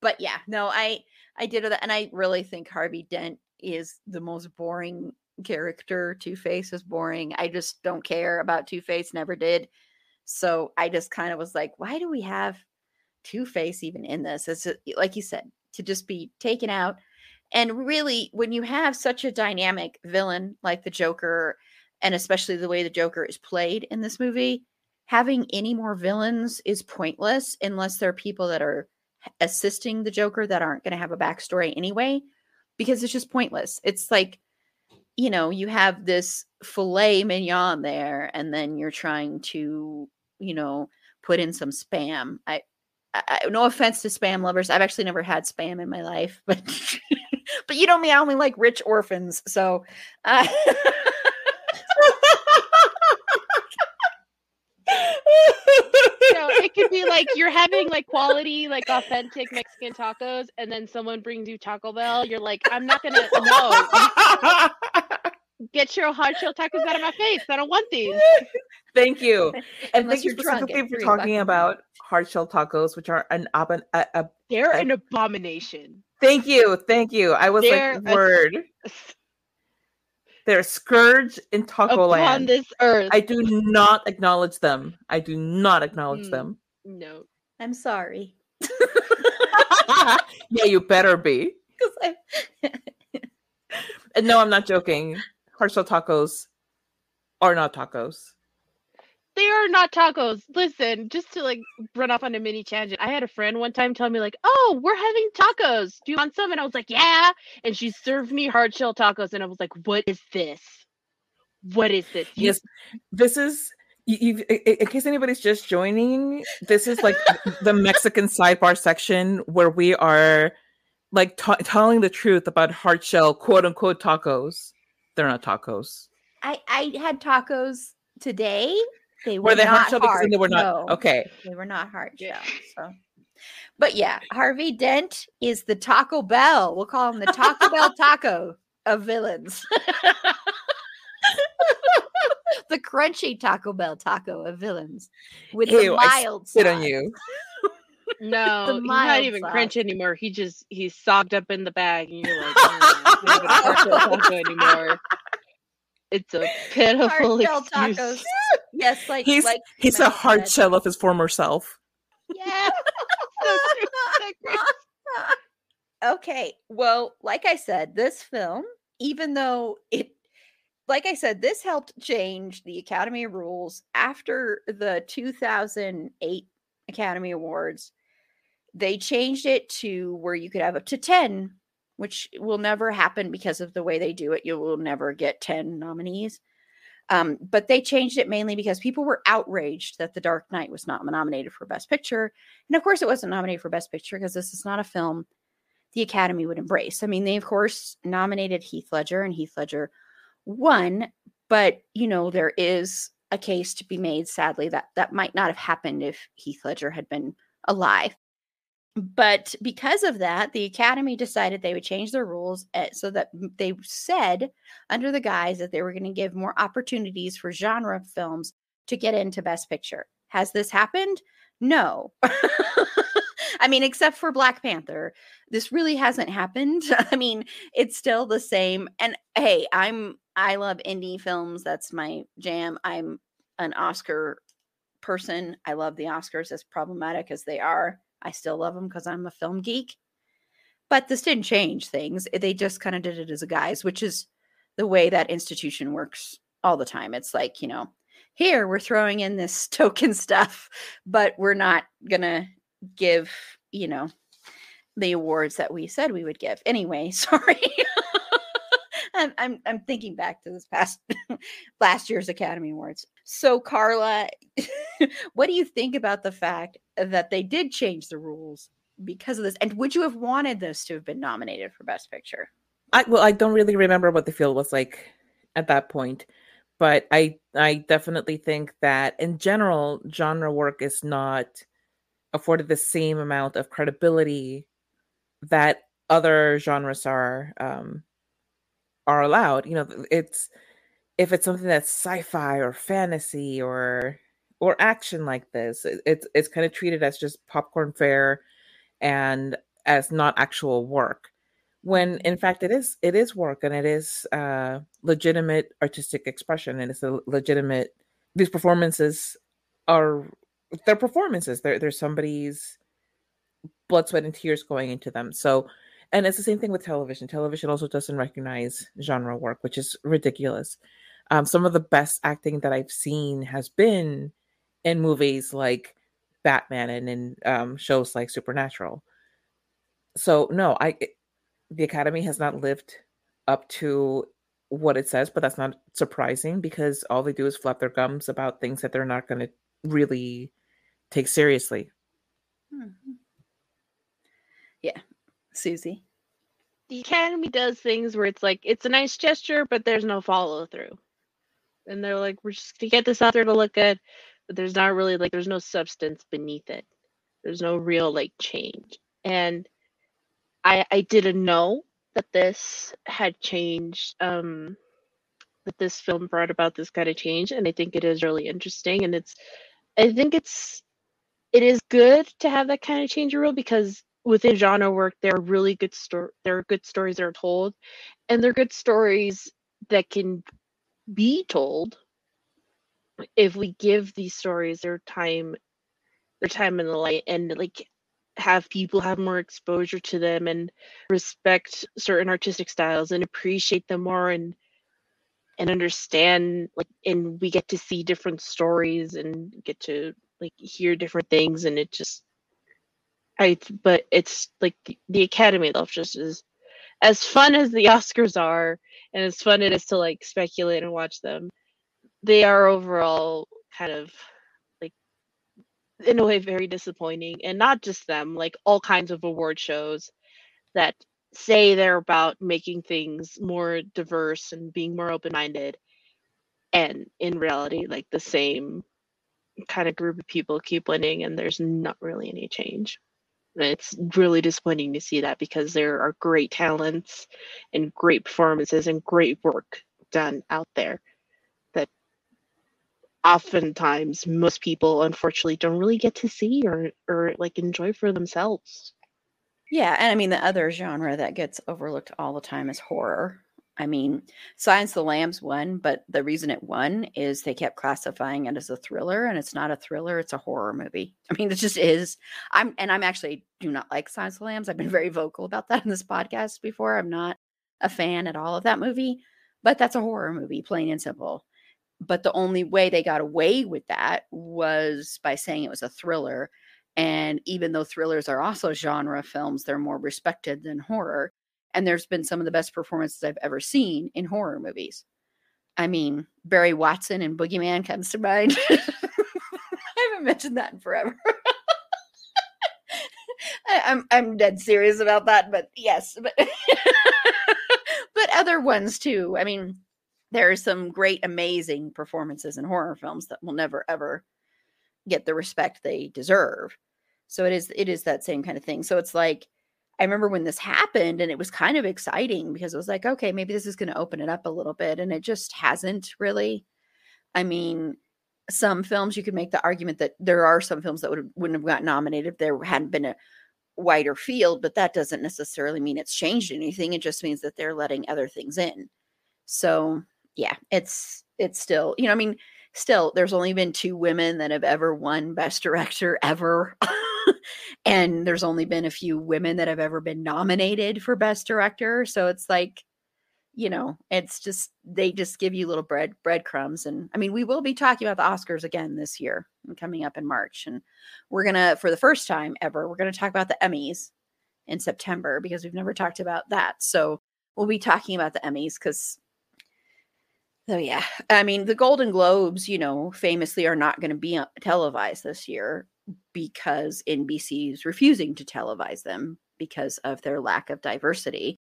but yeah, no, I, I did that, and I really think Harvey Dent is the most boring character. Two Face is boring. I just don't care about Two Face. Never did. So I just kind of was like, why do we have Two Face even in this? It's like you said, to just be taken out. And really, when you have such a dynamic villain like the Joker, and especially the way the Joker is played in this movie, having any more villains is pointless unless there are people that are assisting the Joker that aren't going to have a backstory anyway, because it's just pointless. It's like, you know, you have this filet mignon there, and then you're trying to, you know, put in some spam. I, I no offense to spam lovers. I've actually never had spam in my life, [laughs] but but you know me, I only like rich orphans. So uh, you [laughs] know, it could be like you're having like quality, like authentic Mexican tacos, and then someone brings you Taco Bell. You're like, I'm not gonna no. Get your hard shell tacos out of my face. I don't want these. [laughs] Thank you. [laughs] And Unless thank you specifically for talking o'clock in the morning. about hard shell tacos, which are an ab- a, a, They're I- an abomination. Thank you, thank you. I was They're like, a- word. [laughs] They're a scourge in Taco Upon Land. this earth. I do not acknowledge them. I do not acknowledge Mm. them. no. I'm sorry. yeah, you better be. 'Cause I- And no, I'm not joking. Hard shell tacos are not tacos. They are not tacos. Listen, just to like run off on a mini tangent. I had a friend one time tell me like, "Oh, we're having tacos. Do you want some?" And I was like, "Yeah." And she served me hard shell tacos, and I was like, "What is this? What is this?" You- Yes, this is. You, you, i- i- in case anybody's just joining, this is like the Mexican sidebar section where we are like ta- telling the truth about hard shell quote unquote tacos. They're not tacos. I I had tacos today. They were, Were they not hard shell because they were not no, okay? They were not hard Yeah. shell. So, but yeah, Harvey Dent is the Taco Bell. We'll call him the Taco Bell [laughs] Taco of villains. [laughs] the crunchy Taco Bell Taco of villains with Ew, the I mild Sit on you. No, he's not even sauce. crunch anymore. He just he's socked up in the bag, and you're like, "Oh, it's a hard taco anymore. It's a pitiful Hard shell excuse. tacos. Yes, like He's like he's a hard said. shell of his former self. Yeah. [laughs] So true, so great. okay. Well, like I said, this film, even though it, like I said, this helped change the Academy rules after the 2008 Academy Awards. They changed it to where you could have up to 10, which will never happen because of the way they do it. You will never get 10 nominees. Um, but they changed it mainly because people were outraged that The Dark Knight was not nominated for Best Picture. And of course, it wasn't nominated for Best Picture because this is not a film the Academy would embrace. I mean, they, of course, nominated Heath Ledger, and Heath Ledger won. But, you know, there is a case to be made, sadly, that that might not have happened if Heath Ledger had been alive. But because of that, the Academy decided they would change their rules eh, so that they said, under the guise that they were going to give more opportunities for genre films to get into Best Picture. Has this happened? No. [laughs] I mean, except for Black Panther, this really hasn't happened. [laughs] I mean, it's still the same. And hey, I'm I love indie films. That's my jam. I'm an Oscar person. I love the Oscars as problematic as they are. I still love them because I'm a film geek. But this didn't change things. Eh, they just kind of did it as a guise, which is the way that institution works all the time. It's like, you know, here we're throwing in this [laughs] token stuff, but we're not going to give, you know, the awards that we said we would give. Anyway, [laughs] sorry. I'm, I'm I'm thinking back to this past [laughs] last year's Academy Awards. So Carla, what do you think about the fact that they did change the rules because of this? And would you have wanted this to have been nominated for Best Picture? I well, I don't really remember what the field was like at that point, but I I definitely think that in general, genre work is not afforded the same amount of credibility that other genres are um, are allowed. You know, it's if it's something that's sci-fi or fantasy or or action like this, it, it's it's kind of treated as just popcorn fare and as not actual work. When in fact it is it is work and it is uh, legitimate artistic expression and it's a legitimate. These performances are they're performances. They're they're somebody's blood, sweat, and tears going into them. So and it's the same thing with television. Television also doesn't recognize genre work, which is ridiculous. Um, some of the best acting that I've seen has been in movies like Batman and in um, shows like Supernatural. So no, I it, the Academy has not lived up to what it says, but that's not surprising because all they do is flap their gums about things that they're not going to really take seriously. Mm-hmm. Yeah, Susie. The Academy does things where it's like it's a nice gesture, but there's no follow through. And they're like, we're just to get this out there to look good, but there's not really like there's no substance beneath it. There's no real like change. And I I didn't know that this had changed um that this film brought about this kind of change and I think it is really interesting and it's I think it's it is good to have that kind of change rule because within genre work there are really good story there are good stories that are told and they're good stories that can be told if we give these stories their time their time in the light and like have people have more exposure to them and respect certain artistic styles and appreciate them more and and understand like and we get to see different stories and get to like hear different things and it just I but it's like the, Academy itself just is as fun as the Oscars are and as fun it is to like speculate and watch them. They are overall kind of like in a way very disappointing and not just them, like all kinds of award shows that say they're about making things more diverse and being more open-minded and in reality like the same kind of group of people keep winning and there's not really any change. It's really disappointing to see that because there are great talents and great performances and great work done out there oftentimes most people unfortunately don't really get to see or or like enjoy for themselves. Yeah, and I mean the other genre that gets overlooked all the time is horror. I mean, Silence of the Lambs won, but the reason it won is they kept classifying it as a thriller, and it's not a thriller; it's a horror movie. [laughs] I mean, it just is. I'm and I'm actually do not like Silence of the Lambs. I've been [laughs] very vocal about that in this podcast before. I'm not a fan at all of that movie, but that's a horror movie, plain and simple. But the only way they got away with that was by saying it was a thriller. And even though thrillers are also genre films, they're more respected than horror and there's been some of the best performances I've ever seen in horror movies. I mean, Barry Watson and Boogeyman comes to mind. [laughs] I haven't mentioned that in forever. [laughs] I, I'm I'm dead serious about that, but yes, but [laughs] but other ones too. I mean, there are some great, amazing performances in horror films that will never ever get the respect they deserve. So it is it is that same kind of thing. So it's like I remember when this happened and it was kind of exciting because it was like, okay, maybe this is going to open it up a little bit. And it just hasn't really. I mean, some films you could make the argument that there are some films that would wouldn't have got nominated if there hadn't been a wider field, but that doesn't necessarily mean it's changed anything. It just means that they're letting other things in. So yeah, it's it's still, you know, I mean, still there's only been two women that have ever won best director ever. [laughs] and there's only been a few women that have ever been nominated for best director. So it's like, you know, it's just they just give you little bread breadcrumbs. And I mean, we will be talking about the Oscars again this year coming up in March. And we're gonna, for the first time ever, we're gonna talk about the Emmys in September because we've never talked about that. So we'll be talking about the Emmys because so yeah, I mean the Golden Globes, you know, famously are not going to be uh, televised this year because NBC is refusing to televise them because of their lack of diversity.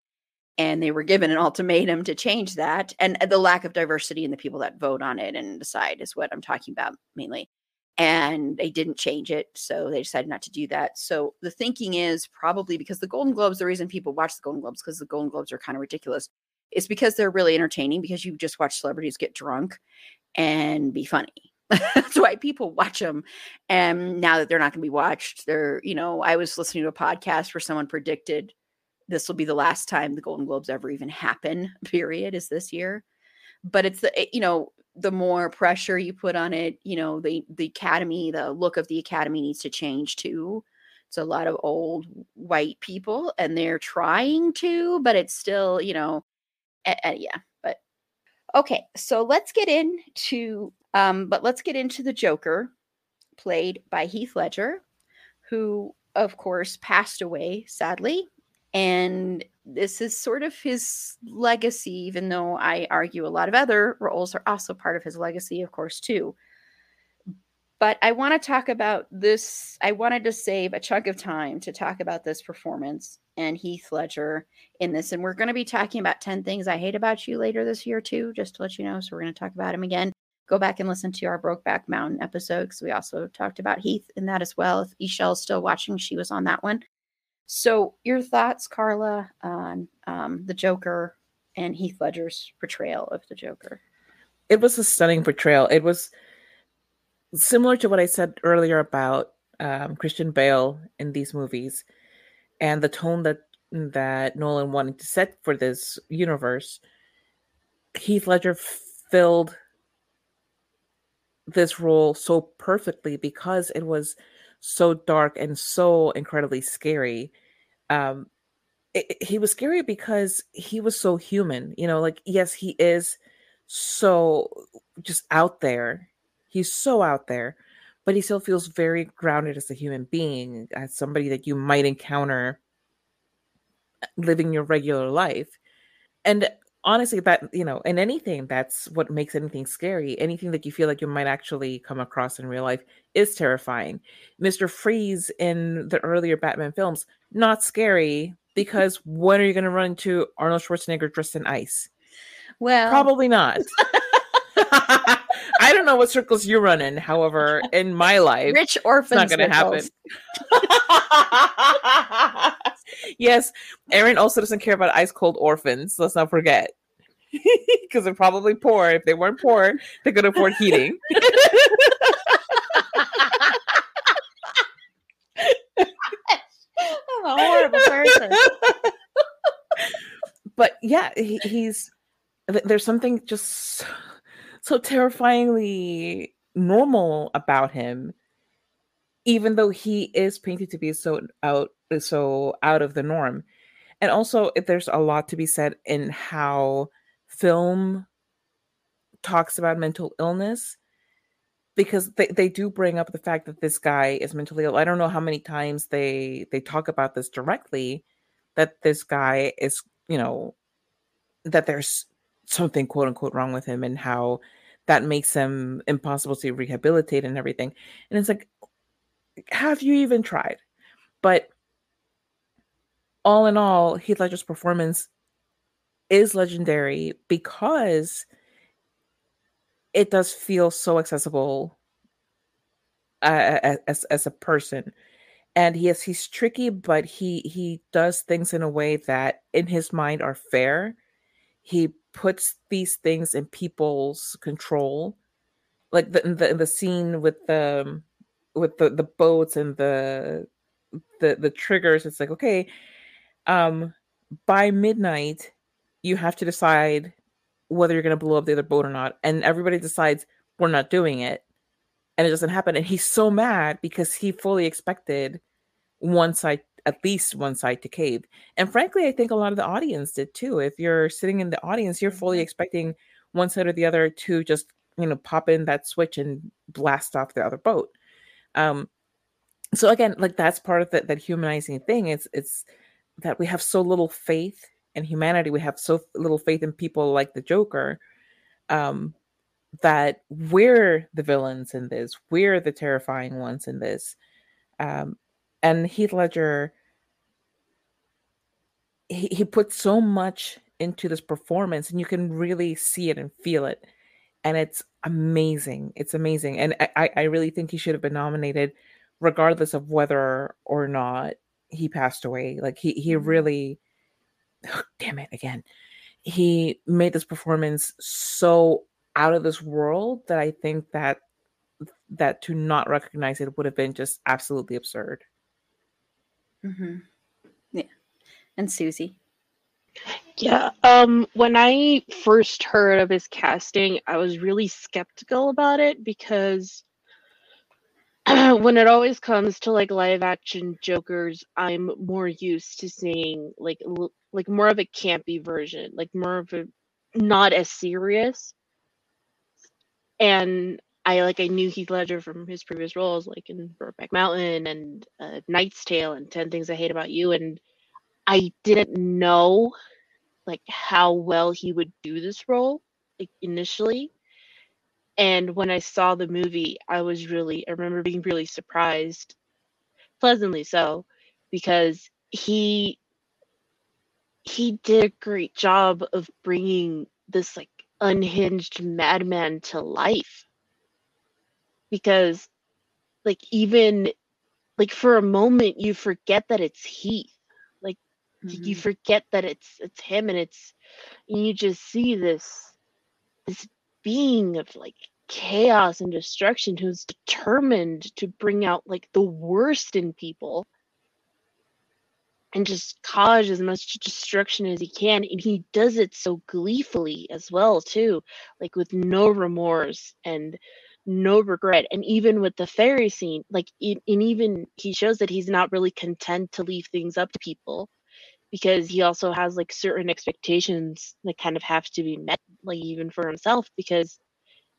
And they were given an ultimatum to change that. And the lack of diversity in the people that vote on it and decide is what I'm talking about mainly. And they didn't change it. So they decided not to do that. So the thinking is probably because the Golden Globes, the reason people watch the Golden Globes, because the Golden Globes are kind of ridiculous, is because they're really entertaining because you just watch celebrities get drunk and be funny. [laughs] That's why people watch them. And now that they're not going to be watched, they're, you know, I was listening to a podcast where someone predicted this will be the last time the Golden Globes ever even happen, [laughs] period, is this year. But it's the, you know, the more pressure you put on it, you know, the the academy, the look of the academy needs to change too. It's a lot of old white people and they're trying to, but it's still, you know, uh, yeah, but okay. So let's get into um, but let's get into the Joker, played by Heath Ledger, who, of course, passed away sadly. And this is sort of his legacy, even though I argue a lot of other roles are also part of his legacy, of course, too. But I want to talk about this. I wanted to save a chunk of time to talk about this performance and Heath Ledger in this. And we're going to be talking about 10 things I hate about you later this year, too, just to let you know. So we're going to talk about him again go back and listen to our Brokeback Mountain episode because we also talked about Heath in that as well. If Ishel's still watching, she was on that one. So, your thoughts, Carla, on um, the Joker and Heath Ledger's portrayal of the Joker? It was a stunning portrayal. It was similar to what I said earlier about um, Christian Bale in these movies and the tone that that Nolan wanted to set for this universe. Heath Ledger filled this role so perfectly because it was so dark and so incredibly scary. Um, it, it, he was scary because he was so human. You know, like yes, he is so just out there. He's so out there, but he still feels very grounded as a human being, as somebody that you might encounter uh, living your regular life. And honestly that you know in anything that's what makes anything scary. Anything that you feel like you might actually come across in real life is terrifying. Mr freeze in the earlier batman films not scary because when are you going to run into arnold schwarzenegger dressed in ice? Well probably not [laughs] [laughs] I don't know what circles you run in. However, [laughs] in my life, rich orphans not going to happen. [laughs] yes, Aaron also doesn't care about ice cold orphans. Let's not forget. [laughs] Because they're probably poor. If they weren't poor, they could afford heating. I'm a horrible person. but yeah, he, he's there's something just so terrifyingly normal about him even though he is painted to be so out so out of the norm. And also there's a lot to be said in how film talks about mental illness because they, they do bring up the fact that this guy is mentally ill. I don't know how many times they they talk about this directly that this guy is you know that there's something quote unquote wrong with him and how that makes him impossible to rehabilitate and everything. And it's like, have you even tried? But all in all, Heath Ledger's performance is legendary because it does feel so accessible uh, as as a person and yes he's tricky but he he does things in a way that in his mind are fair he puts these things in people's control. Like the the, the scene with the with the the boats and the the the triggers it's like okay um by midnight you have to decide whether you're going to blow up the other boat or not. And everybody decides we're not doing it. And it doesn't happen. And he's so mad because he fully expected one side at least one side to cave and frankly i think a lot of the audience did too if you're sitting in the audience you're fully mm-hmm. expecting one side or the other to just you know pop in that switch and blast off the other boat um so again like that's part of the, that humanizing thing it's it's that we have so little faith in humanity we have so little faith in people like the joker um that we're the villains in this we're the terrifying ones in this um and heath ledger he, he put so much into this performance and you can really see it and feel it and it's amazing it's amazing and i i really think he should have been nominated regardless of whether or not he passed away like he he mm-hmm. really oh, [sighs] damn it again he made this performance so out of this world that i think that that to not recognize it would have been just absolutely absurd mm-hmm. yeah. And susie. Yeah um when i first heard of his casting i was really skeptical about it because [clears throat] when it always comes to like live action jokers i'm more used to seeing like l- like more of a campy version like more of a not as serious. And i like i knew heath ledger from his previous roles like in brokeback mountain and uh, knight's tale and 10 things i hate about you and i didn't know like how well he would do this role like initially. And when I saw the movie, I was really, I remember being really surprised, pleasantly so, because he he did a great job of bringing this like unhinged madman to life because like even like for a moment you forget that it's heath like mm-hmm. you forget that it's it's him and it's and you just see this this being of like chaos and destruction who's determined to bring out like the worst in people and just cause as much destruction as he can and he does it so gleefully as well too like with no remorse and no regret and even with the ferry scene like and even he shows that he's not really content to leave things up to people because he also has like certain expectations that kind of have to be met like even for himself because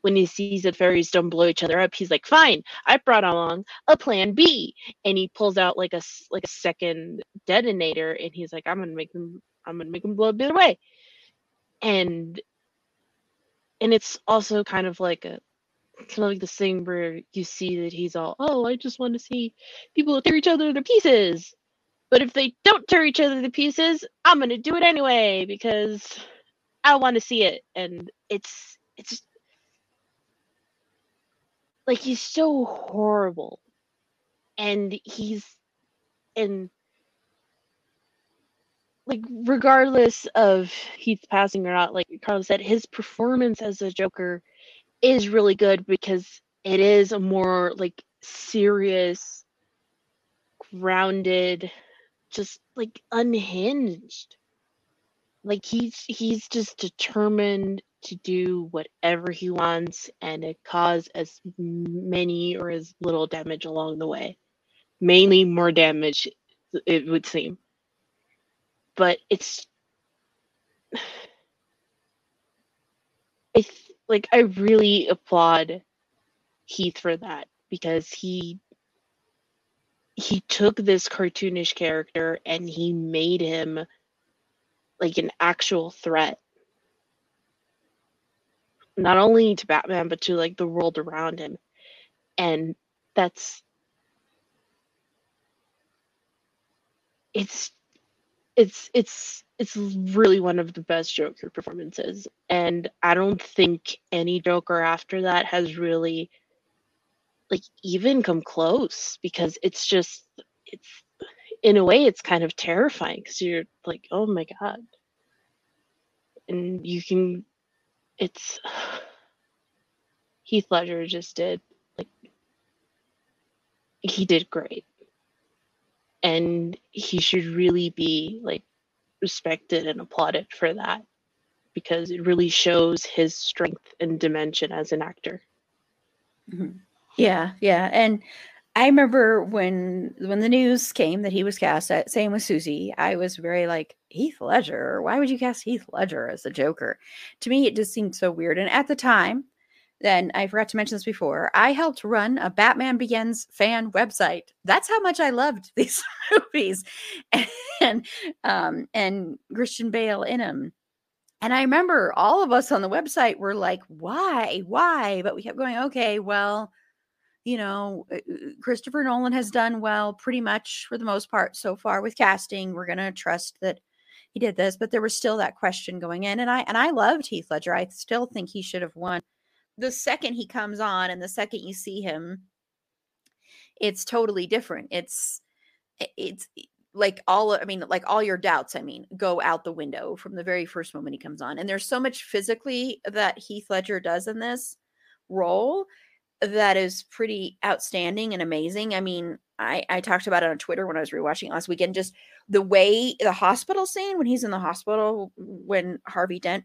when he sees that ferries don't blow each other up he's like fine i brought along a plan b and he pulls out like a like a second detonator and he's like i'm gonna make them i'm gonna make them blow up the other way and and it's also kind of like a kind of like the thing where you see that he's all oh i just want to see people tear each other to pieces but if they don't tear each other to pieces, I'm gonna do it anyway because I want to see it. And it's it's like he's so horrible, and he's and like regardless of Heath passing or not, like Carlos said, his performance as a Joker is really good because it is a more like serious, grounded just like unhinged. Like he's he's just determined to do whatever he wants and it cause as many or as little damage along the way. Mainly more damage, it would seem. But it's [sighs] I like I really applaud Heath for that because he he took this cartoonish character and he made him like an actual threat not only to Batman but to like the world around him. And that's it's it's it's it's really one of the best Joker performances. And I don't think any Joker after that has really like even come close because it's just it's in a way it's kind of terrifying because you're like oh my god and you can it's [sighs] heath ledger just did like he did great and he should really be like respected and applauded for that because it really shows his strength and dimension as an actor Mhm. Yeah, yeah. And I remember when when the news came that he was cast, uh, same with Susie, I was very like, Heath Ledger, why would you cast Heath Ledger as the Joker? To me, it just seemed so weird. And at the time, then I forgot to mention this before, I helped run a Batman Begins fan website. That's how much I loved [laughs] these movies and um and Christian Bale in them. And I remember all of us on the website were like, why? Why? But we kept going, okay, well, you know, uh, uh, Christopher Nolan has done well pretty much for the most part so far with casting. We're going to trust that he did this, but there was still that question going in and I and I loved Heath Ledger. I still think he should have won. The second he comes on and the second you see him it's totally different. It's it's like all I mean like all your doubts I mean go out the window from the very first moment he comes on. And there's so much physically that Heath Ledger does in this role that is pretty outstanding and amazing. I mean, I I talked about it on Twitter when I was rewatching last weekend. Just the way the hospital scene when he's in the hospital when Harvey Dent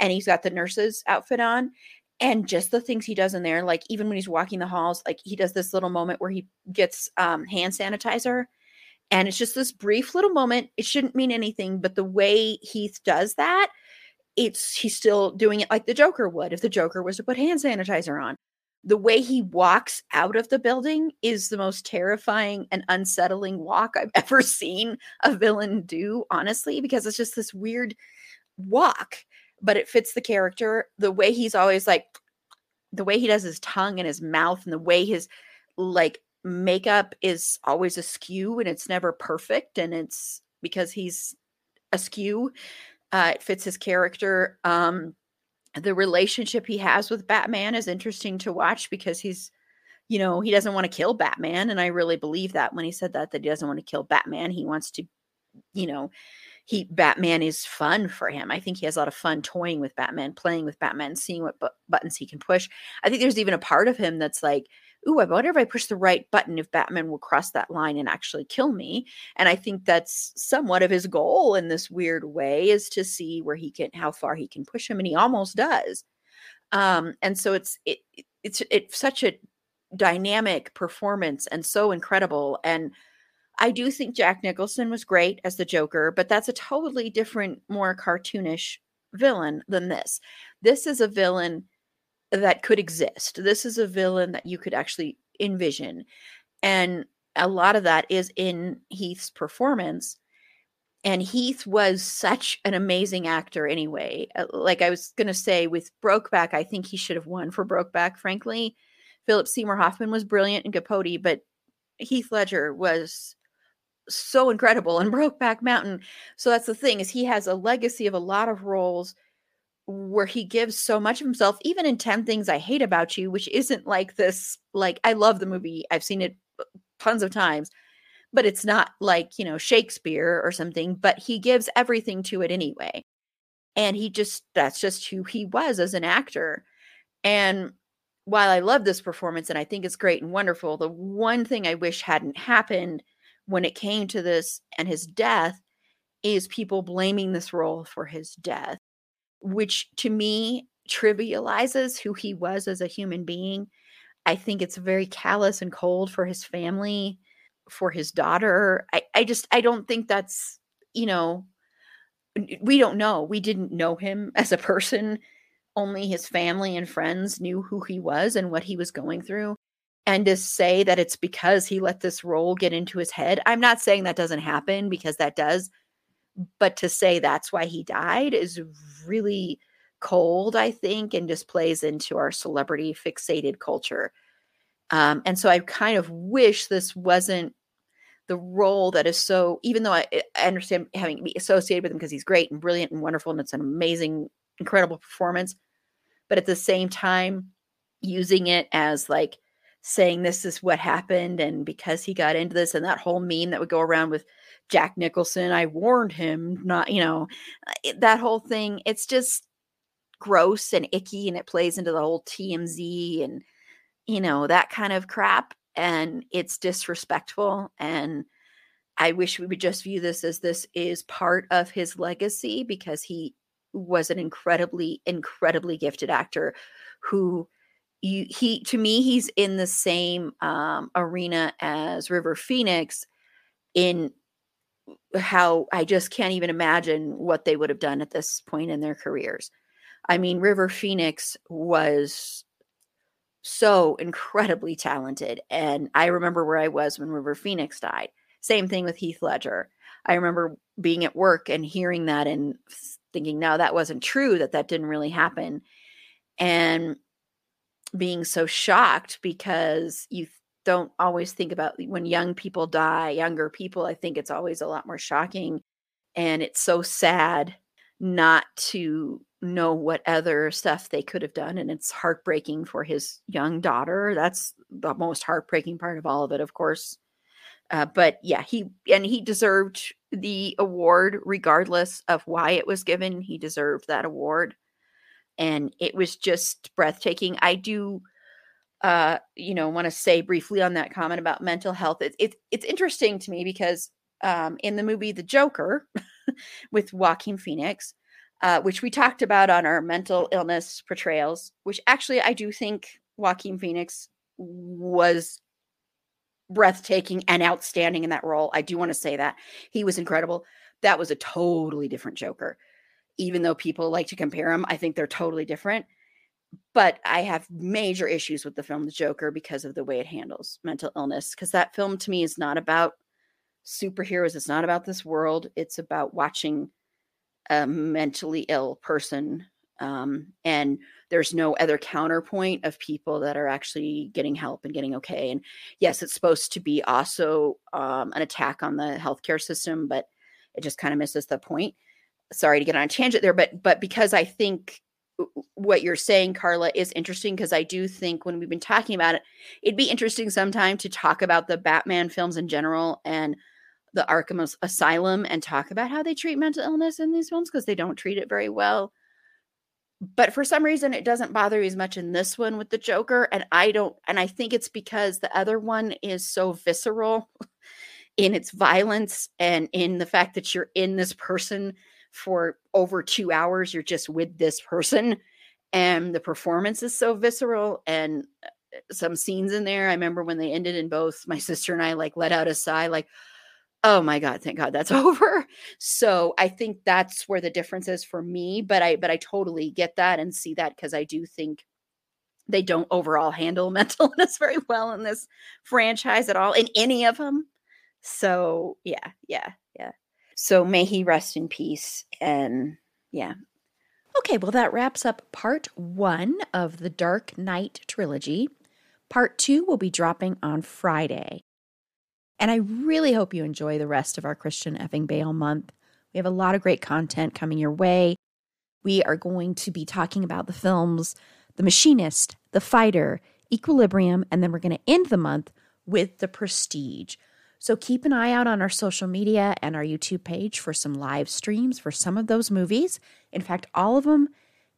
and he's got the nurse's outfit on, and just the things he does in there. Like even when he's walking the halls, like he does this little moment where he gets um, hand sanitizer, and it's just this brief little moment. It shouldn't mean anything, but the way Heath does that, it's he's still doing it like the Joker would if the Joker was to put hand sanitizer on the way he walks out of the building is the most terrifying and unsettling walk I've [laughs] ever seen a villain do, honestly, because it's just this weird walk, but it fits the character. The way he's always like, the way he does his tongue and his mouth, and the way his like makeup is always askew and it's never perfect, and it's because he's askew. Uh, it fits his character. Um, the relationship he has with Batman is interesting to watch because he's, you know, he doesn't want to kill Batman. And I really believe that when he said that, that he doesn't want to kill Batman. He wants to, you know, he Batman is fun for him. I think he has a lot of fun toying with Batman, playing with Batman, seeing what bu- buttons he can push. I think there's even a part of him that's like, ooh, I wonder if I push the right button if Batman will cross that line and actually kill me. And I think that's somewhat of his goal in this weird way is to see where he can how far he can push him and he almost does. Um and so it's it it- it's it's such a dynamic performance and so incredible and I do think Jack Nicholson was great as the Joker, but that's a totally different more cartoonish villain than this. This is a villain that could exist. This is a villain that you could actually envision. And a lot of that is in Heath's performance. And Heath was such an amazing actor anyway. Uh, Like I was going to say with Brokeback, I think he should have won for Brokeback, frankly. Philip Seymour Hoffman was brilliant in Capote, but Heath Ledger was so incredible in [laughs] Brokeback Mountain. So that's the thing is he has a legacy of a lot of roles where he gives so much of himself even in 10 things i hate about you which isn't like this like i love the movie i've seen it tons of times but it's not like you know shakespeare or something but he gives everything to it anyway and he just that's just who he was as an actor and while i love this performance and i think it's great and wonderful the one thing i wish hadn't happened when it came to this and his death is people blaming this role for his death which to me trivializes who he was as a human being. I think it's very callous and cold for his family, for his daughter. I, I just, I don't think that's, you know, we don't know. We didn't know him as a person. Only his family and friends knew who he was and what he was going through. And to say that it's because he let this role get into his head, I'm not saying that doesn't happen because that does but to say that's why he died is really cold, I think, and just plays into our celebrity fixated culture. Um, and so I kind of wish this wasn't the role that is so, even though I, I understand having to be associated with him because he's great and brilliant and wonderful and it's an amazing, incredible performance. But at the same time, using it as like saying this is what happened and because he got into this and that whole meme that would go around with Jack Nicholson, I warned him not, you know, uh, that whole thing. It's just gross and icky and it plays into the whole TMZ and, you know, that kind of crap. And it's disrespectful. And I wish we would just view this as this is part of his legacy because he was an incredibly, incredibly gifted actor who you he to me he's in the same um, arena as River Phoenix in how I just can't even imagine what they would have done at this point in their careers. I mean, River Phoenix was so incredibly talented. And I remember where I was when River Phoenix died. Same thing with Heath Ledger. I remember being at work and hearing that and thinking, no, that wasn't true, that that didn't really happen. And being so shocked because you don't always think about when young people die, younger people, I think it's always a lot more shocking. And it's so sad not to know what other stuff they could have done. And it's heartbreaking for his young daughter. That's the most heartbreaking part of all of it, of course. Uh, but yeah, he and he deserved the award regardless of why it was given. He deserved that award. And it was just breathtaking. I do uh, you know, want to say briefly on that comment about mental health. It's it, it's interesting to me because um, in the movie The Joker [laughs] with Joaquin Phoenix, uh, which we talked about on our mental illness portrayals, which actually I do think Joaquin Phoenix was breathtaking and outstanding in that role. I do want to say that he was incredible. That was a totally different Joker. Even though people like to compare them, I think they're totally different but I have major issues with the film The Joker because of the way it handles mental illness. Because that film to me is not about superheroes, it's not about this world, it's about watching a mentally ill person. Um, and there's no other counterpoint of people that are actually getting help and getting okay. And yes, it's supposed to be also um, an attack on the healthcare system, but it just kind of misses the point. Sorry to get on a tangent there, but but because I think what you're saying, Carla, is interesting because I do think when we've been talking about it, it'd be interesting sometime to talk about the Batman films in general and the Arkham Asylum and talk about how they treat mental illness in these films because they don't treat it very well. But for some reason, it doesn't bother me as much in this one with the Joker. And I don't, and I think it's because the other one is so visceral [laughs] in its violence and in the fact that you're in this person for over two hours. You're just with this person, and the performance is so visceral. And uh, some scenes in there, I remember when they ended, in both my sister and I like let out a sigh, like, oh my god thank god that's [laughs] over so i think that's where the difference is for me but i but i totally get that and see that because i do think they don't overall handle [laughs] mental illness very well in this franchise at all in any of them so yeah yeah yeah so may he rest in peace. And yeah. Okay, well, that wraps up part one of the Dark Knight trilogy. Part two will be dropping on Friday. And I really hope you enjoy the rest of our Christian effing Bale month. We have a lot of great content coming your way. We are going to be talking about the films The Machinist, The Fighter, Equilibrium, and then we're going to end the month with The Prestige. So keep an eye out on our social media and our YouTube page for some live streams for some of those movies. In fact, all of them,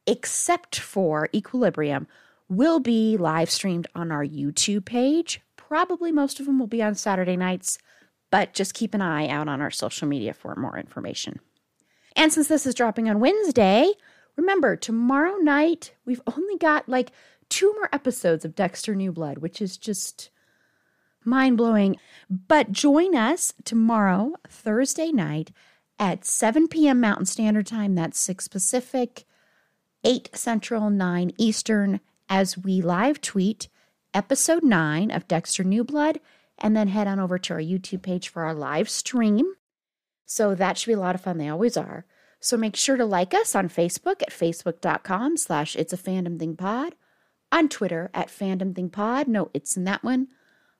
except for Equilibrium, will be live streamed on our YouTube page. Probably most of them will be on Saturday nights, but just keep an eye out on our social media for more information. And since this is dropping on Wednesday, remember tomorrow night we've only got like two more episodes of Dexter New Blood, which is just mind blowing. But join us tomorrow, Thursday night at 7 p.m. Mountain Standard Time. That's 6 Pacific, 8 Central, 9 Eastern, as we live tweet episode 9 of Dexter New Blood, and then head on over to our YouTube page for our live stream. So that should be a lot of fun. They always are. So make sure to like us on Facebook at facebook.com slash it's a fandom thing pod, on Twitter at fandom thing pod, no it's in that one,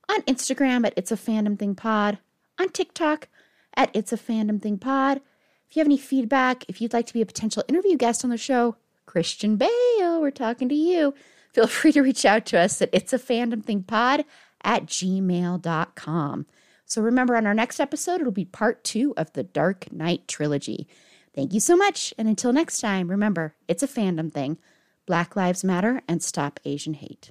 on Instagram at it's a fandom thing pod, on TikTok at it's a fandom thing pod. If you have any feedback, if you'd like to be a potential interview guest on the show, Christian Bale, we're talking to you. Feel [laughs] free to reach out to us at it's a fandom thing pod at gmail.com. So remember, on our next episode, it'll be part two of the Dark Knight trilogy. Thank you so much. And until next time, remember, it's a fandom thing. Black Lives Matter and stop Asian hate.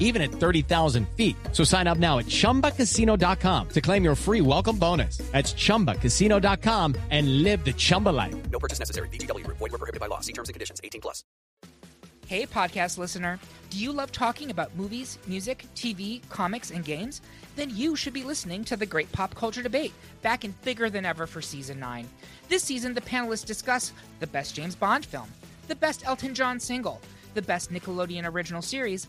even at 30,000 feet. So sign up now at chumbacasino.com to claim your free welcome bonus. That's chumbacasino.com and live the Chumba life. No purchase necessary. VGW Group. Void were prohibited by law. See terms and conditions. 18 plus. Hey, podcast listener. Do you love talking about movies, music, TV, comics, and games? Then you should be listening to the Great Pop Culture Debate, back and bigger than ever for season 9. This season, the panelists discuss the best James Bond film, the best Elton John single, the best Nickelodeon original series,